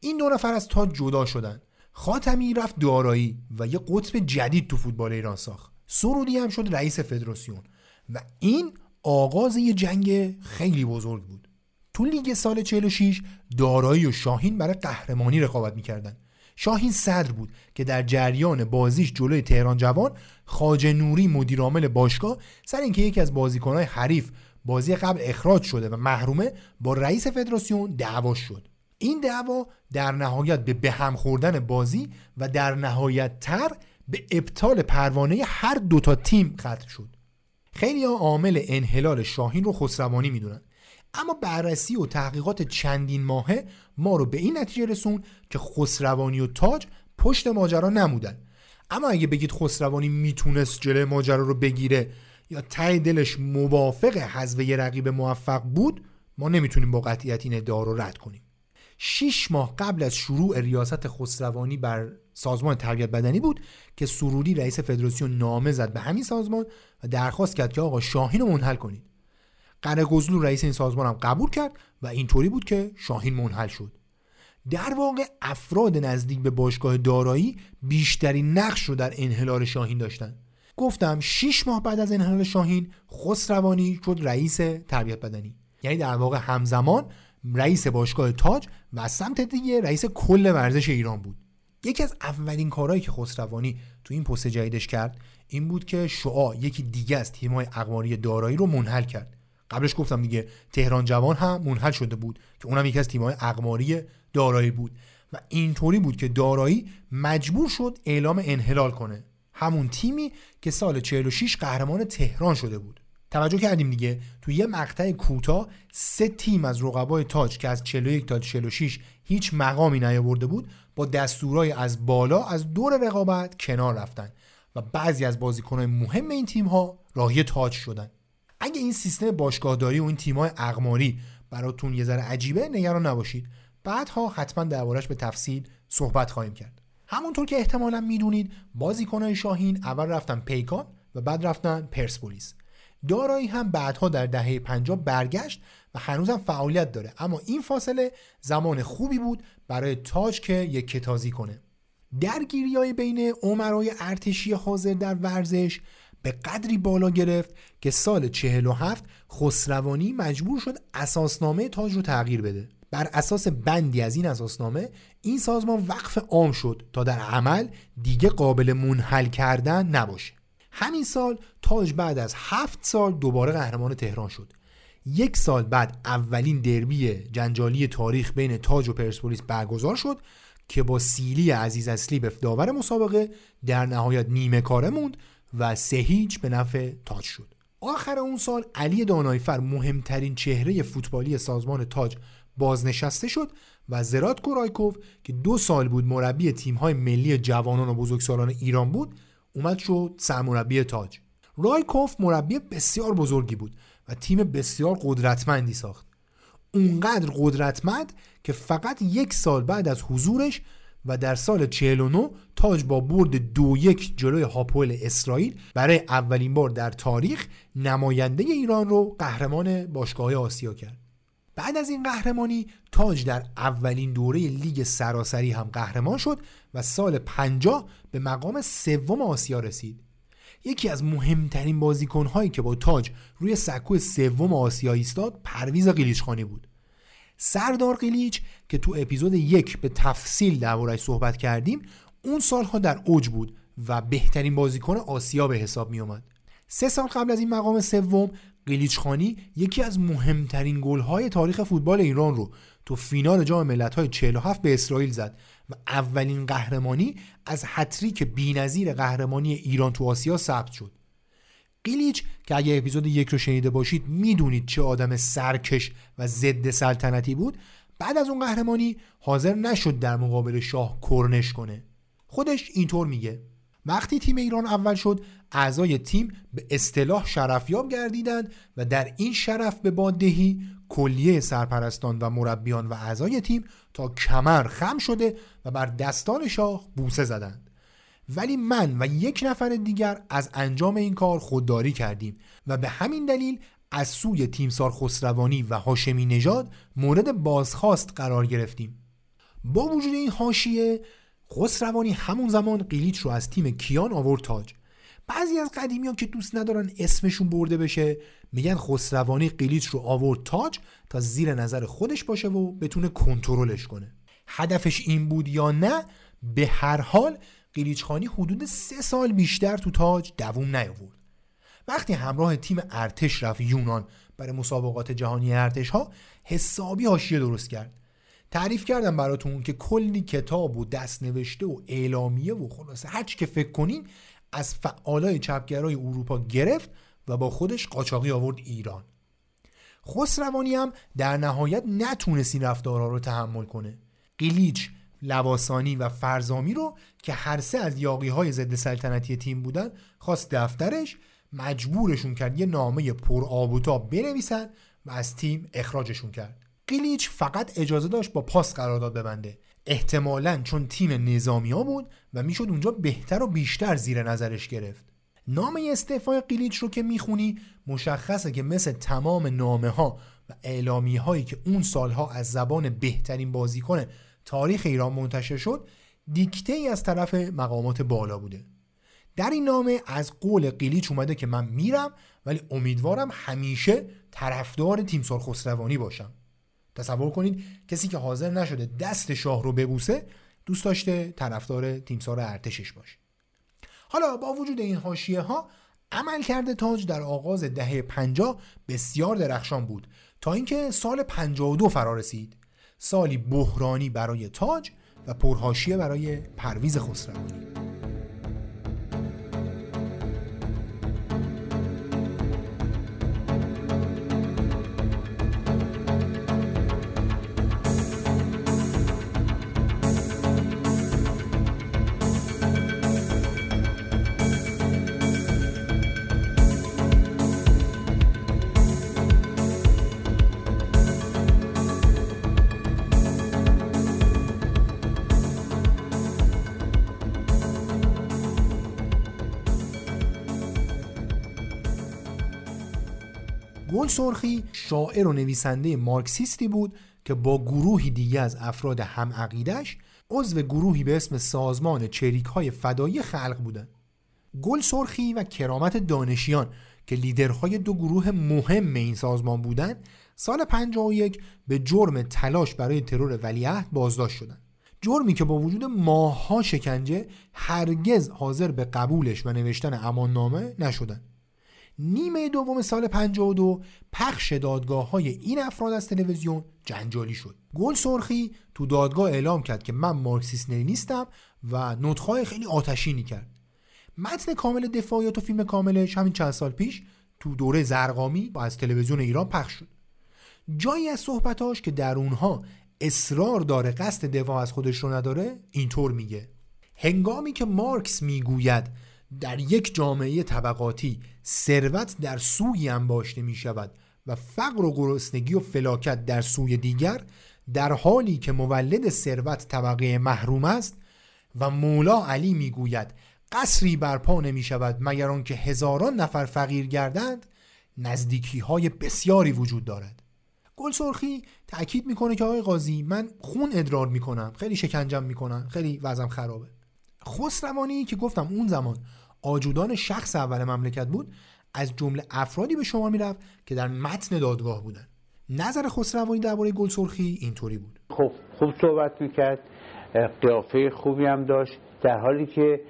این دو نفر از تاج جدا شدن. خاتمی رفت دارایی و یه قطب جدید تو فوتبال ایران ساخت. سرودی هم شد رئیس فدراسیون و این آغاز یه جنگ خیلی بزرگ بود. تو لیگ سال 46 دارایی و شاهین برای قهرمانی رقابت می‌کردن. شاهین صدر بود که در جریان بازیش جلوی تهران جوان خاجه نوری مدیرعامل باشگاه سر اینکه یکی از بازیکنهای حریف بازی قبل اخراج شده و محرومه با رئیس فدراسیون دعوا شد. این دعوا در نهایت به بهم خوردن بازی و در نهایت تر به ابطال پروانه هر دوتا تیم ختم شد. خیلی عامل انحلال شاهین رو خسروانی می‌دونن. اما بررسی و تحقیقات چندین ماهه ما رو به این نتیجه رسون که خسروانی و تاج پشت ماجرا نمودن. اما اگه بگید خسروانی می‌تونست جلوی ماجرا رو بگیره یا ته دلش موافق حذف یه رقیب موفق بود ما نمی‌تونیم با قطعیت این ادعا رو رد کنیم. شیش ماه قبل از شروع ریاست خسروانی بر سازمان تربیت بدنی بود که سرودی رئیس فدراسیون نامه زد به همین سازمان و درخواست کرد که آقا شاهین رو منحل کنید. قرقزلو رئیس این سازمان هم قبول کرد و اینطوری بود که شاهین منحل شد. در واقع افراد نزدیک به باشگاه دارایی بیشترین نقش رو در انحلال شاهین داشتند گفتم 6 ماه بعد از انحلال شاهین خسروانی شد رئیس تربیت بدنی. یعنی در واقع همزمان رئیس باشگاه تاج و سمت دیگه رئیس کل ورزش ایران بود. یکی از اولین کارهایی که خسروانی تو این پست جدیدش کرد این بود که شعا یکی دیگه از تیم‌های اقماری دارایی رو منحل کرد. قبلش گفتم دیگه تهران جوان هم منحل شده بود که اونم یکی از تیم‌های اقماری دارایی بود و اینطوری بود که دارایی مجبور شد اعلام انحلال کنه. همون تیمی که سال 46 قهرمان تهران شده بود. توجه کردیم دیگه تو یه مقطع کوتاه سه تیم از رقبای تاج که از 41 تا 46 هیچ مقامی نیاورده بود با دستورای از بالا از دور رقابت کنار رفتن و بعضی از بازیکنهای مهم این تیم ها راهی تاج شدن. اگه این سیستم باشگاهداری و این تیم‌های اقماری براتون یه ذره عجیبه نگران نباشید. بعدها حتما دربارش به تفصیل صحبت خواهیم کرد. همونطور که احتمالا می‌دونید بازیکنهای شاهین اول رفتن پیکان و بعد رفتن پرسپولیس. دارایی هم بعدها در دهه 50 برگشت و هنوزم فعالیت داره. اما این فاصله زمان خوبی بود برای تاج که یک کتازی کنه. درگیری های بین عمرای ارتشی حاضر در ورزش به قدری بالا گرفت که سال 47 خسروانی مجبور شد اساسنامه تاج رو تغییر بده. بر اساس بندی از این اساسنامه این سازمان وقف عام شد تا در عمل دیگه قابل منحل کردن نباشه. همین سال تاج بعد از هفت سال دوباره قهرمان تهران شد. یک سال بعد اولین دربی جنجالی تاریخ بین تاج و پرسپولیس برگزار شد که با سیلی عزیز اصلی به داور مسابقه در نهایت نیمه کاره موند و سه هیچ به نفع تاج شد. آخر اون سال علی دانایفر مهمترین چهره فوتبالی سازمان تاج بازنشسته شد و زرات کورایکوف که دو سال بود مربی تیم‌های ملی جوانان و بزرگسالان ایران بود اومد شد سرمربی تاج. رایکوف مربی بسیار بزرگی بود و تیم بسیار قدرتمندی ساخت. اونقدر قدرتمند که فقط یک سال بعد از حضورش و در سال 49 تاج با برد دو یک جلوی هاپول اسرائیل برای اولین بار در تاریخ نماینده ایران رو قهرمان باشگاه آسیا کرد. بعد از این قهرمانی تاج در اولین دوره لیگ سراسری هم قهرمان شد و سال 50 به مقام سوم آسیا رسید. یکی از مهمترین بازیکنهایی که با تاج روی سکو سوم آسیا ایستاد پرویز قلیچخانی بود. سردار قلیچ که تو اپیزود یک به تفصیل دربارهش صحبت کردیم اون سالها در اوج بود و بهترین بازیکن آسیا به حساب می اومد سه سال قبل از این مقام سوم قلیچخانی یکی از مهمترین گل‌های تاریخ فوتبال ایران رو تو فینال جام ملت‌های 47 به اسرائیل زد و اولین قهرمانی از هتریک بی‌نظیر قهرمانی ایران تو آسیا ثبت شد. قیلیچ که اگه اپیزود یک رو شنیده باشید می‌دونید چه آدم سرکش و ضد سلطنتی بود. بعد از اون قهرمانی حاضر نشد در مقابل شاه کرنش کنه. خودش اینطور میگه. وقتی تیم ایران اول شد اعضای تیم به اصطلاح شرفیاب گردیدند و در این شرف به باددهی کلیه سرپرستان و مربیان و اعضای تیم تا کمر خم شده و بر دستان شاه بوسه زدند. ولی من و یک نفر دیگر از انجام این کار خودداری کردیم و به همین دلیل از سوی تیمسار خسروانی و هاشمی نژاد مورد بازخواست قرار گرفتیم. با وجود این حاشیه خسروانی همون زمان قیلیچ رو از تیم کیان آورد تاج. بعضی از قدیمیان که دوست ندارن اسمشون برده بشه میگن خسروانی قیلیچ رو آورد تاج تا زیر نظر خودش باشه و بتونه کنترلش کنه. هدفش این بود یا نه به هر حال قیلیچخانی حدود سه سال بیشتر تو تاج دووم نیاورد. وقتی همراه تیم ارتش رفت یونان برای مسابقات جهانی ارتش ها حسابی حاشیه درست کرد. تعریف کردم براتون که کلی کتاب و دست نوشته و اعلامیه و خلاصه هرچی که فکر کنین از فعالای چپگرای اروپا گرفت و با خودش قاچاقی آورد ایران. خسروانی هم در نهایت نتونست این رفتارها رو تحمل کنه. قیلیچ لواسانی و فرزامی رو که هر سه از یاقی های ضد سلطنتی تیم بودن خواست دفترش مجبورشون کرد یه نامه پر آب و تاب بنویسن و از تیم اخراجشون کرد. قیلیچ فقط اجازه داشت با پاس قرارداد ببنده. احتمالا چون تیم نظامی ها بود و می‌شد اونجا بهتر و بیشتر زیر نظرش گرفت. نامه استعفای قیلیچ رو که می‌خونی مشخصه که مثل تمام نامه ها و اعلامی هایی که اون سالها از زبان بهترین بازیکن تاریخ ایران منتشر شد دیکته ای از طرف مقامات بالا بوده. در این نامه از قول قیلیچ اومده که من میرم ولی امیدوارم همیشه طرفدار تیمسار خسروانی باشم. تصور کنید کسی که حاضر نشده دست شاه رو ببوسه دوست داشته طرفدار تیمسار ارتشش باشه. حالا با وجود این حاشیه ها عمل کرده تاج در آغاز دهه 50 بسیار درخشان بود تا اینکه سال 52 فرا رسید. سالی بحرانی برای تاج و پرهاشیه برای پرویز خسروانی. گل سرخی شاعر و نویسنده مارکسیستی بود که با گروهی دیگه از افراد هم عقیدش عضو گروهی به اسم سازمان چریک های فدایی خلق بودن. گل سرخی و کرامت دانشیان که لیدرهای دو گروه مهم این سازمان بودند سال 51 به جرم تلاش برای ترور ولیعهد بازداشت شدند جرمی که با وجود ماهها شکنجه هرگز حاضر به قبولش و نوشتن اماننامه نشدند نیمه دوم سال 52 پخش دادگاه های این افراد از تلویزیون جنجالی شد. گل سرخی تو دادگاه اعلام کرد که من مارکسیست نیستم و نطخهای خیلی آتشینی کرد. متن کامل دفاعیات و فیلم کاملش همین چند سال پیش تو دوره زرقامی با از تلویزیون ایران پخش شد. جایی از صحبتاش که در اونها اصرار داره قصد دفاع از خودش رو نداره اینطور میگه. هنگامی که مارکس می‌گوید در یک جامعه طبقاتی ثروت در سوی انباشته می شود و فقر و گرسنگی و فلاکت در سوی دیگر در حالی که مولد ثروت طبقه محروم است و مولا علی می‌گوید قصری برپا نمی شود مگر آنکه هزاران نفر فقیر گردند نزدیکی های بسیاری وجود دارد. گل سرخی تاکید می‌کنه که آقای قاضی من خون ادرار می‌کنم خیلی شکنجم می‌کنم خیلی وضعم خرابه. خسروانی که گفتم اون زمان آجودان شخص اول مملکت بود از جمله افرادی به شما می‌رفت که در متن دادگاه بودن. نظر خسروانی درباره گل سرخی اینطوری بود. خب خوب صحبت می‌کرد. قیافه خوبی هم داشت در حالی که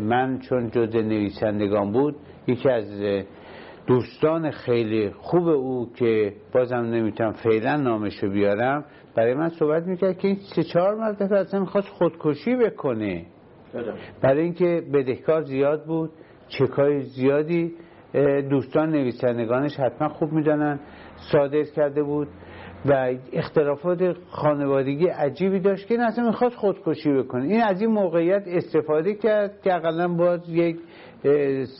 من چون جز نویسندگان بود یکی از دوستان خیلی خوب او که بازم نمی‌تونم فعلا نامشو بیارم برای من صحبت می‌کرد که این سه چهار مرتبه اصلا می‌خواست خودکشی بکنه. برای اینکه بدهکار زیاد بود چکای زیادی دوستان نویسندگانش حتما خوب می‌دانن صادر کرده بود و اختلافات خانوادگی عجیبی داشت که این اصلا می‌خواست خودکشی بکنه. این از این موقعیت استفاده کرد که اقلا باز یک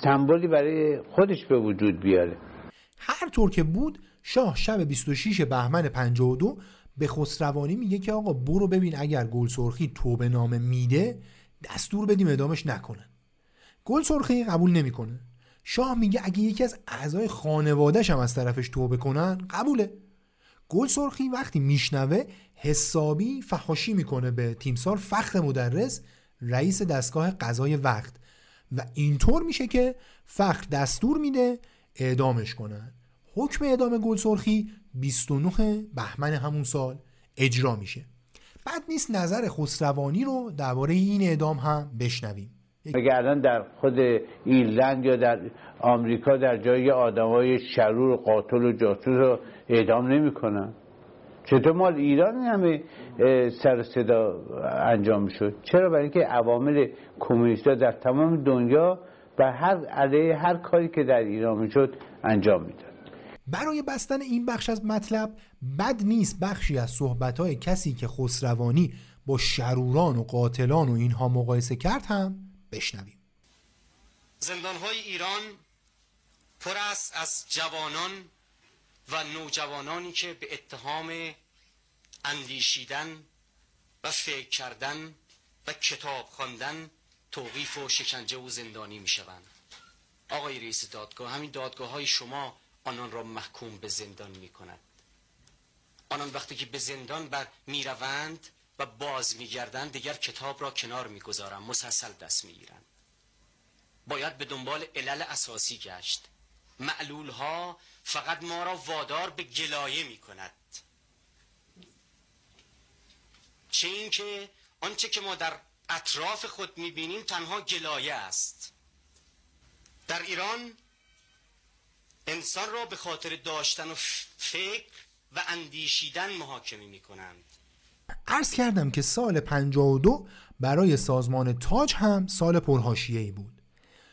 سمبولی برای خودش به وجود بیاره. هر طور که بود شاه شب 26 بهمن 52 به خسروانی میگه که آقا برو ببین اگر گل سرخی توبه نامه میده دستور بدیم ادامش نکنن گل سرخی قبول نمی‌کنه. شاه میگه اگه یکی از اعضای خانوادهش هم از طرفش توبه کنن قبوله. گل سرخی وقتی میشنوه حسابی فحاشی می‌کنه به تیمسار فخر مدرس رئیس دستگاه قضای وقت. و اینطور میشه که فخر دستور میده اعدامش کنن. حکم اعدام گل سرخی 29 بهمن همون سال اجرا میشه. بعد نیست نظر خسروانی رو درباره این اعدام هم بشنویم. الان در خود ایرلند یا در آمریکا در جای آدمای شرور و قاتل و جاسوس رو اعدام نمی‌کنن. چطور مال ایران همه سر صدا انجام می‌شد چرا برای اینکه عوامل کمونیستا در تمام دنیا و هر علیه هر کاری که در ایران می‌شد انجام می‌داد؟ برای بستن این بخش از مطلب بد نیست بخشی از صحبتهای کسی که خسروانی با شروران و قاتلان و اینها مقایسه کرد هم بشنویم. زندانهای ایران پر است از جوانان و نوجوانانی که به اتهام اندیشیدن و فکر کردن و کتاب خواندن توقیف و شکنجه و زندانی می شوند آقای رئیس دادگاه همین دادگاه های شما آنان را محکوم به زندان می کند آنان وقتی که به زندان بر می روند و باز می گردند دیگر کتاب را کنار می گذارند مسلسل دست می گیرند باید به دنبال علل اساسی گشت. معلول ها فقط ما را وادار به گلایه می کند چه اینکه آنچه که ما در اطراف خود می بینیم تنها گلایه است. در ایران انسان را به خاطر داشتن و فکر و اندیشیدن محاکمه می کنند عرض کردم که سال 52 برای سازمان تاج هم سال پرهاشیه‌ای بود.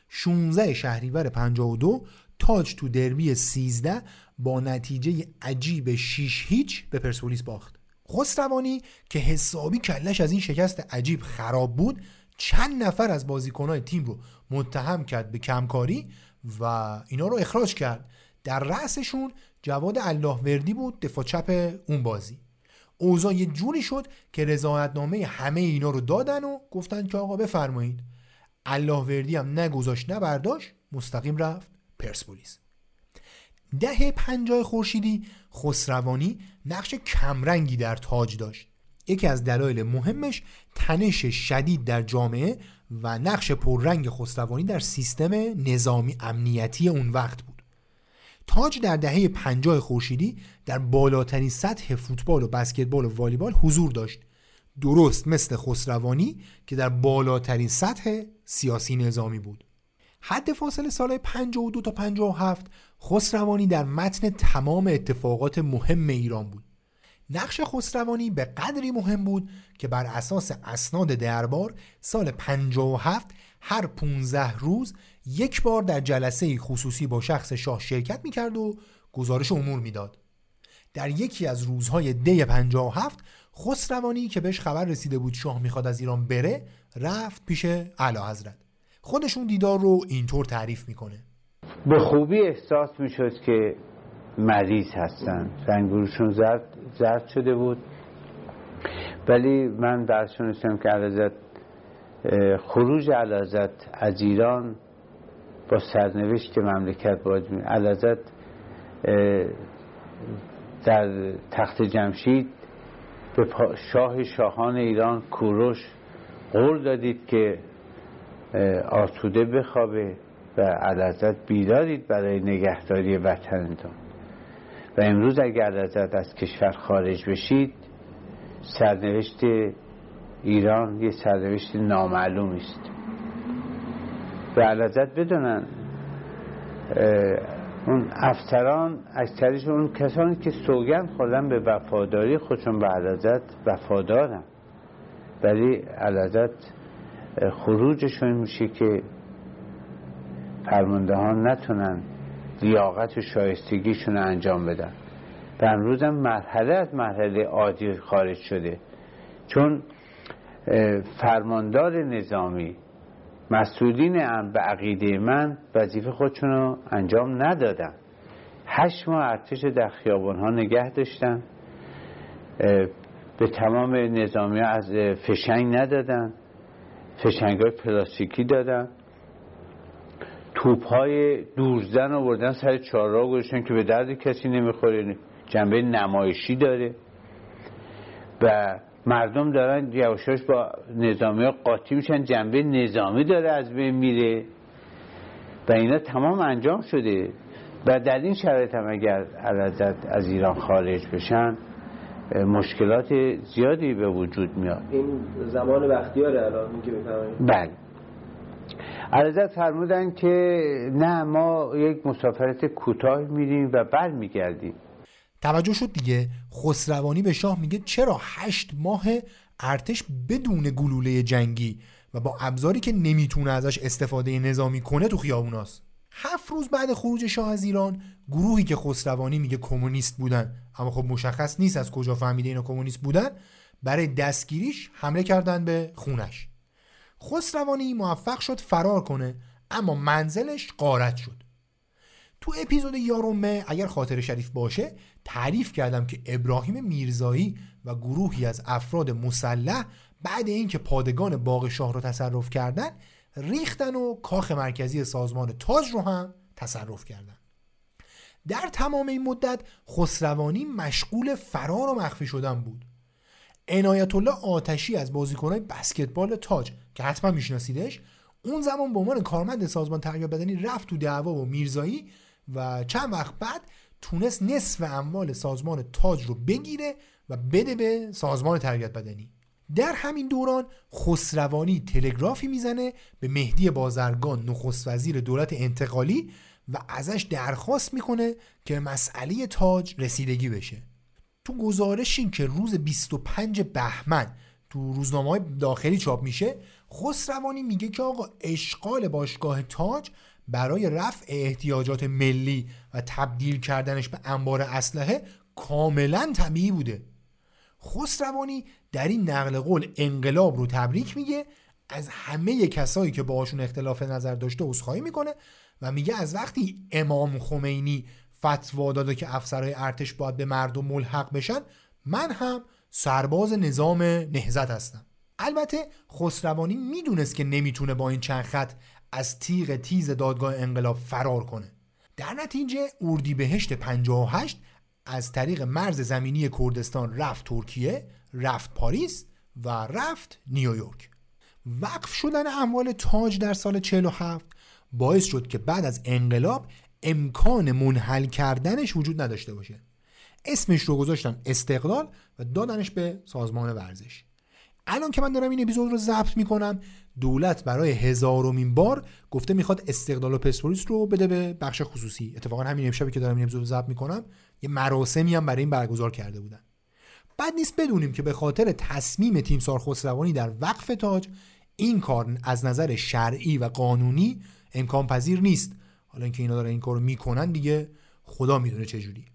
16 شهریور 52 تاج تو دربی 13 با نتیجه عجیب 6 هیچ به پرسپولیس باخت. خسروانی که حسابی کلش از این شکست عجیب خراب بود چند نفر از بازیکنهای تیم رو متهم کرد به کمکاری و اینا رو اخراج کرد. در رأسشون جواد الله وردی بود دفاع چپ اون بازی. اوضاع یه جوری شد که رضایتنامه همه اینا رو دادن و گفتن که آقا بفرمایید. الله وردی هم نگذاشت نه برداشت مستقیم رفت پرسپولیس. دهه پنجاه خورشیدی خسروانی نقش کمرنگی در تاج داشت. یکی از دلایل مهمش تنش شدید در جامعه و نقش پررنگ خسروانی در سیستم نظامی امنیتی اون وقت بود. تاج در دهه پنجاه خورشیدی در بالاترین سطح فوتبال و بسکتبال و والیبال حضور داشت. درست مثل خسروانی که در بالاترین سطح سیاسی نظامی بود. حد فاصله سال 52 تا 57 خسروانی در متن تمام اتفاقات مهم ایران بود. نقش خسروانی به قدری مهم بود که بر اساس اسناد دربار سال 57 هر 15 روز یک بار در جلسه خصوصی با شخص شاه شرکت می‌کرد و گزارش امور می‌داد. در یکی از روزهای دی 57 خسروانی که بهش خبر رسیده بود شاه می‌خواد از ایران بره رفت پیش اعلی حضرت خودشون دیدار رو اینطور تعریف می‌کنه به خوبی احساس می‌شد که مریض هستن. رنگورشون زرد, زرد شده بود. ولی من درشونستم که علازت خروج علازت از ایران با سرنوشت مملکت باید می علازت در تخت جمشید به شاه شاهان ایران کوروش قول دادید که آسوده بخوابه و علازت بیدارید برای نگهداری وطنتان و امروز اگر علازت از کشور خارج بشید سرنوشت ایران یه سرنوشت نامعلوم است. و علازت بدونن اون افسران اکثریشون اون کسانی که سوگند خوردن به وفاداری خودشون به علازت وفادارن. ولی علازت خروجشون میشه که فرمانده ها نتونن لیاقت و شایستگیشون انجام بدن. و هم مرحله از مرحله عادی خارج شده. چون فرماندار نظامی مسئولین هم به عقیده من وظیفه خودشون رو انجام ندادن. هشت ماه ارتش در خیابان ها نگه داشتن. به تمام نظامی از فشنگ ندادن. فشنگ های پلاستیکی دادن. توپ های دورزن آوردن سر چهارراه گذاشتن که به درد کسی نمی‌خوره. جنبه نمایشی داره. و مردم دارن یواشاش با نظامی ها قاطی میشن. جنبه نظامی داره از بین میره. و اینا تمام انجام شده. و در این شرایط هم اگر از ایران خارج بشن مشکلات زیادی به وجود میاد. این زمان وقتیاره الان که بله. علازت فرمودن که نه ما یک مسافرت کوتاه میریم و بر میگردیم توجه شد دیگه. خسروانی به شاه میگه چرا هشت ماه ارتش بدون گلوله جنگی و با ابزاری که نمی‌تونه ازش استفاده نظامی کنه تو خیابوناست؟ هفت روز بعد خروج شاه از ایران گروهی که خسروانی میگه کمونیست بودن اما خب مشخص نیست از کجا فهمیده اینا کمونیست بودن برای دستگیریش حمله کردن به خونش. خسروانی موفق شد فرار کنه اما منزلش قارت شد. تو اپیزود یارومه اگر خاطر شریف باشه تعریف کردم که ابراهیم میرزایی و گروهی از افراد مسلح بعد اینکه پادگان باغ شاه رو تصرف کردن ریختن و کاخ مرکزی سازمان تاج رو هم تصرف کردن. در تمام این مدت خسروانی مشغول فرار و مخفی شدن بود. عنایت الله آتشی از بازیکنهای بسکتبال تاج که حتما میشناسیدش اون زمان به عنوان کارمند سازمان تربیت بدنی رفت تو دعوا و میرزایی و چند وقت بعد تونست نصف اموال سازمان تاج رو بگیره و بده به سازمان تربیت بدنی. در همین دوران خسروانی تلگرافی می‌زنه به مهدی بازرگان نخست وزیر دولت انتقالی و ازش درخواست می‌کنه که مسئله تاج رسیدگی بشه. تو گزارشی که روز 25 بهمن تو روزنامه های داخلی چاپ میشه خسروانی میگه که آقا اشغال باشگاه تاج برای رفع احتیاجات ملی و تبدیل کردنش به انبار اسلحه کاملا طبیعی بوده. خسروانی در این نقل قول انقلاب رو تبریک میگه از همه کسایی که باهاشون اختلاف نظر داشته عذرخواهی می‌کنه و میگه از وقتی امام خمینی فتوا داده که افسرهای ارتش باید به مردم ملحق بشن من هم سرباز نظام نهزت هستم. البته خسروانی می‌دونست که نمی‌تونه با این چند خط از تیغ تیز دادگاه انقلاب فرار کنه. در نتیجه اردیبهشت 58 از طریق مرز زمینی کردستان رفت ترکیه رفت پاریس و رفت نیویورک. وقف شدن اموال تاج در سال 47 باعث شد که بعد از انقلاب امکان منحل کردنش وجود نداشته باشه. اسمش رو گذاشتن استقلال و دادنش به سازمان ورزش. الان که من دارم این اپیزود رو ضبط می‌کنم دولت برای هزارمین بار گفته می‌خواد استقلال و پرسپولیس رو بده به بخش خصوصی. اتفاقا همین امشبی که دارم این اپیزود رو ضبط می‌کنم یه مراسمی هم برای این برگزار کرده بودن. بعد نیست بدونیم که به خاطر تصمیم تیمسار خسروانی در وقف تاج این کار از نظر شرعی و قانونی امکان پذیر نیست. حالا اینکه اینا دارن این کارو می‌کنن دیگه خدا می‌دونه چه جوری.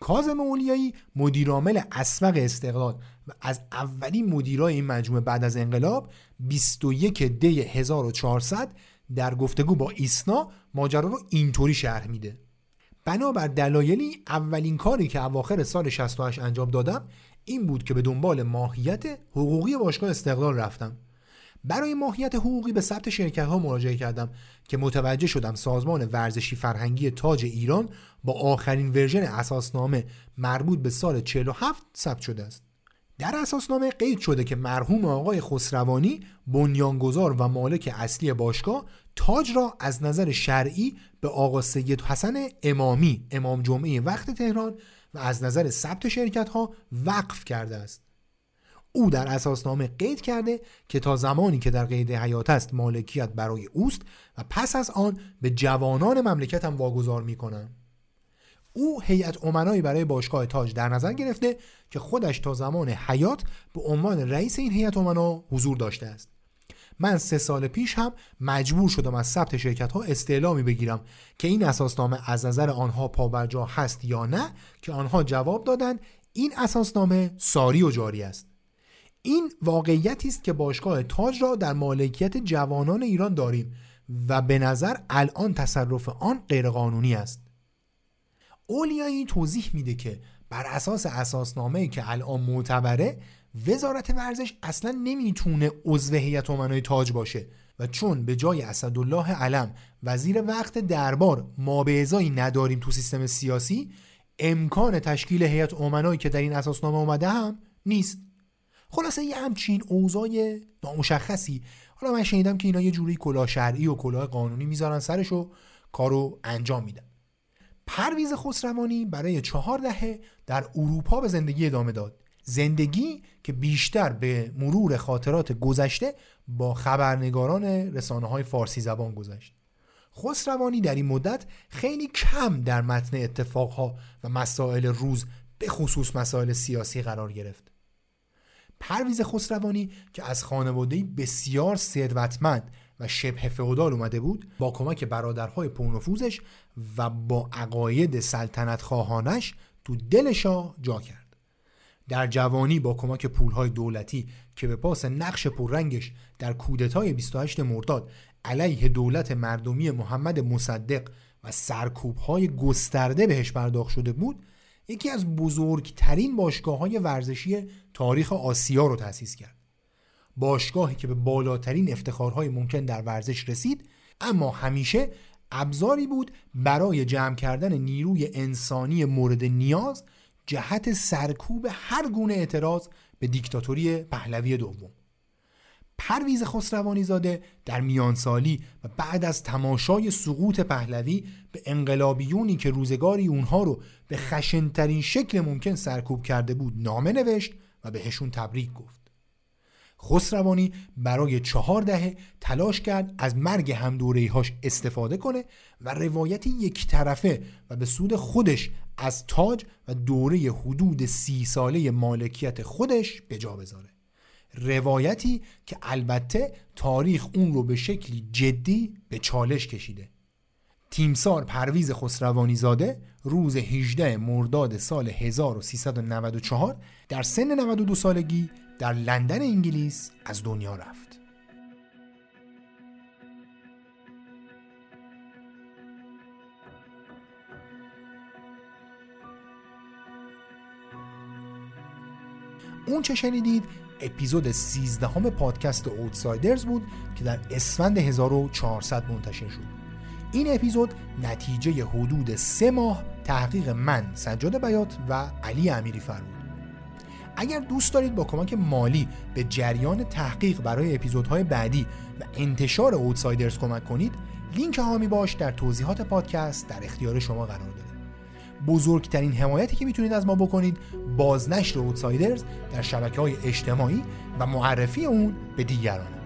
کاظم اولیایی مدیرعامل اسمق استقلال و از اولین مدیرای این مجموعه بعد از انقلاب 21 دی 1400 در گفتگو با ایسنا ماجرا رو اینطوری شرح میده. بنابر دلایلی اولین کاری که اواخر سال 68 انجام دادم این بود که به دنبال ماهیت حقوقی باشگاه استقلال رفتم. برای ماهیت حقوقی به ثبت شرکت ها مراجعه کردم که متوجه شدم سازمان ورزشی فرهنگی تاج ایران با آخرین ورژن اساسنامه مربوط به سال 47 ثبت شده است. در اساسنامه قید شده که مرحوم آقای خسروانی بنیانگذار و مالک اصلی باشگاه تاج را از نظر شرعی به آقا سید حسن امامی امام جمعه وقت تهران و از نظر ثبت شرکت ها وقف کرده است. او در اساسنامه قید کرده که تا زمانی که در قید حیات است مالکیت برای اوست و پس از آن به جوانان مملکت هم واگذار می‌کنن او هیئت امنایی برای باشگاه تاج در نظر گرفته که خودش تا زمان حیات به عنوان رئیس این هیئت امنا حضور داشته است. من سه سال پیش هم مجبور شدم از ثبت شرکت ها استعلامی بگیرم که این اساسنامه از نظر آنها پابرجا هست یا نه که آنها جواب دادند این اساسنامه ساری و جاری است. این واقعیتی است که باشگاه تاج را در مالکیت جوانان ایران داریم و به نظر الان تصرف آن غیرقانونی است. اولیایی توضیح میده که بر اساس اساسنامه که الان معتبره وزارت ورزش اصلا نمی‌تونه عضو هیئت امنای تاج باشه و چون به جای اسدالله علم وزیر وقت دربار ما به ازایی نداریم تو سیستم سیاسی امکان تشکیل هیئت امنایی که در این اساسنامه اومده هم نیست. خلاصه یه همچین اوضاع نامشخصی. حالا من شنیدم که اینا یه جوری کلاه شرعی و کلاه قانونی می‌ذارن سرش و کارو انجام میدن. پرویز خسروانی برای چهار دهه در اروپا به زندگی ادامه داد. زندگی که بیشتر به مرور خاطرات گذشته با خبرنگاران رسانه های فارسی زبان گذشت. خسروانی در این مدت خیلی کم در متن اتفاقها و مسائل روز به خصوص مسائل سیاسی قرار گرفت. پرویز خسروانی که از خانواده بسیار ثروتمند و شبه فئودال اومده بود با کمک برادرهای پرنفوذش و با عقاید سلطنت خواهانش تو دل شاه جا کرد. در جوانی با کمک پولهای دولتی که به پاس نقش پررنگش در کودتای 28 مرداد علیه دولت مردمی محمد مصدق و سرکوبهای گسترده بهش پرداخت شده بود یکی از بزرگترین باشگاه های ورزشی تاریخ آسیا رو تأسیس کرد. باشگاهی که به بالاترین افتخارهای ممکن در ورزش رسید اما همیشه ابزاری بود برای جمع کردن نیروی انسانی مورد نیاز جهت سرکوب هر گونه اعتراض به دیکتاتوری پهلوی دوم. پرویز خسروانی زاده در میانسالی و بعد از تماشای سقوط پهلوی به انقلابیونی که روزگاری اونها رو به خشنترین شکل ممکن سرکوب کرده بود نامه نوشت و بهشون تبریک گفت. خسروانی برای چهار دهه تلاش کرد از مرگ هم هاش استفاده کنه و روایتی یک طرفه و به سود خودش از تاج و دوره حدود سی ساله مالکیت خودش به جا بذاره. روایتی که البته تاریخ اون رو به شکلی جدی به چالش کشیده. تیمسار پرویز خسروانی زاده روز 18 مرداد سال 1394 در سن 92 سالگی در لندن انگلیس از دنیا رفت. اون چه شنیدید اپیزود 13 همه پادکست اوتسایدرز بود که در اسفند 1400 منتشر شد. این اپیزود نتیجه حدود سه ماه تحقیق من سجاد بیات و علی امیری فر بود. اگر دوست دارید با کمک مالی به جریان تحقیق برای اپیزودهای بعدی و انتشار اوتسایدرز کمک کنید لینک هامی باش در توضیحات پادکست در اختیار شما قرار داده بزرگترین حمایتی که می‌تونید از ما بکنید بازنشر اوتسایدرز در شبکه های اجتماعی و معرفی اون به دیگرانه